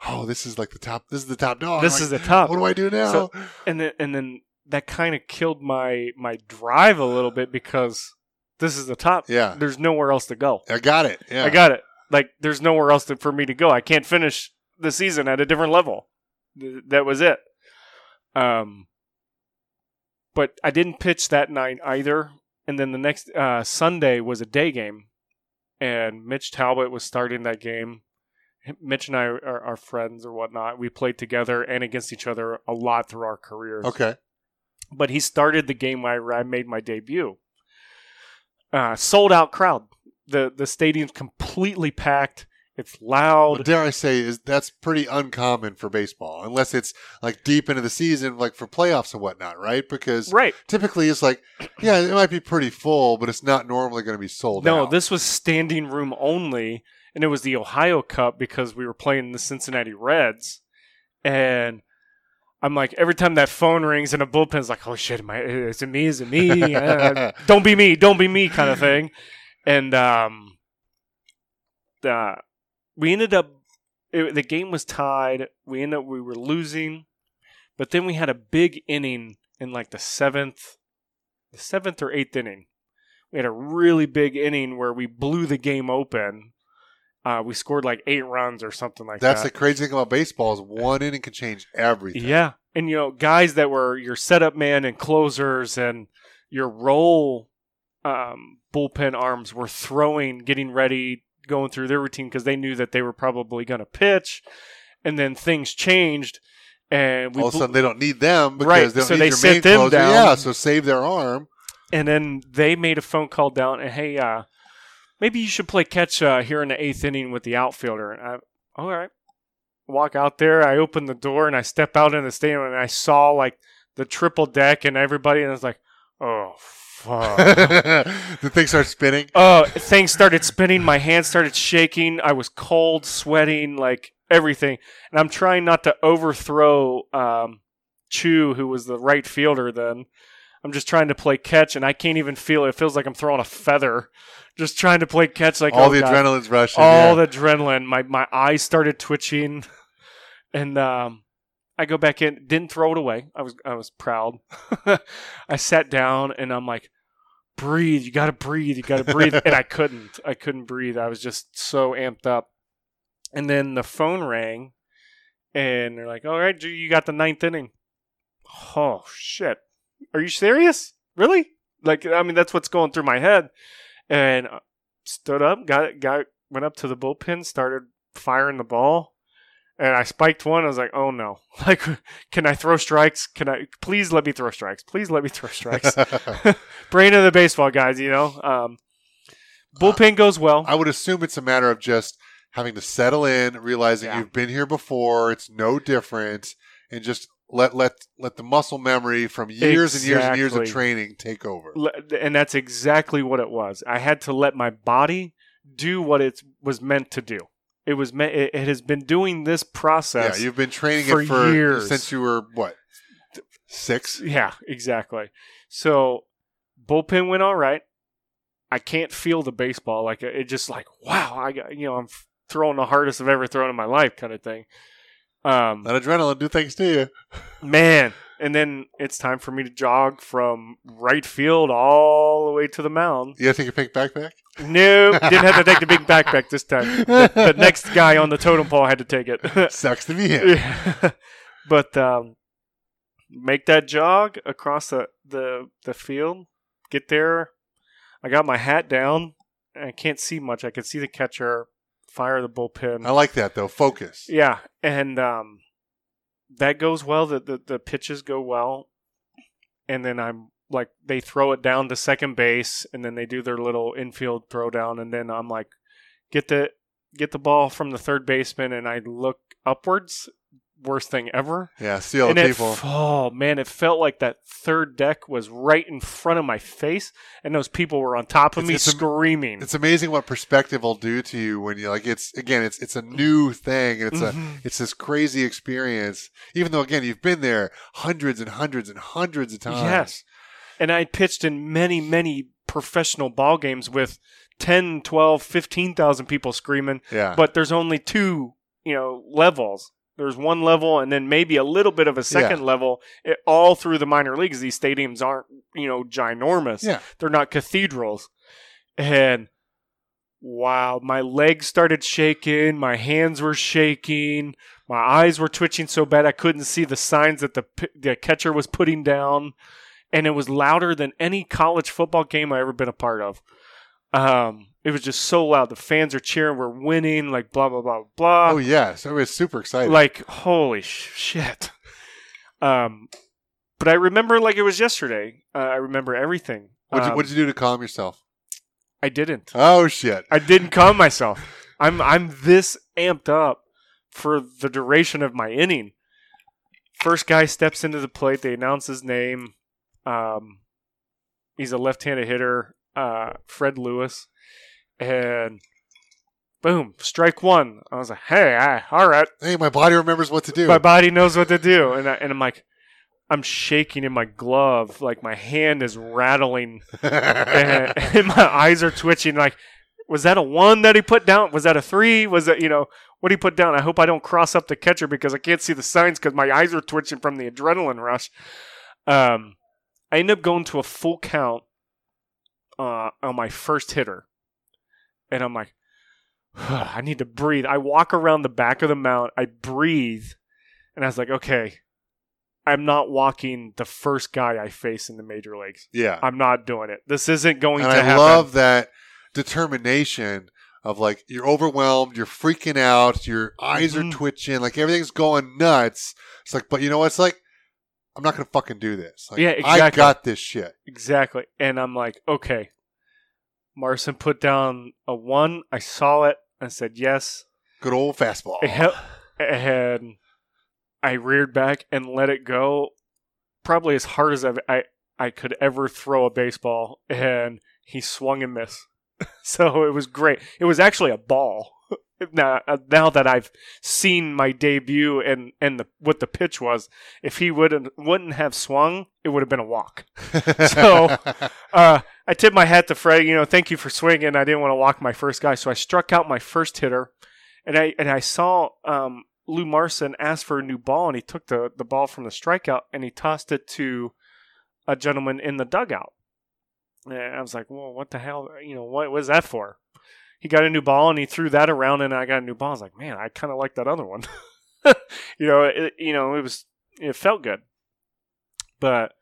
oh, this is like the top. This is the top dog. this Like, is the top. what do I do now? So- and then and then that kind of killed my my drive a little bit because this is the top. yeah, There's nowhere else to go. I got it. Yeah, I got it. Like there's nowhere else to, for me to go. I can't finish the season at a different level. Th- That was it. Um, but I didn't pitch that night either. And then the next uh, Sunday was a day game, and Mitch Talbot was starting that game. Mitch and I are, are friends or whatnot. We played together and against each other a lot through our careers Okay. but he started the game where I made my debut. Uh, sold out crowd. the The stadium's completely packed. It's loud. dare I say is that's pretty uncommon for baseball, unless it's like deep into the season, like for playoffs and whatnot, right? Because right? typically it's like, yeah, it might be pretty full, but it's not normally going to be sold No, out. this was standing room only, and it was the Ohio Cup because we were playing the Cincinnati Reds, and. I'm like every time that phone rings and a bullpen's like, oh shit, am I, is it me? Is it me? Uh, don't be me, don't be me, kind of thing. And um, uh, we ended up it, the game was tied. We ended up we were losing, but then we had a big inning in like the seventh, the seventh or eighth inning. We had a really big inning where we blew the game open. Uh, we scored like eight runs or something like That's that. That's the crazy thing about baseball is one inning can change everything. Yeah. And you know, guys that were your setup man and closers and your role um, bullpen arms were throwing, getting ready, going through their routine because they knew that they were probably going to pitch. And then things changed, and we All of a sudden they don't need them because Right, they don't so need they sit main them closer. down. Yeah, so save their arm. and then they made a phone call down and hey, uh, maybe you should play catch uh, here in the eighth inning with the outfielder. And I, all right, walk out there. I open the door and I step out in the stadium and I saw like the triple deck and everybody, and I was like, oh fuck. the thing starts spinning. Oh, things started spinning. My hands started shaking. I was cold, sweating, like everything. And I'm trying not to overthrow um, Choo, who was the right fielder then. I'm just trying to play catch, and I can't even feel it. It feels like I'm throwing a feather. Just trying to play catch, like All oh, the God. adrenaline's rushing. all yeah. the adrenaline. My my eyes started twitching, and um, I go back in. Didn't throw it away. I was I was proud. I sat down and I'm like, breathe. You got to breathe. You got to breathe. and I couldn't. I couldn't breathe. I was just so amped up. And then the phone rang, and they're like, "All right, you got the ninth inning." Oh shit! Are you serious? Really? Like, I mean, that's what's going through my head. And uh, stood up, got got went up to the bullpen, started firing the ball, and I spiked one. I was like, "Oh no! Like, can I throw strikes? Can I please let me throw strikes? Please let me throw strikes." Brain of the baseball guys, you know. Um, bullpen goes well. I would assume it's a matter of just having to settle in, realizing Yeah. you've been here before, it's no different, and just let let let the muscle memory from years and years and years of training take over. And that's exactly what it was. I had to let my body do what it was meant to do. It was. It, it has been doing this process. Yeah, you've been training for it for years. since you were what six. Yeah, exactly. So bullpen went all right. I can't feel the baseball like it just like wow. I got you know I'm throwing the hardest I've ever thrown in my life kind of thing. Um, That adrenaline do things to you. man, and then it's time for me to jog from right field all the way to the mound. You got to take a pink backpack. Nope, didn't have to take the big backpack this time. The, the next guy on the totem pole had to take it. Sucks to be him. Yeah. but um, make that jog across the, the the field. Get there. I got my hat down. I can't see much. I can see the catcher fire the bullpen. I like that though. Focus. Yeah, and um, that goes well. The, the the pitches go well, and then I'm like they throw it down to second base, and then they do their little infield throw down, and then I'm like, get the get the ball from the third baseman, and I look upwards. Worst thing ever. Yeah. See all and the people. f- oh man, it felt like that third deck was right in front of my face, and those people were on top of It's- me it's a- screaming. It's amazing what perspective will do to you when you like. It's again. It's it's a new thing, and it's a Mhm. it's this crazy experience. Even though again you've been there hundreds and hundreds and hundreds of times. Yes. And I pitched in many, many professional ball games with 10, 12, 15,000 people screaming, Yeah. but there's only two, you know, levels. There's one level and then maybe a little bit of a second level it, all through the minor leagues. These stadiums aren't, you know, ginormous. yeah. They're not cathedrals. And wow, my legs started shaking, my hands were shaking, my eyes were twitching so bad I couldn't see the signs that the the catcher was putting down, and it was louder than any college football game I ever been a part of. Um, it was just so loud. The fans are cheering, we're winning, like blah blah blah blah. Oh yeah. So was super exciting. Like holy sh- shit. Um, but I remember like it was yesterday. Uh, I remember everything. What did you, Um, what'd you do to calm yourself? I didn't. Oh shit. I didn't calm myself. I'm I'm this amped up for the duration of my inning. First guy steps into the plate. They announce his name. Um, he's a left-handed hitter, uh, Fred Lewis, and boom, strike one. I was like, hey, I, all right, Hey, my body remembers what to do. my body knows what to do, and I, and I'm like, I'm shaking in my glove, like my hand is rattling and, and my eyes are twitching. Like, was that a one that he put down? Was that a three? Was that you know what he put down? I hope I don't cross up the catcher because I can't see the signs because my eyes are twitching from the adrenaline rush. Um, I end up going to a full count uh, on my first hitter, and I'm like, I need to breathe. I walk around the back of the mound. I breathe, and I was like, okay. I'm not walking the first guy I face in the major leagues. yeah. I'm not doing it. This isn't going and to I happen. I love that determination of like you're overwhelmed, you're freaking out, your eyes Mhm. are twitching, like everything's going nuts. It's like, but you know what? It's like I'm not gonna fucking do this. Like, Yeah, I got this shit. exactly. And I'm like, okay. Marson put down a one. I saw it. and said yes. Good old fastball. And I reared back and let it go, probably as hard as I've, I I could ever throw a baseball. And he swung and missed. so it was great. It was actually a ball. Now, uh, now that I've seen my debut and and the, what the pitch was, if he wouldn't wouldn't have swung, it would have been a walk. So- Uh, I tipped my hat to Fred. You know, thank you for swinging. I didn't want to walk my first guy, so I struck out my first hitter, and I and I saw um, Lou Marson ask for a new ball, and he took the the ball from the strikeout and he tossed it to a gentleman in the dugout. And I was like, well, what the hell? You know, what was that for? He got a new ball and he threw that around, and I got a new ball. I was like, man, I kind of like that other one. you know, it, you know, it was it felt good, but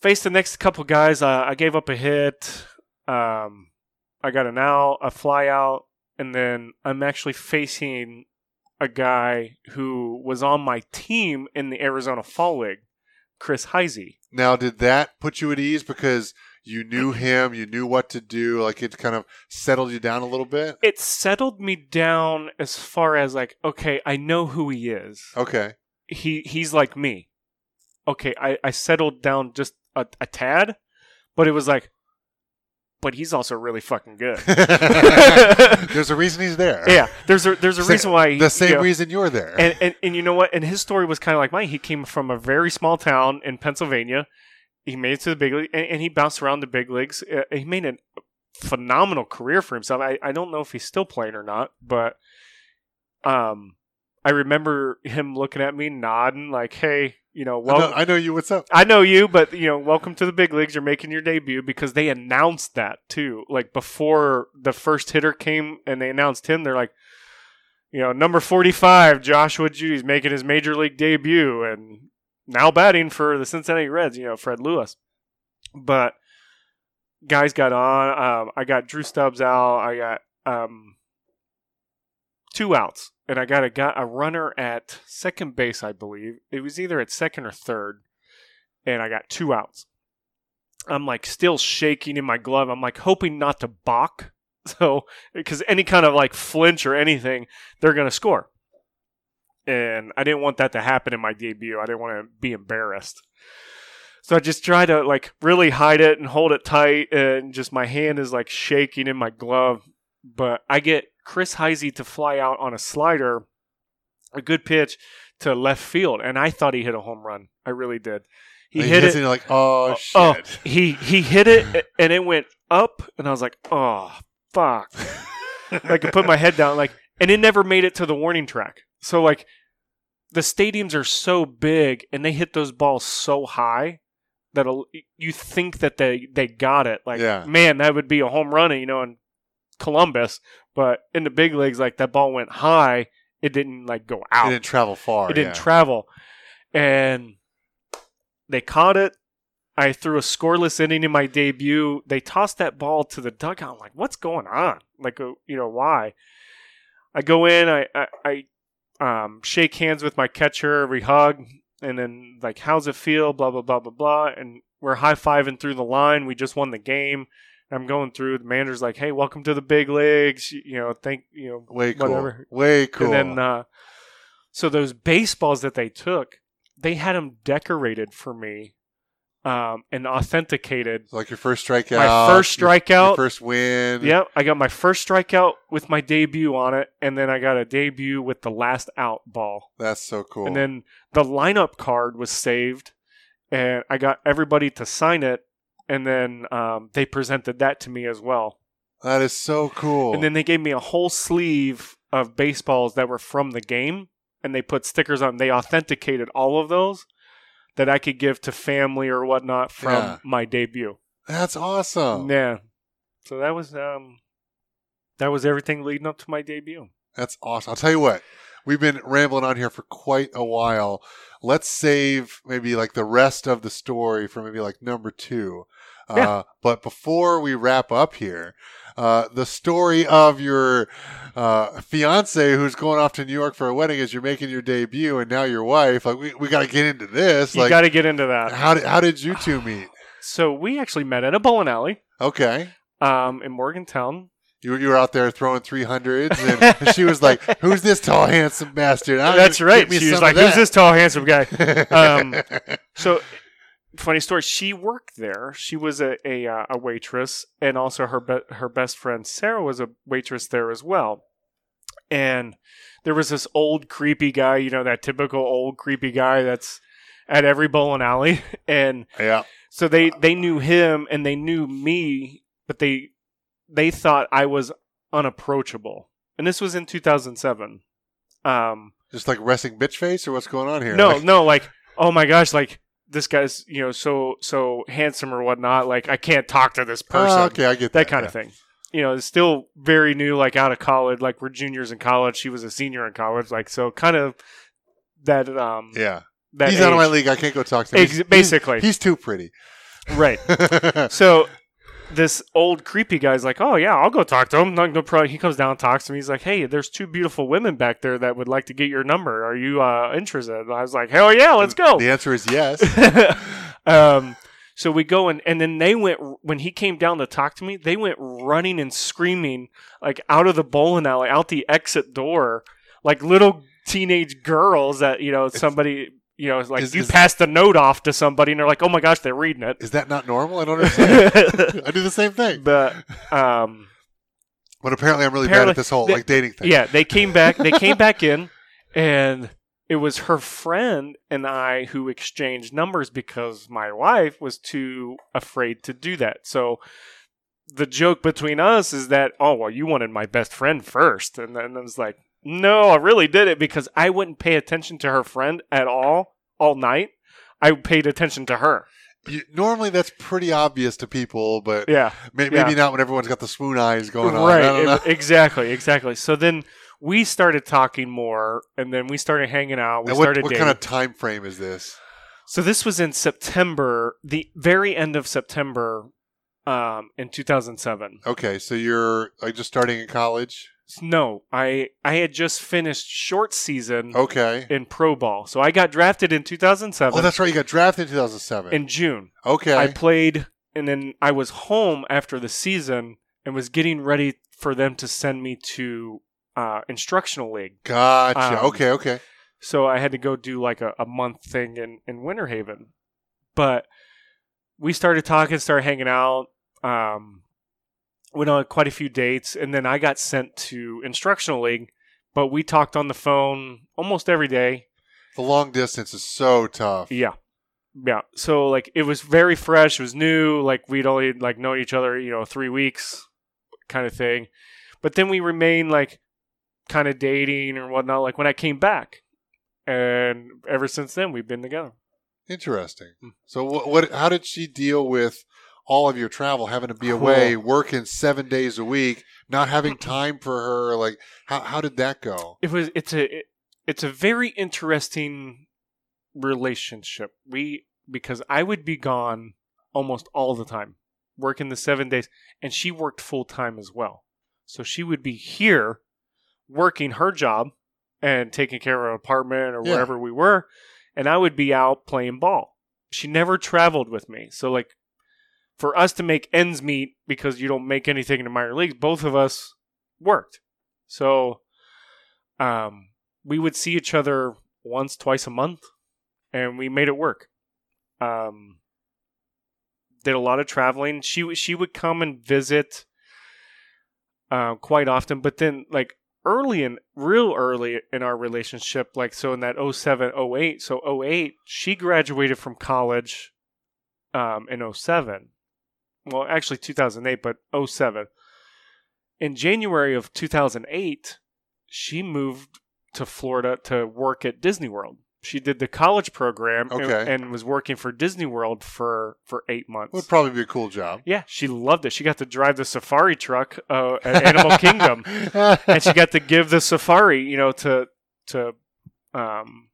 faced the next couple guys. Uh, I gave up a hit. Um, I got an out, a fly out, and then I'm actually facing a guy who was on my team in the Arizona Fall League, Chris Heisey. Now, did that put you at ease because you knew him, you knew what to do, like it kind of settled you down a little bit? It settled me down as far as like, okay, I know who he is. Okay. He he's like me. Okay, I, I settled down just a, a tad, but it was like, but he's also really fucking good. There's a reason he's there. yeah, there's a there's a Sa- reason why he- The same you know, reason you're there. and, and and you know what? And his story was kind of like mine. He came from a very small town in Pennsylvania. He made it to the big league, and, and he bounced around the big leagues. Uh, he made a phenomenal career for himself. I, I don't know if he's still playing or not, but um, I remember him looking at me, nodding, like, "Hey, you know, I, well, know, I know you. What's up? I know you, but you know, welcome to the big leagues. You're making your debut because they announced that too. Like before the first hitter came and they announced him, they're like, you know, number 45, Joshua Judy's making his major league debut and now batting for the Cincinnati Reds, you know, Fred Lewis. But guys got on. Um, I got Drew Stubbs out. I got um, two outs, and I got a guy, a runner at second base, I believe. It was either at second or third, and I got two outs. I'm like still shaking in my glove. I'm like hoping not to balk, so because any kind of like flinch or anything, they're gonna score. And I didn't want that to happen in my debut. I didn't want to be embarrassed. So I just try to like really hide it and hold it tight, and just my hand is like shaking in my glove. But I get Chris Heisey to fly out on a slider, a good pitch to left field, and I thought he hit a home run. I really did. He Like, hit it. and like, oh, shit. Oh, he he hit it, and it went up, and I was like, oh fuck. like I put my head down, like, and it never made it to the warning track. So like, the stadiums are so big, and they hit those balls so high that you think that they they got it. Like, Yeah. man, that would be a home run, you know, in Columbus. But in the big leagues, like that ball went high, it didn't like go out. It didn't travel far. It didn't yeah. travel. And they caught it. I threw a scoreless inning in my debut. They tossed that ball to the dugout. I'm like, what's going on? Like, uh, you know, why? I go in, I, I, I um, shake hands with my catcher, we hug, and then, like, how's it feel? Blah, blah, blah, blah, blah. And we're high fiving through the line. We just won the game. I'm going through. The manager's like, hey, welcome to the big leagues. You know, thank, you know, Way cool. Way cool. and then, uh, so those baseballs that they took, they had them decorated for me, um, and authenticated. like your first strikeout. My first your- Your, strikeout. first win. Yep, I got my first strikeout with my debut on it, and then I got a debut with the last out ball. That's so cool. And then the lineup card was saved, and I got everybody to sign it, and then um, they presented that to me as well. that is so cool. And then they gave me a whole sleeve of baseballs that were from the game, and they put stickers on. They authenticated all of those that I could give to family or whatnot from Yeah. my debut. That's awesome. Yeah. So that was um, that was everything leading up to my debut. That's awesome. I'll tell you what, we've been rambling on here for quite a while. Let's save maybe like the rest of the story for maybe like number Yeah. Uh, but before we wrap up here, uh, the story of your uh, fiance who's going off to New York for a wedding as you're making your debut, and now your wife. Like we, we got to get into this. You Like, got to get into that. how did how did you two meet? So we actually met at a bowling alley Okay. um, in Morgantown. You, you were out there throwing 300s, and she was like, Who's this tall, handsome bastard? That's right. She was like, "Who's this tall, handsome guy?" Um, So, funny story. She worked there. She was a a, uh, a waitress, and also her be- her best friend Sarah was a waitress there as well. And there was this old creepy guy, you know, that typical old creepy guy that's at every bowling alley, and yeah. so they they knew him and they knew me, but they they thought I was unapproachable. And this was in 2007. Um, Just like resting bitch face, or what's going on here? no, Like- no, like, oh my gosh, like this guy's, you know, so so handsome or whatnot. Like, I can't talk to this person. Oh, okay, I get that. That kind of thing. You know, it's still very new, like out of college. Like we're juniors in college. She was a senior in college. Like so, kind of that. Um, Yeah. that He's out of my league. I can't go talk to him. Ex- He's- basically. He's, he's too pretty. right. So this old creepy guy's like, "Oh yeah, I'll go talk to him." No, no problem. He comes down, talks to me. He's like, "Hey, there's two beautiful women back there that would like to get your number. Are you uh, interested?" And I was like, "Hell yeah, let's go." The answer is yes. um, so we go and and then they went when he came down to talk to me. They went running and screaming like out of the bowling alley, out the exit door, like little teenage girls that you know somebody. You know, it's like Is- you is- passed the note off to somebody, and they're like, "Oh my gosh, they're reading it." Is that not normal? I don't understand. I do the same thing. but um, But apparently, I'm really bad at this whole they- like dating thing. Yeah, they came back. They came back in, and it was her friend and I who exchanged numbers because my wife was too afraid to do that. So the joke between us is that, oh well, you wanted my best friend first, and then I was like, no, I really did it because I wouldn't pay attention to her friend at all all night. I paid attention to her. You, normally, that's pretty obvious to people, but Yeah. may, yeah. maybe not when everyone's got the swoon eyes going on. right I don't know. e- exactly exactly so then we started talking more and then we started hanging out we what, started what dating kind of time frame is this? so this was in september the very end of september um, in 2007 Okay, so you're like just starting in college. No i i had just finished short season Okay. in pro ball so i got drafted in 2007 Oh, that's right. You got drafted in 2007. in june okay. I played, and then I was home after the season and was getting ready for them to send me to uh, instructional league. gotcha. um, okay. Okay. So I had to go do like a, a month thing in, in Winter Haven. But we started talking, started hanging out, um, went on quite a few dates, and then I got sent to instructional league. But we talked on the phone almost every day. The long distance is so tough. Yeah. Yeah. So like it was very fresh, it was new, like we'd only like known each other, you know, 3 weeks kind of thing. But then we remained like kind of dating or whatnot like when I came back. And ever since then we've been together. Interesting. Hmm. So what, what? How did she deal with all of your travel, having to be Cool. away, working seven days a week, not having time for her? Like, how how did that go? It was it's a it, it's a very interesting relationship. We because I would be gone almost all the time, working the 7 days and she worked full time as well. So she would be here working her job and taking care of an apartment or Yeah. wherever we were, and I would be out playing ball. She never traveled with me. So like for us to make ends meet because you don't make anything in the minor leagues, both of us worked. So um we would see each other once, twice a month, and we made it work. Um, did a lot of traveling. She she would come and visit uh, quite often, but then like early in real early in our relationship, like so in that 07, 08, so 08, she graduated from college um, in 07. Well, actually 2008, but 07. In January of 2008, she moved to Florida to work at Disney World. She did the college program and- Okay. and, was working for Disney World for for eight months. Would probably be a cool job. yeah, she loved it. She got to drive the safari truck uh, at Animal Kingdom, and she got to give the safari, you know, to to um,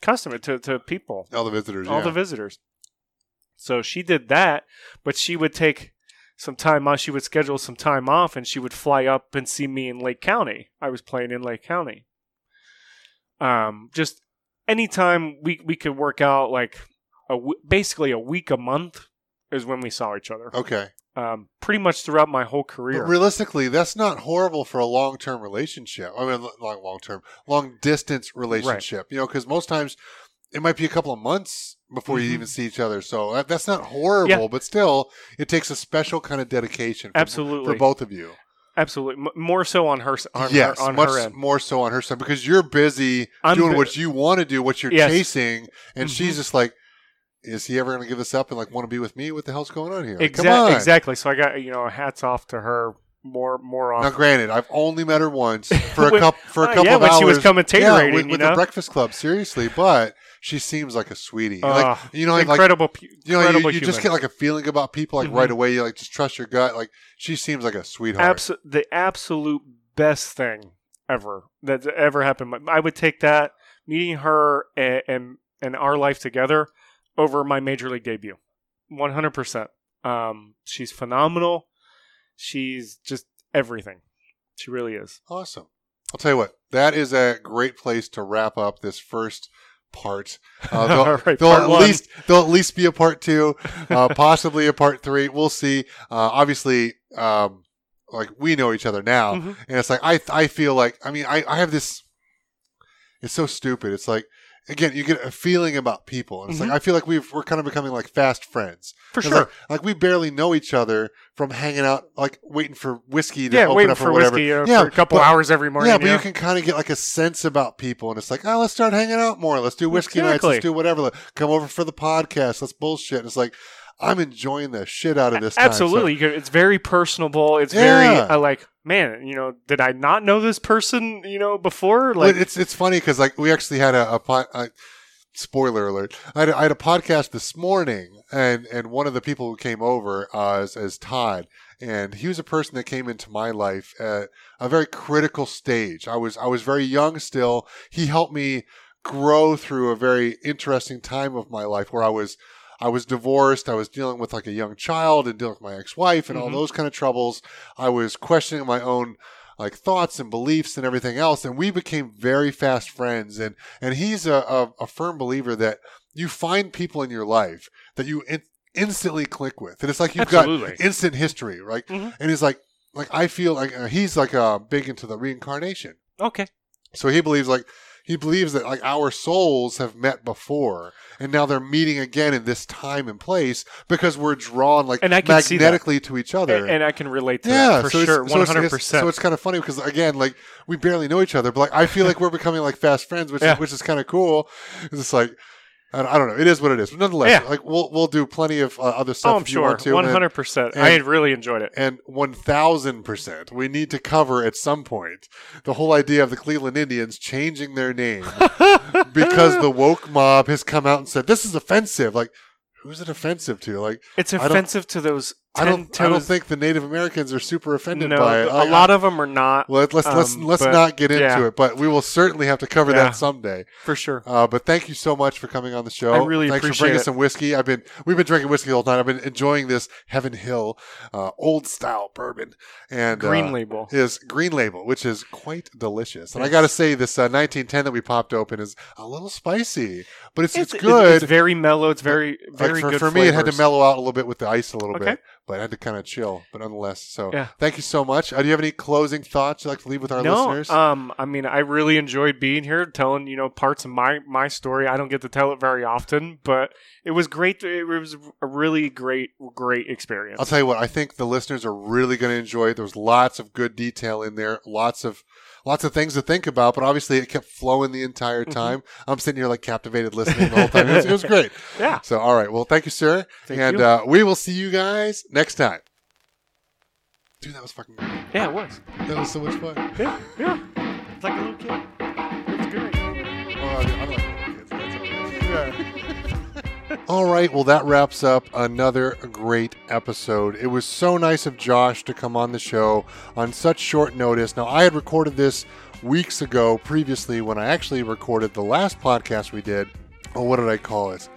customer to to people all the visitors. all yeah. the visitors. So she did that, but she would take some time off. She would schedule some time off, and she would fly up and see me in Lake County. I was playing in Lake County. Um, just anytime we we could work out like a w- basically a week a month is when we saw each other. okay. Um, pretty much throughout my whole But career. realistically, that's not horrible for a long term relationship. I mean, long long term, long distance relationship. You know, because most times it might be a couple of months before you Mhm. even see each other. So that's not horrible, Yeah. but still, it takes a special kind of dedication. For, Absolutely. for both of you. Absolutely, M- more so on her on yes, her, on much her end. more so on her side because you're busy I'm doing bu- what you want to do, what you're Yes. chasing, and she's Mhm. just like, "Is he ever going to give this up and like want to be with me? What the hell's going on here? Like, on." Exactly. So I got you know hats off to her more more often. Now, granted, I've only met her once for a couple for a uh, couple yeah, of when hours. she was commentating, yeah, with, you with know? the Breakfast Club. Seriously, but she seems like a sweetie. like you know, like incredible, pu- you know, you, incredible you just get like a feeling about people like Mhm. right away. You like just trust your gut. Like she seems like a sweetheart. Abso- the absolute best thing ever that ever happened. I would take that meeting her and and, and our life together over my major league debut. One hundred percent. Um, she's phenomenal. She's just everything. She really is. Awesome. I'll tell you what, that is a great place to wrap up this first part. Uh, they'll, All right, they'll part at one. least they'll at least be a part two, uh, possibly a part three. We'll see. Uh, obviously, um, like we know each other now, Mhm. and it's like I I feel like I mean I I have this. It's so stupid. It's like again you get a feeling about people. And it's Mhm. like I feel like we've we're kind of becoming like fast friends. for sure. Like, like we barely know each other from hanging out, like waiting for whiskey to yeah, open waiting up or for whatever. whiskey uh, yeah, for a couple but- hours every morning. yeah, but you can kind of get like a sense about people, and it's like, oh, let's start hanging out more. Let's do whiskey nights. Let's do whatever. Come over for the podcast. Let's bullshit. And it's like, I'm enjoying the shit out of this. time. So- Absolutely, it's very personable. It's Yeah. very uh, like, man, you know, did I not know this person, you know, before? Like, it's it's funny because like we actually had a, a, po- a spoiler alert. I had, a, I had a podcast this morning, and and one of the people who came over uh, is, is Todd, and he was a person that came into my life at a very critical stage. I was I was very young still. He helped me grow through a very interesting time of my life where I was. I was divorced. I was dealing with like a young child and dealing with my ex-wife and all Mhm. those kind of troubles. I was questioning my own like thoughts and beliefs and everything else. And we became very fast friends. And and he's a, a, a firm believer that you find people in your life that you in, instantly click with, and it's like you've Absolutely. got instant history, right? Mhm. And he's like, like I feel like uh, he's like uh, big into the reincarnation. okay, So he believes like he believes that like our souls have met before and now they're meeting again in this time and place because we're drawn like And I can magnetically to each other. and, and I can relate to yeah, that for so sure, one hundred percent. one it's- hundred So it's kind of funny because again, like we barely know each other, but like I feel like we're becoming like fast friends, which Yeah. is which is kind of cool. It's just like I don't, know. It is what it is. But nonetheless, Yeah. like we'll we'll do plenty of uh, other stuff Oh, I'm sure, to. hundred percent. I really enjoyed it. and 1000% we need to cover at some point the whole idea of the Cleveland Indians changing their name because the woke mob has come out and said this is offensive. Like, who's it offensive to? Like, It's offensive to those. I don't, ten I don't think the Native Americans are super offended no, by it. a I- lot of them are not Well, let's let's Um, let's but, not get into yeah. it, but we will certainly have to cover Yeah. that someday. for sure. Uh, but thank you so much for coming on the show. I really Thanks for appreciate bringing it. some whiskey. I've been we've been drinking whiskey all night. I've been enjoying this Heaven Hill uh, old style bourbon and Green uh, label. is Green Label, which is quite delicious. And I got to say, this uh, 1910 that we popped open is a little spicy, but it's it's, good. It's, very mellow. It's very Like, very for, good. for me, it had to mellow out a little bit with the ice a little Okay. bit, but I had to kind of chill. But nonetheless, so Yeah. thank you so much. Uh, do you have any closing thoughts you'd like to leave with our no, listeners? um, I mean, I really enjoyed being here, telling you know parts of my my story. I don't get to tell it very often, but it was great. It was a really great, great experience. I'll tell you what, I think the listeners are really going to enjoy it. There was lots of good detail in there, lots of lots of things to think about, but obviously it kept flowing the entire Mm-hmm. time. I'm sitting here like captivated listening the whole time. It was, it was great. yeah, So, all right. Well, thank you, sir. Thank and you. Uh, we will see you guys next time. Dude, that was fucking great. yeah, it was. That was so much fun. Yeah, yeah. It's like a little kid. It was great. Oh, I, I like kids. That's all right. All right, well, that wraps up another great episode. It was so nice of Josh to come on the show on such short notice. Now, I had recorded this weeks ago previously when I actually recorded the last podcast we did. Oh, what did I call it?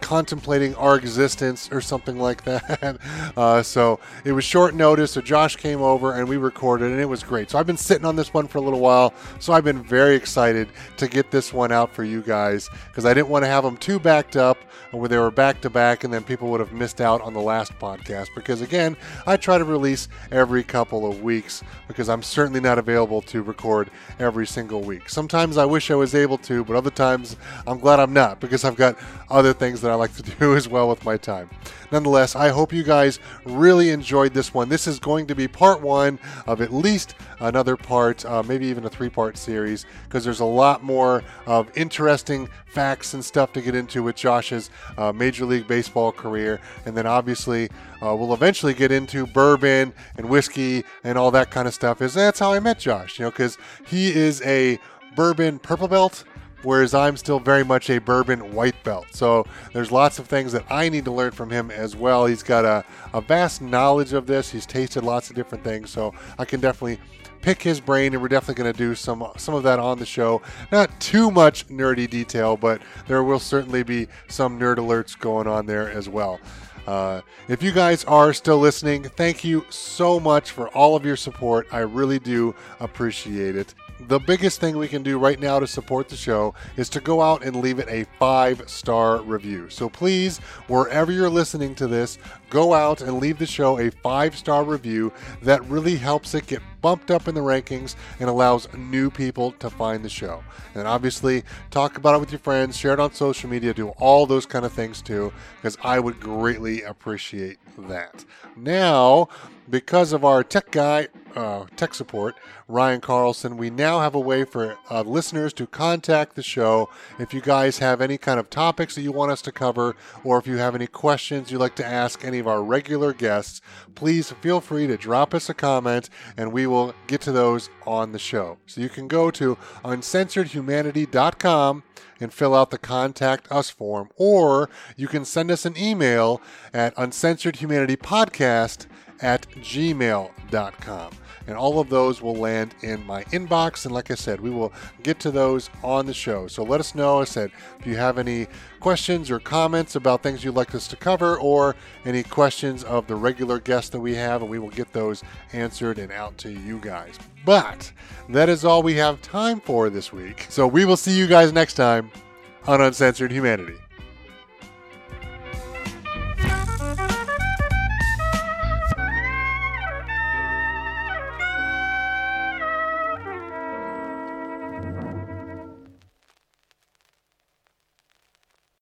Contemplating our existence or something like that. Uh, so it was short notice. So Josh came over and we recorded, and it was great. So I've been sitting on this one for a little while. So I've been very excited to get this one out for you guys because I didn't want to have them too backed up where they were back to back and then people would have missed out on the last podcast. Because again, I try to release every couple of weeks because I'm certainly not available to record every single week. Sometimes I wish I was able to, but other times I'm glad I'm not because I've got other things that I like to do as well with my time. Nonetheless, I hope you guys really enjoyed this one. This is going to be part one of at least another part, uh, maybe even a three part series, because there's a lot more of interesting facts and stuff to get into with Josh's uh, Major League Baseball career. And then obviously, uh, we'll eventually get into bourbon and whiskey and all that kind of stuff. Is that's how I met Josh, you know, because he is a bourbon purple belt whereas I'm still very much a bourbon white belt. So there's lots of things that I need to learn from him as well. He's got a, a vast knowledge of this. He's tasted lots of different things, so I can definitely pick his brain, and we're definitely going to do some some of that on the show. Not too much nerdy detail, but there will certainly be some nerd alerts going on there as well. Uh, if you guys are still listening, thank you so much for all of your support. I really do appreciate it. The biggest thing we can do right now to support the show is to go out and leave it a five star review. So please, wherever you're listening to this, go out and leave the show a five star review. That really helps it get bumped up in the rankings and allows new people to find the show. And obviously, talk about it with your friends, share it on social media, do all those kind of things too, because I would greatly appreciate that. Now, because of our tech guy, uh, tech support, Ryan Carlson, we now have a way for uh, listeners to contact the show if you guys have any kind of topics that you want us to cover, or if you have any questions you'd like to ask any of our regular guests. Please feel free to drop us a comment, and we will get to those on the show. So you can go to uncensoredhumanity.com and fill out the contact us form, or you can send us an email at uncensoredhumanitypodcast at gmail.com. And all of those will land in my inbox. And like I said, we will get to those on the show. So let us know. I said, if you have any questions or comments about things you'd like us to cover, or any questions of the regular guests that we have, and we will get those answered and out to you guys. But that is all we have time for this week. So we will see you guys next time on Uncensored Humanity.